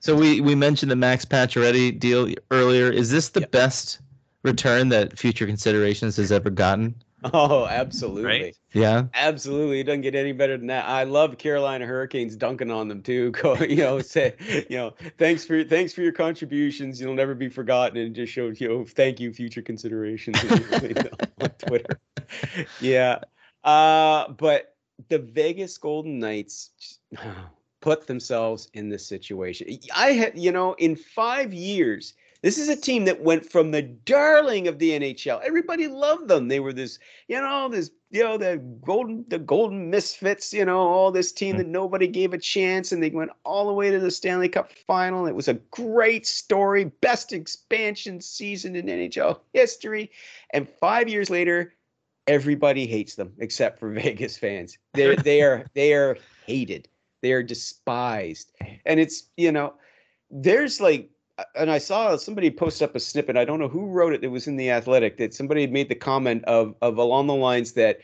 So we we mentioned the Max Pacioretty deal earlier. Is this the Yep. best return that Future Considerations has ever gotten? Oh, absolutely. Right? Yeah. Absolutely, it doesn't get any better than that. I love Carolina Hurricanes dunking on them too. Go, you know, say, you know, thanks for thanks for your contributions. You'll never be forgotten. And just showed, you know, thank you, future considerations on Twitter. Yeah, uh, but the Vegas Golden Knights just, put themselves in this situation. I had, you know, in five years. This is a team that went from the darling of the NHL. Everybody loved them. They were this you know, this, you know, the golden, the golden misfits, you know, all this team hmm. that nobody gave a chance, and they went all the way to the Stanley Cup final. It was a great story, best expansion season in NHL history. And five years later, everybody hates them except for Vegas fans. They're they are they are hated. They are despised. And it's, you know, there's like and I saw somebody post up a snippet. I don't know who wrote it. It was in the Athletic that somebody had made the comment of of along the lines that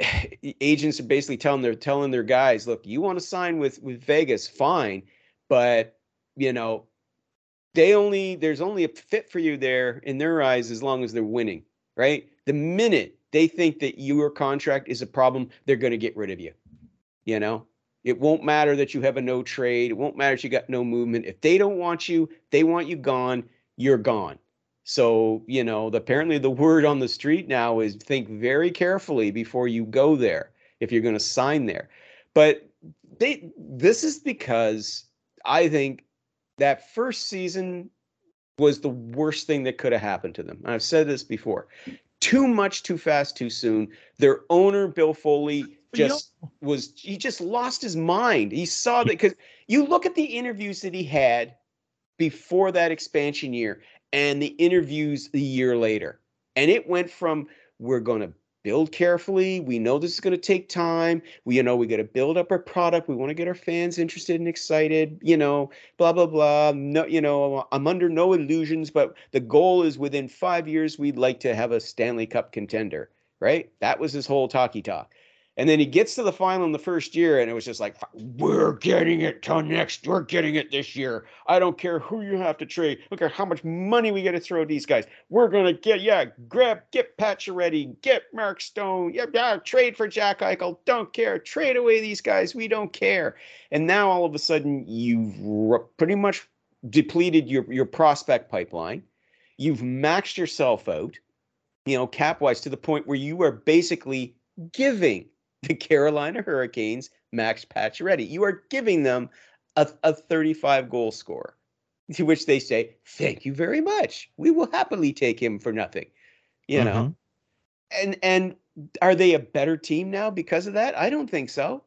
agents are basically telling they're telling their guys, look, you want to sign with with Vegas, fine, but you know, they only there's only a fit for you there in their eyes as long as they're winning, right? The minute they think that your contract is a problem, they're going to get rid of you. You know, it won't matter that you have a no trade. It won't matter if you got no movement. If they don't want you, they want you gone, you're gone. So, you know, the, apparently the word on the street now is think very carefully before you go there if you're going to sign there. But they this is because I think that first season was the worst thing that could have happened to them. I've said this before. Too much too fast too soon. Their owner Bill Foley just was he just lost his mind. He saw that because you look at the interviews that he had before that expansion year and the interviews a year later. And it went from we're going to build carefully. We know this is going to take time. We you know we got to build up our product. We want to get our fans interested and excited, you know, blah blah blah. No, you know, I'm under no illusions, but the goal is within 5 years we'd like to have a Stanley Cup contender, right? That was his whole talkie talk. And then he gets to the final in the first year, and it was just like, we're getting it till next. We're getting it this year. I don't care who you have to trade. Look at how much money we got to throw these guys. We're gonna get, yeah, grab, get Pacioretty, get Mark Stone, yeah, yeah, trade for Jack Eichel. Don't care. Trade away these guys. We don't care. And now all of a sudden, you've pretty much depleted your your prospect pipeline. You've maxed yourself out, you know, cap wise to the point where you are basically giving the Carolina Hurricanes Max Pacioretty. You are giving them a, a 35 goal scorer, to which they say, "Thank you very much. We will happily take him for nothing." You know, mm-hmm. and and are they a better team now because of that? I don't think so.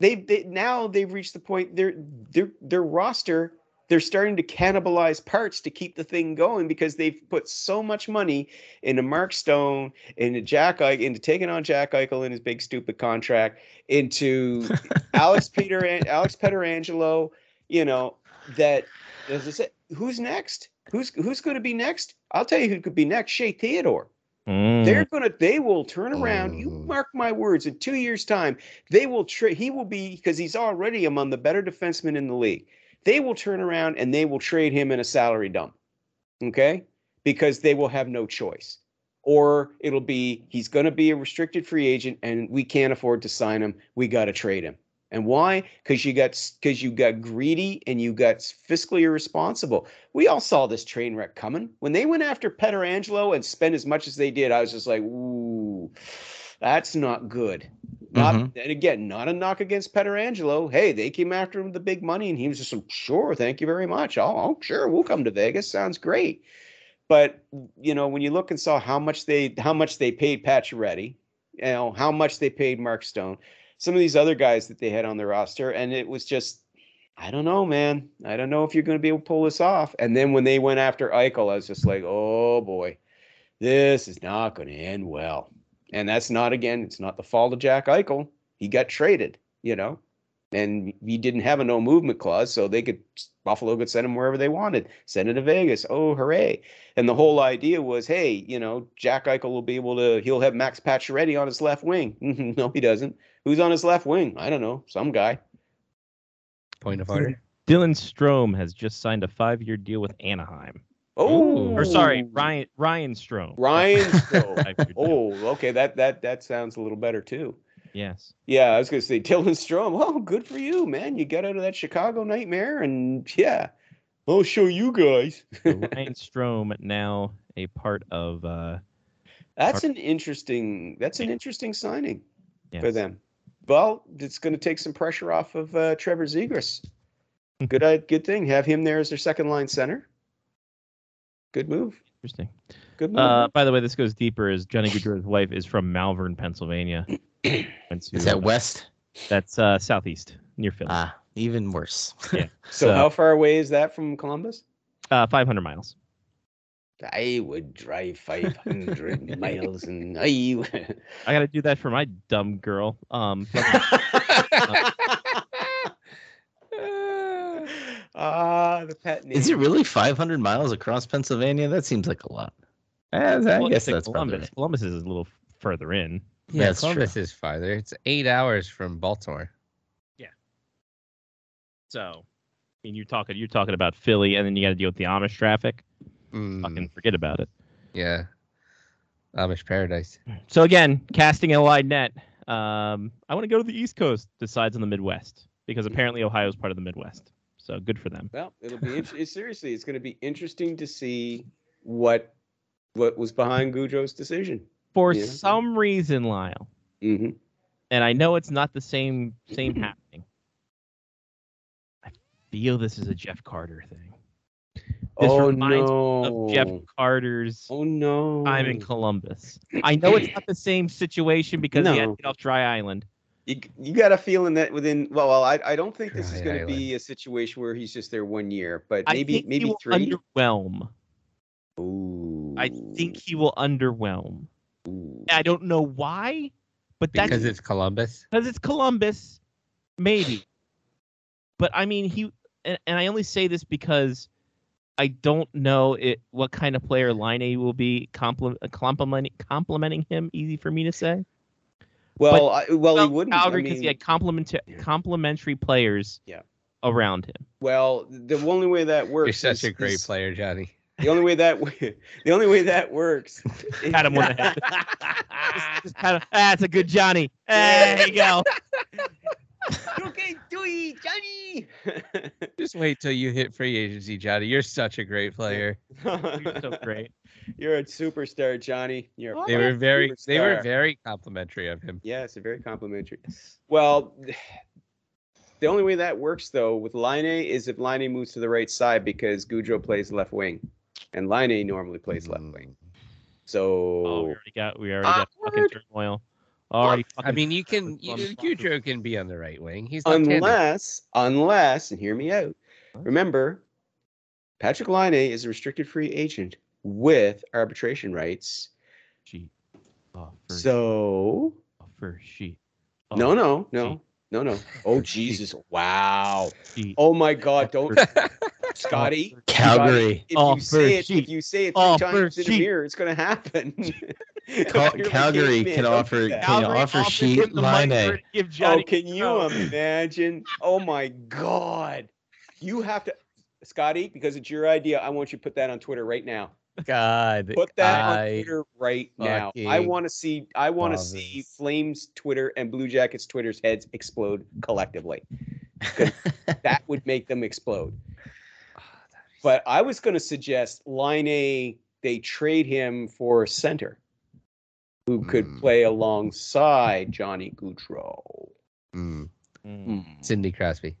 They've they, now they've reached the point their their their roster they're starting to cannibalize parts to keep the thing going because they've put so much money into Mark Stone, into Jack Eichel, into taking on Jack Eichel in his big stupid contract, into Alex Peter Alex Pietrangelo, you know, that as I said, who's next? Who's who's going to be next? I'll tell you who could be next. Shea Theodore. Mm. They're gonna they will turn around. You Oh. mark my words, in two years' time, they will tra- he will be because he's already among the better defensemen in the league. They will turn around and they will trade him in a salary dump. Okay? Because they will have no choice. Or it'll be he's gonna be a restricted free agent and we can't afford to sign him. We gotta trade him. And why? Because you got because you got greedy and you got fiscally irresponsible. We all saw this train wreck coming. When they went after Pietrangelo and spent as much as they did, I was just like, ooh, that's not good. Not Mhm. and again, not a knock against Pietrangelo. Hey, they came after him with the big money, and he was just like, sure, thank you very much. Oh, oh, sure, we'll come to Vegas. Sounds great. But you know, when you look and saw how much they how much they paid Pacioretty, you know, how much they paid Mark Stone, some of these other guys that they had on their roster, and it was just I don't know, man. I don't know if you're going to be able to pull this off. And then when they went after Eichel, I was just like, oh boy, this is not going to end well. And that's not, again, it's not the fault of Jack Eichel. He got traded, you know, and he didn't have a no movement clause. So they could, Buffalo could send him wherever they wanted, send him to Vegas. Oh, hooray. And the whole idea was, hey, you know, Jack Eichel will be able to, he'll have Max Pacioretty on his left wing. no, he doesn't. Who's on his left wing? I don't know. Some guy. Point of hmm. order. Dylan Strome has just signed a five-year deal with Anaheim. Oh, Or sorry, Ryan Ryan Strome. Ryan Strome. Oh, okay. That that that sounds a little better too. Yes. Yeah, I was gonna say Dylan Strome. Oh, good for you, man. You got out of that Chicago nightmare, and yeah, I'll show you guys. Ryan Strome now a part of uh that's an interesting. That's an interesting signing yes. for them. Well, it's going to take some pressure off of uh, Trevor Zegras. Good, uh, good thing. Have him there as their second line center. Good move. Interesting. Good move. Uh, by the way, this goes deeper. Is Johnny Gaudreau's wife is from Malvern, Pennsylvania. Went to, Is that uh, west? That's uh, southeast near Philly. Ah, even worse. yeah. so, so- how far away is that from Columbus? Uh, 500 miles. I would drive 500 miles and I. I got to do that for my dumb girl. Um, Ah, the pet name. Is it really 500 miles across Pennsylvania? That seems like a lot. Eh, I well, guess it's in that's Columbus. right. Columbus is a little further in. Yeah, That's true. Columbus is farther. It's eight hours from Baltimore. Yeah. So, I mean, you're talking you're talking about Philly, and then you got to deal with the Amish traffic. Mm, Fucking forget about it. yeah. Amish paradise. So again, casting a wide net. Um, I want to go to the East Coast. Decides on the Midwest because apparently Ohio's part of the Midwest. So good for them. Well, it'll be int- seriously. It's going to be interesting to see what what was behind Gaudreau's decision. For Yeah. some reason, Lyle, hmm and I know it's not the same same happening. I feel this is a Jeff Carter thing. This Oh reminds me no! Of Jeff Carter's Oh no! time in Columbus. I know it's not the same situation because he had to get off Dry Island. You, you got a feeling that within well, well I, I don't think this is going to be a situation where he's just there one year, but I maybe think he maybe will three. underwhelm. Ooh. I think he will underwhelm. Ooh. I don't know why, but that's Because it's Columbus. because it's Columbus, maybe. But I mean, he and, and I only say this because I don't know it what kind of player Laine will be compliment, complimenting complimenting him. Easy for me to say, Well, I, well, he wouldn't. Calgary I because mean, he had complementary Yeah. complementary players Yeah. around him. well, the only way that works. You're such is- a great is- player, Johnny. The only way that the only way that works. Pat him on the head. Just kind of, ah, that's a good Johnny. There you go. okay, do it, Johnny. Just wait till you hit free agency, Johnny. You're such a great player. You're so great. You're a superstar, Johnny. You're They were very they were very complimentary of him. Yes, very complimentary. Well, the only way that works though with Laine is if Laine moves to the right side because Gaudreau plays left wing, and Laine normally plays left mm. wing. So Oh, we already got we already got fucking turmoil. Already I mean, you can you, Fucking- Gaudreau can be on the right wing. He's left-handed. unless, unless, and hear me out. Remember, Patrik Laine is a restricted free agent with arbitration rights. sheet. Oh, So oh, for sheet. no, no, no, sheet. no, no. Oh Jesus! Wow. sheet. Oh my God! Don't, Scotty. Calgary. If you say it, sheet. if you say it three for times in a mirror, it's gonna happen. Cal- Calgary can offer can Calgary offer sheet him the Laine. to Give oh, Johnny oh, can you imagine? Oh my God! You have to, Scotty, because it's your idea. I want you to put that on Twitter right now. God. Put that I- on Twitter right now. I want to see. I want to see this. Flames Twitter and Blue Jackets Twitter's heads explode collectively. that would make them explode. But I was going to suggest Laine. They trade him for center who could Hmm. play alongside Johnny Gaudreau. Mm. Mm. Cindy Crosby.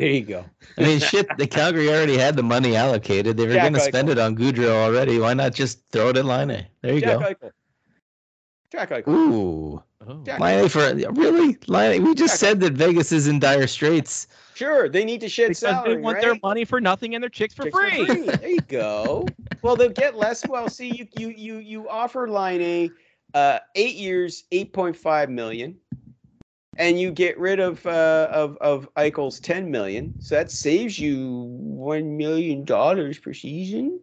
There you go. I mean, shit. The Calgary already had the money allocated. They were going to spend it on Gaudreau already. Why not just throw it in Laine? There you go. Jack go. Eichel. Jack Eichel. Ooh, Oh. Jack line A for really line. A. We just Jack said that Vegas is in dire straits. Sure, they need to shed Because salary, they want right? their money for nothing and their chicks for Chicks free. There you go. Well, they'll get less. Well, see, you you you you offer Laine uh, eight years, eight point five million, and you get rid of uh, of of Eichel's ten million. So that saves you one million dollars per season.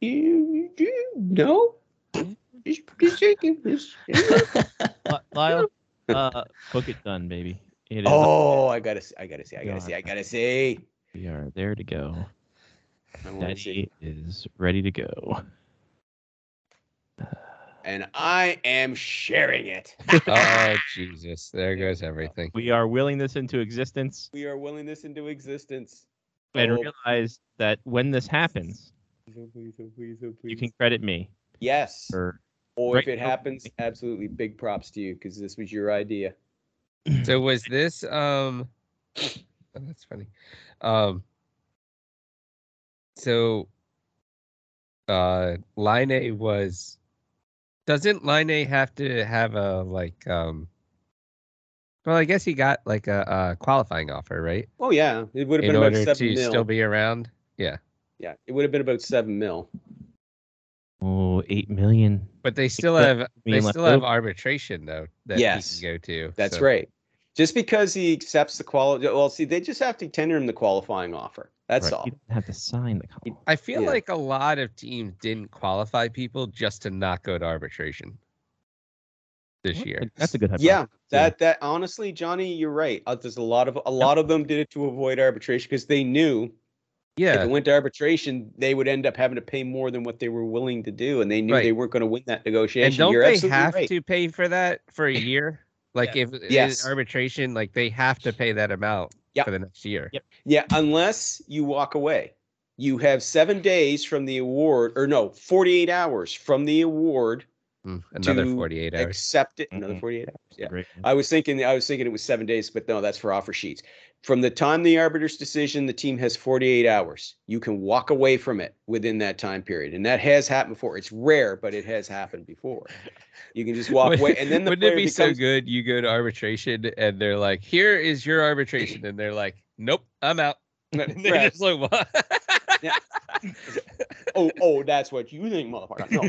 You, you no. Just, just thinking. Just- Lyle, uh, book it done, baby. It is. oh, I gotta, see, I gotta see, I gotta see, I gotta see. We are there to go. I want to see. Daddy is ready to go. And I am sharing it. Oh Jesus! There goes everything. We are willing this into existence we are willing this into existence. and Oh. realize that when this happens, you can credit me Yes. for. Or if it happens, absolutely big props to you because this was your idea. So was this um? oh, that's funny. Um. So. Uh, Laine was. Doesn't Laine have to have a like um? Well, I guess he got like a, a qualifying offer, right? Oh yeah, it would have In been about seven to mil. still be around. Yeah, yeah, it would have been about seven mil. Oh, eight million. but they still Except have they still have over. arbitration though that Yes. he can go to. That's so- right. Just because he accepts the quality, well, see, they just have to tender him the qualifying offer. That's Right, all. You don't have to sign the contract. I feel Yeah. like a lot of teams didn't qualify people just to not go to arbitration this year. That's a good hypothesis. Yeah, that that honestly, Johnny, you're right. Uh, there's a lot of a lot of them did it to avoid arbitration because they knew Yeah. if Yeah, it went to arbitration, they would end up having to pay more than what they were willing to do, and they knew Right. they weren't going to win that negotiation. and don't You're they have right. to pay for that for a year? Like if Yes. arbitration, like they have to pay that amount Yep. for the next year. Yep. Yeah, unless you walk away. You have seven days from the award, or no, 48 hours from the award. Mm, Another 48 hours. Accept it. Another Mhm. 48 hours. Yeah. Great. I was thinking I was thinking it was seven days, but no, that's for offer sheets. From the time the arbiter's decision, the team has 48 hours. You can walk away from it within that time period. And that has happened before. It's rare, but it has happened before. You can just walk away. And then the Wouldn't it be so good? You go to arbitration and they're like, "Here is your arbitration," and they're like, "Nope, I'm out." And they're Right. just like, "What?" Yeah. Oh, oh, that's what you think, motherfucker. No,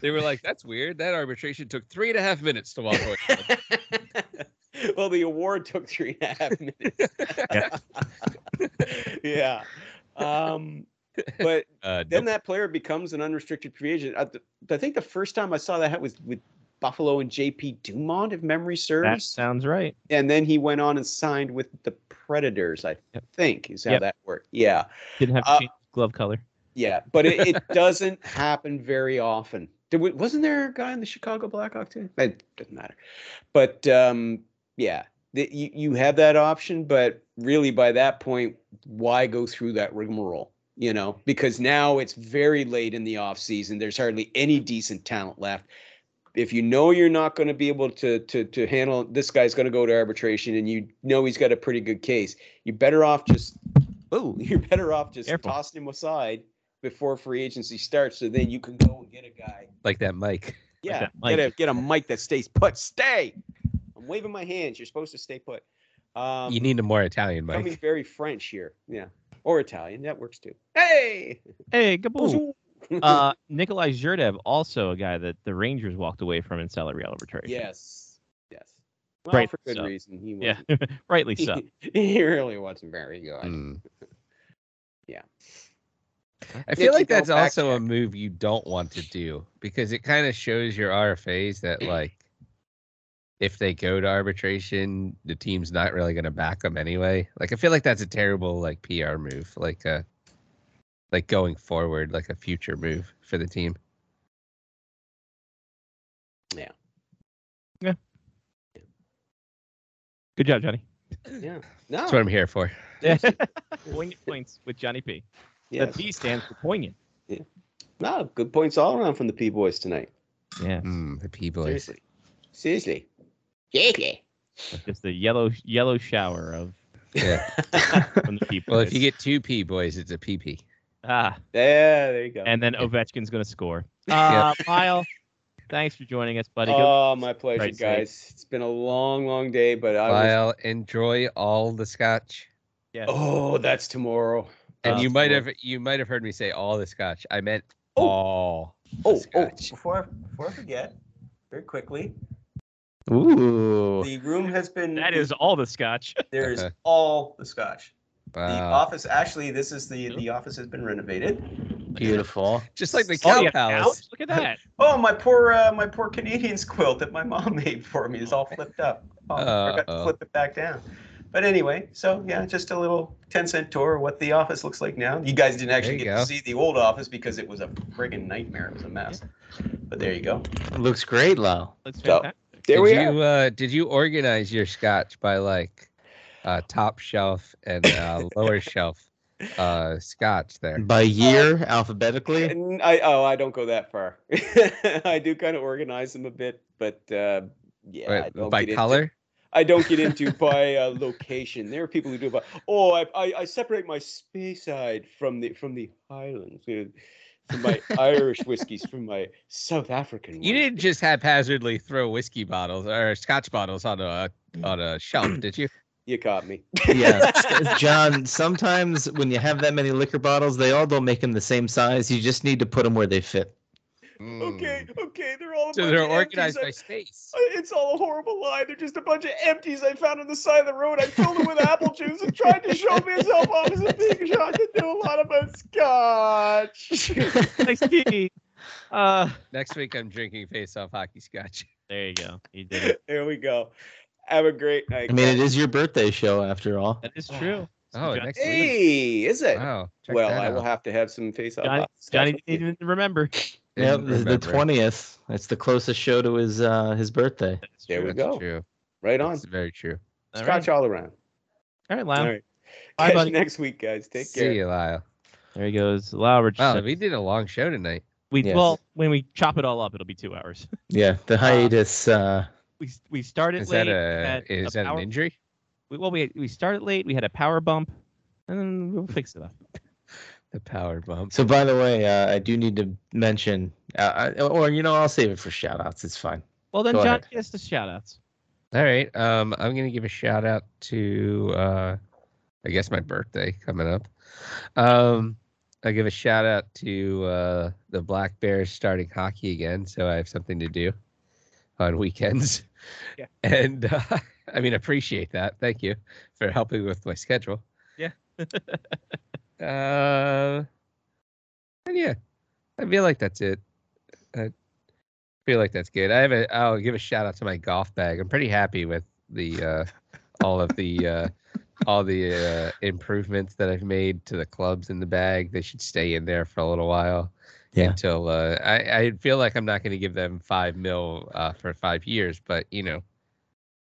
they were like, "That's weird. That arbitration took three and a half minutes to walk away." well, the award took three and a half minutes. yeah. Um, but Uh, then nope. that player becomes an unrestricted free agent. I, I think the first time I saw that was with Buffalo and JP Dumont, if memory serves. That sounds right. and then he went on and signed with the Predators. I Yep. think is how Yep. that worked. Yeah, Didn't have to Uh, change glove color. yeah, but it, it doesn't happen very often. Wasn't there a guy in the Chicago Blackhawks too? It doesn't matter. But um, yeah, the, you you have that option, but really by that point, why go through that rigmarole? You know, because now it's very late in the off season. There's hardly any decent talent left. If you know you're not going to be able to to to handle this guy's going to go to arbitration, and you know he's got a pretty good case, you're better off just oh, you're better off just Careful. tossing him aside before free agency starts, so then you can go and get a guy. like that Mike. Yeah, that get a get a mic that stays put. Stay. I'm waving my hands. You're supposed to stay put. Um, you need a more Italian coming mic. very French here. Yeah, or Italian. That works too. Hey. Hey, Gaboo. Uh, Nikolai Zherdev, also a guy that the Rangers walked away from in salary arbitration. yes. Yes. Well, Right, for good so, reason. He Yeah, wasn't. rightly so. he really wasn't very good. Mm. Yeah. I feel Nick, like that's go back also a move you don't want to do because it kind of shows your RFAs that like if they go to arbitration, the team's not really going to back them anyway. Like I feel like that's a terrible like PR move, like uh like going forward, like a future move for the team. Yeah. Yeah. Good job, Johnny. Yeah. No. That's what I'm here for. Poignant points with Johnny P. yes. The P stands for poignant. Yeah. No, good points all around from the P boys tonight. Yeah, Mm, the P boys. Seriously. Seriously. Seriously. just the yellow yellow shower of Yeah. from the people. Well, if you get two P boys, it's a PP. ah, Yeah, there you go. and then Ovechkin's gonna score. Uh, Lyle, thanks for joining us, buddy. Go- Oh, my pleasure, Right side. guys. It's been a long, long day, but I was. Enjoy all the scotch. yeah. Oh, that's tomorrow. And Uh, you might tomorrow. have you might have heard me say all the scotch. I meant Oh. all. the Oh, oh, before before I forget, very quickly, Ooh. the room has been. that is all the scotch. There is Okay. all the scotch. Wow. The office, actually, this is the the office has been renovated. Beautiful. Just like the Oh, cow yeah, palace. Look at that. Oh, my poor uh, my poor Canadiens quilt that my mom made for me is all flipped up. Oh, I forgot to flip it back down. But anyway, so yeah, just a little 10 cent tour of what the office looks like now. You guys didn't actually get go. to see the old office because it was a friggin' nightmare. It was a mess. But there you go. It looks great, Lyle. Looks So- fantastic. There did we you are. uh did you organize your scotch by like uh top shelf and uh lower shelf uh scotch there? By year, alphabetically. I oh I don't go that far. I do kind of organize them a bit, but uh, yeah, I Wait, don't by get into- color? I don't get into by uh, location. There are people who do by oh I, I I separate my Speyside from the from the Highlands. uh, From my Irish whiskeys from my South African. You ones. didn't just haphazardly throw whiskey bottles or scotch bottles on a on a shelf, did you? You caught me. yeah, John. Sometimes when you have that many liquor bottles, they all don't make them the same size. You just need to put them where they fit. Okay, okay, they're all. A Mm. So bunch they're of organized empties. by space. It's all a horrible lie. They're just a bunch of empties I found on the side of the road. I filled them with apple juice and tried to show myself off as a big shot to know a lot about scotch. Nice key. Uh, Next week I'm drinking face off hockey scotch. there you go. You did it. there we go. Have a great night. I mean, it guys. is your birthday show after all. That is true. Oh, John- next week. Hey, is it? Wow. well, I will have to have some face off. Johnny, Johnny didn't even remember. Yeah, the the twentieth. It's the closest show to his uh his birthday. That's There true. we That's go. True. Right on. That's very true. All Scotch right. all around. All right, Lyle. All right. Bye, Catch you buddy. next week, guys. Take See care. See you, Lyle. There he goes. Lyle, we're Wow, we did a long show tonight. we Yes. well when we chop it all up, it'll be two hours. Yeah, the hiatus. uh we we started Is late. that a had is that power, an injury? we, well, we we started late. We had a power bump, and then we'll fix it up. The power bump. So, by the way, uh, I do need to mention, uh, I- or you know, I'll save it for shout outs. It's fine. Well, then Go John ahead. gets the shout outs. All right. Um, I'm gonna give a shout out to uh, I guess my birthday coming up. Um, I give a shout out to uh, the Black Bears starting hockey again, so I have something to do on weekends. Yeah. And uh, I mean, appreciate that. Thank you for helping with my schedule. Yeah. uh, and yeah, I feel like that's it. I feel like that's good. I have a. I'll give a shout out to my golf bag. I'm pretty happy with the uh, all of the uh, all the uh, improvements that I've made to the clubs in the bag. They should stay in there for a little while. Yeah. Until uh, I, I feel like I'm not going to give them five mil uh, for five years, but you know,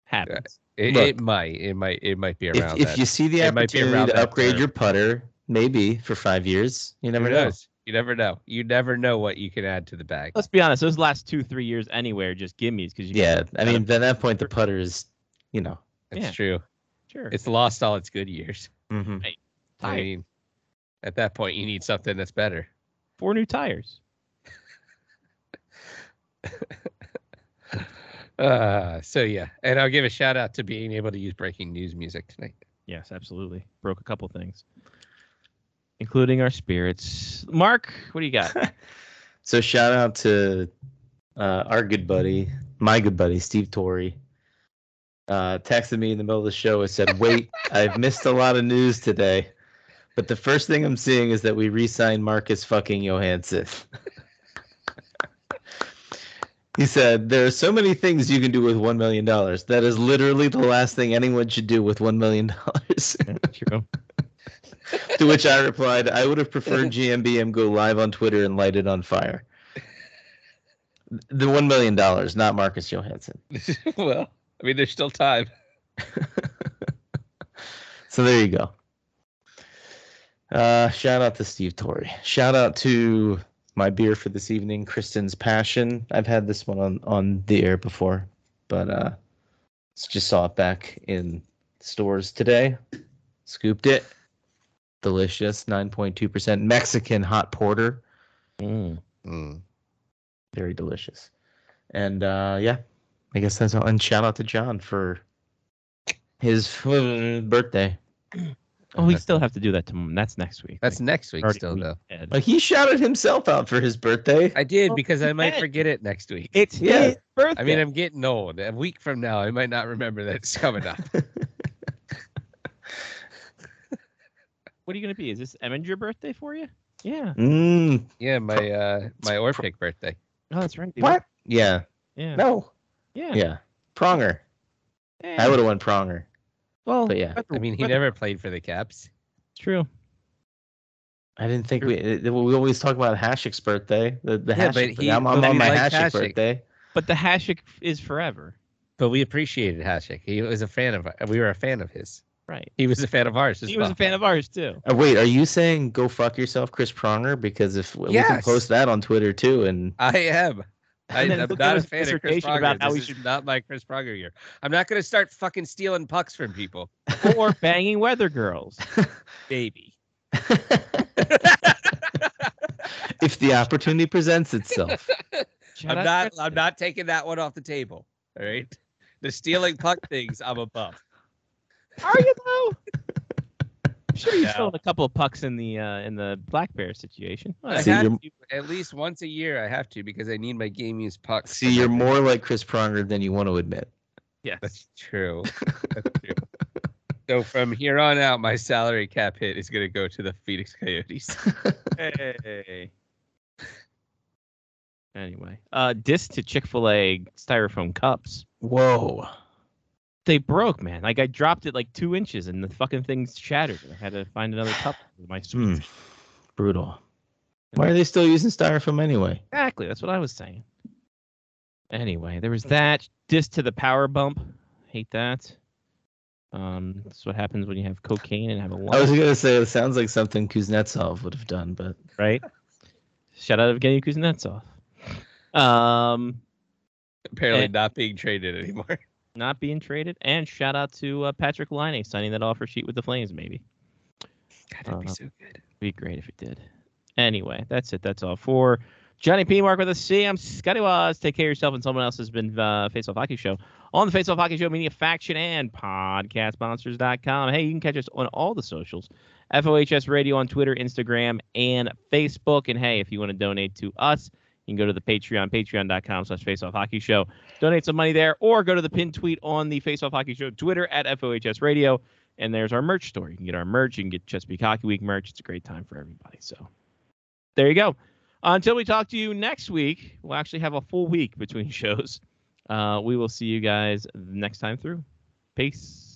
Happens. it, Look, it might, it might, it might be around. if that. you see the It opportunity to upgrade your putter, maybe for five years, you never Who know. knows? You never know. You never know what you can add to the bag. Let's be honest. Those last two, three years anywhere are just gimmies because you. Yeah, I mean, at that point, the putter is, you know. That's yeah. true. sure. It's lost all its good years. mhm. I mean, at that point, you need something that's better. four new tires. Uh, so yeah, and I'll give a shout out to being able to use breaking news music tonight. Yes, absolutely. Broke a couple things, including our spirits. Mark, what do you got? So shout out to uh, our good buddy, my good buddy, Steve Torrey. Uh, texted me in the middle of the show and said, "Wait, I've missed a lot of news today, but the first thing I'm seeing is that we re-signed Marcus fucking Johansson." he said, "There are so many things you can do with one million dollars. That is literally the last thing anyone should do with one million dollars." True. To which I replied, "I would have preferred GMBM go live on Twitter and light it on fire." The one million dollars, not Marcus Johansson. well, I mean, there's still time. So there you go. Uh, shout out to Steve Torrey. Shout out to my beer for this evening, Kristen's Passion. I've had this one on on the air before, but uh, just saw it back in stores today. Scooped it. Delicious, nine point two percent Mexican hot porter. Mm. Very delicious. And uh, yeah, I guess that's all. And shout out to John for his birthday. Oh, we still have to do that tomorrow. That's next week. That's next week still, week though. ahead. Like he shouted himself out for his birthday. I did Well, because I might man. forget it next week. It's Yeah. his birthday. I mean, I'm getting old. A week from now, I might not remember that it's coming up. what are you gonna be? Is this Eminger birthday for you? Yeah. Mm, yeah, my uh, my Orpik birthday. Oh, that's right. They what? Yeah. Yeah. No. Yeah. Yeah. Pronger. Yeah. I would have won Pronger. Well, but yeah. I mean, he weather- never played for the Caps. True. I didn't think we uh, we always talk about Hashik's birthday. The the Yeah, but Hashik. he- I'm, I'm but on my liked Hashik, birthday. But the Hashik is forever. But we appreciated Hashik. He was a fan of. We were a fan of his. Right. He was a fan of ours. As He was a fan of ours too. Uh, wait, are you saying go fuck yourself, Chris Pronger? Because if we can post that on Twitter too, and I am. I, And then am not a fan of Chris Pronger. about how this we is should- not my Chris Pronger year. I'm not going to start fucking stealing pucks from people. or banging weather girls. Baby. if the opportunity presents itself, Shout I'm not. I'm not taking that one off the table. All right. The stealing puck things, I'm above. Are you though? I'm sure you've No. stolen a couple of pucks in the uh, in the black bear situation. Well, I See, have to, at least once a year. I have to because I need my game used pucks. see, you're game. more like Chris Pronger than you want to admit. yes. That's true. That's true. so from here on out, my salary cap hit is going to go to the Phoenix Coyotes. Hey. Anyway, uh, disc to Chick Fil A styrofoam cups. Whoa. They broke, man. Like I dropped it like two inches, and the fucking thing's shattered. I had to find another cup. with My sweet. Brutal. Why are they still using styrofoam anyway? Exactly. That's what I was saying. Anyway, there was that. Disc to the power bump. Hate that. Um, that's what happens when you have cocaine and have a I was gonna say it sounds like something Kuznetsov would have done, but right? Shout out to Evgeny Kuznetsov. Um, Apparently, Eh. not being traded anymore. not being traded, and shout out to uh, Patrik Laine signing that offer sheet with the Flames. Maybe God, that'd be so good. be great if it did. Anyway, that's it. That's all for Johnny P. Mark with a C. I'm Scotty Waz. Take care of yourself, and someone else has been uh, Face Off Hockey Show on the Face Off Hockey Show Media Faction and PodcastMonsters.com. Hey, you can catch us on all the socials FOHS Radio on Twitter, Instagram, and Facebook. And hey, if you want to donate to us, you can go to the Patreon, patreon.com slash faceoff hockey show. Donate some money there or go to the pin tweet on the faceoff hockey show Twitter at FOHS radio. And there's our merch store. You can get our merch. You can get Chesapeake Hockey Week merch. It's a great time for everybody. So there you go. Until we talk to you next week, we'll actually have a full week between shows. Uh, we will see you guys next time through. Peace.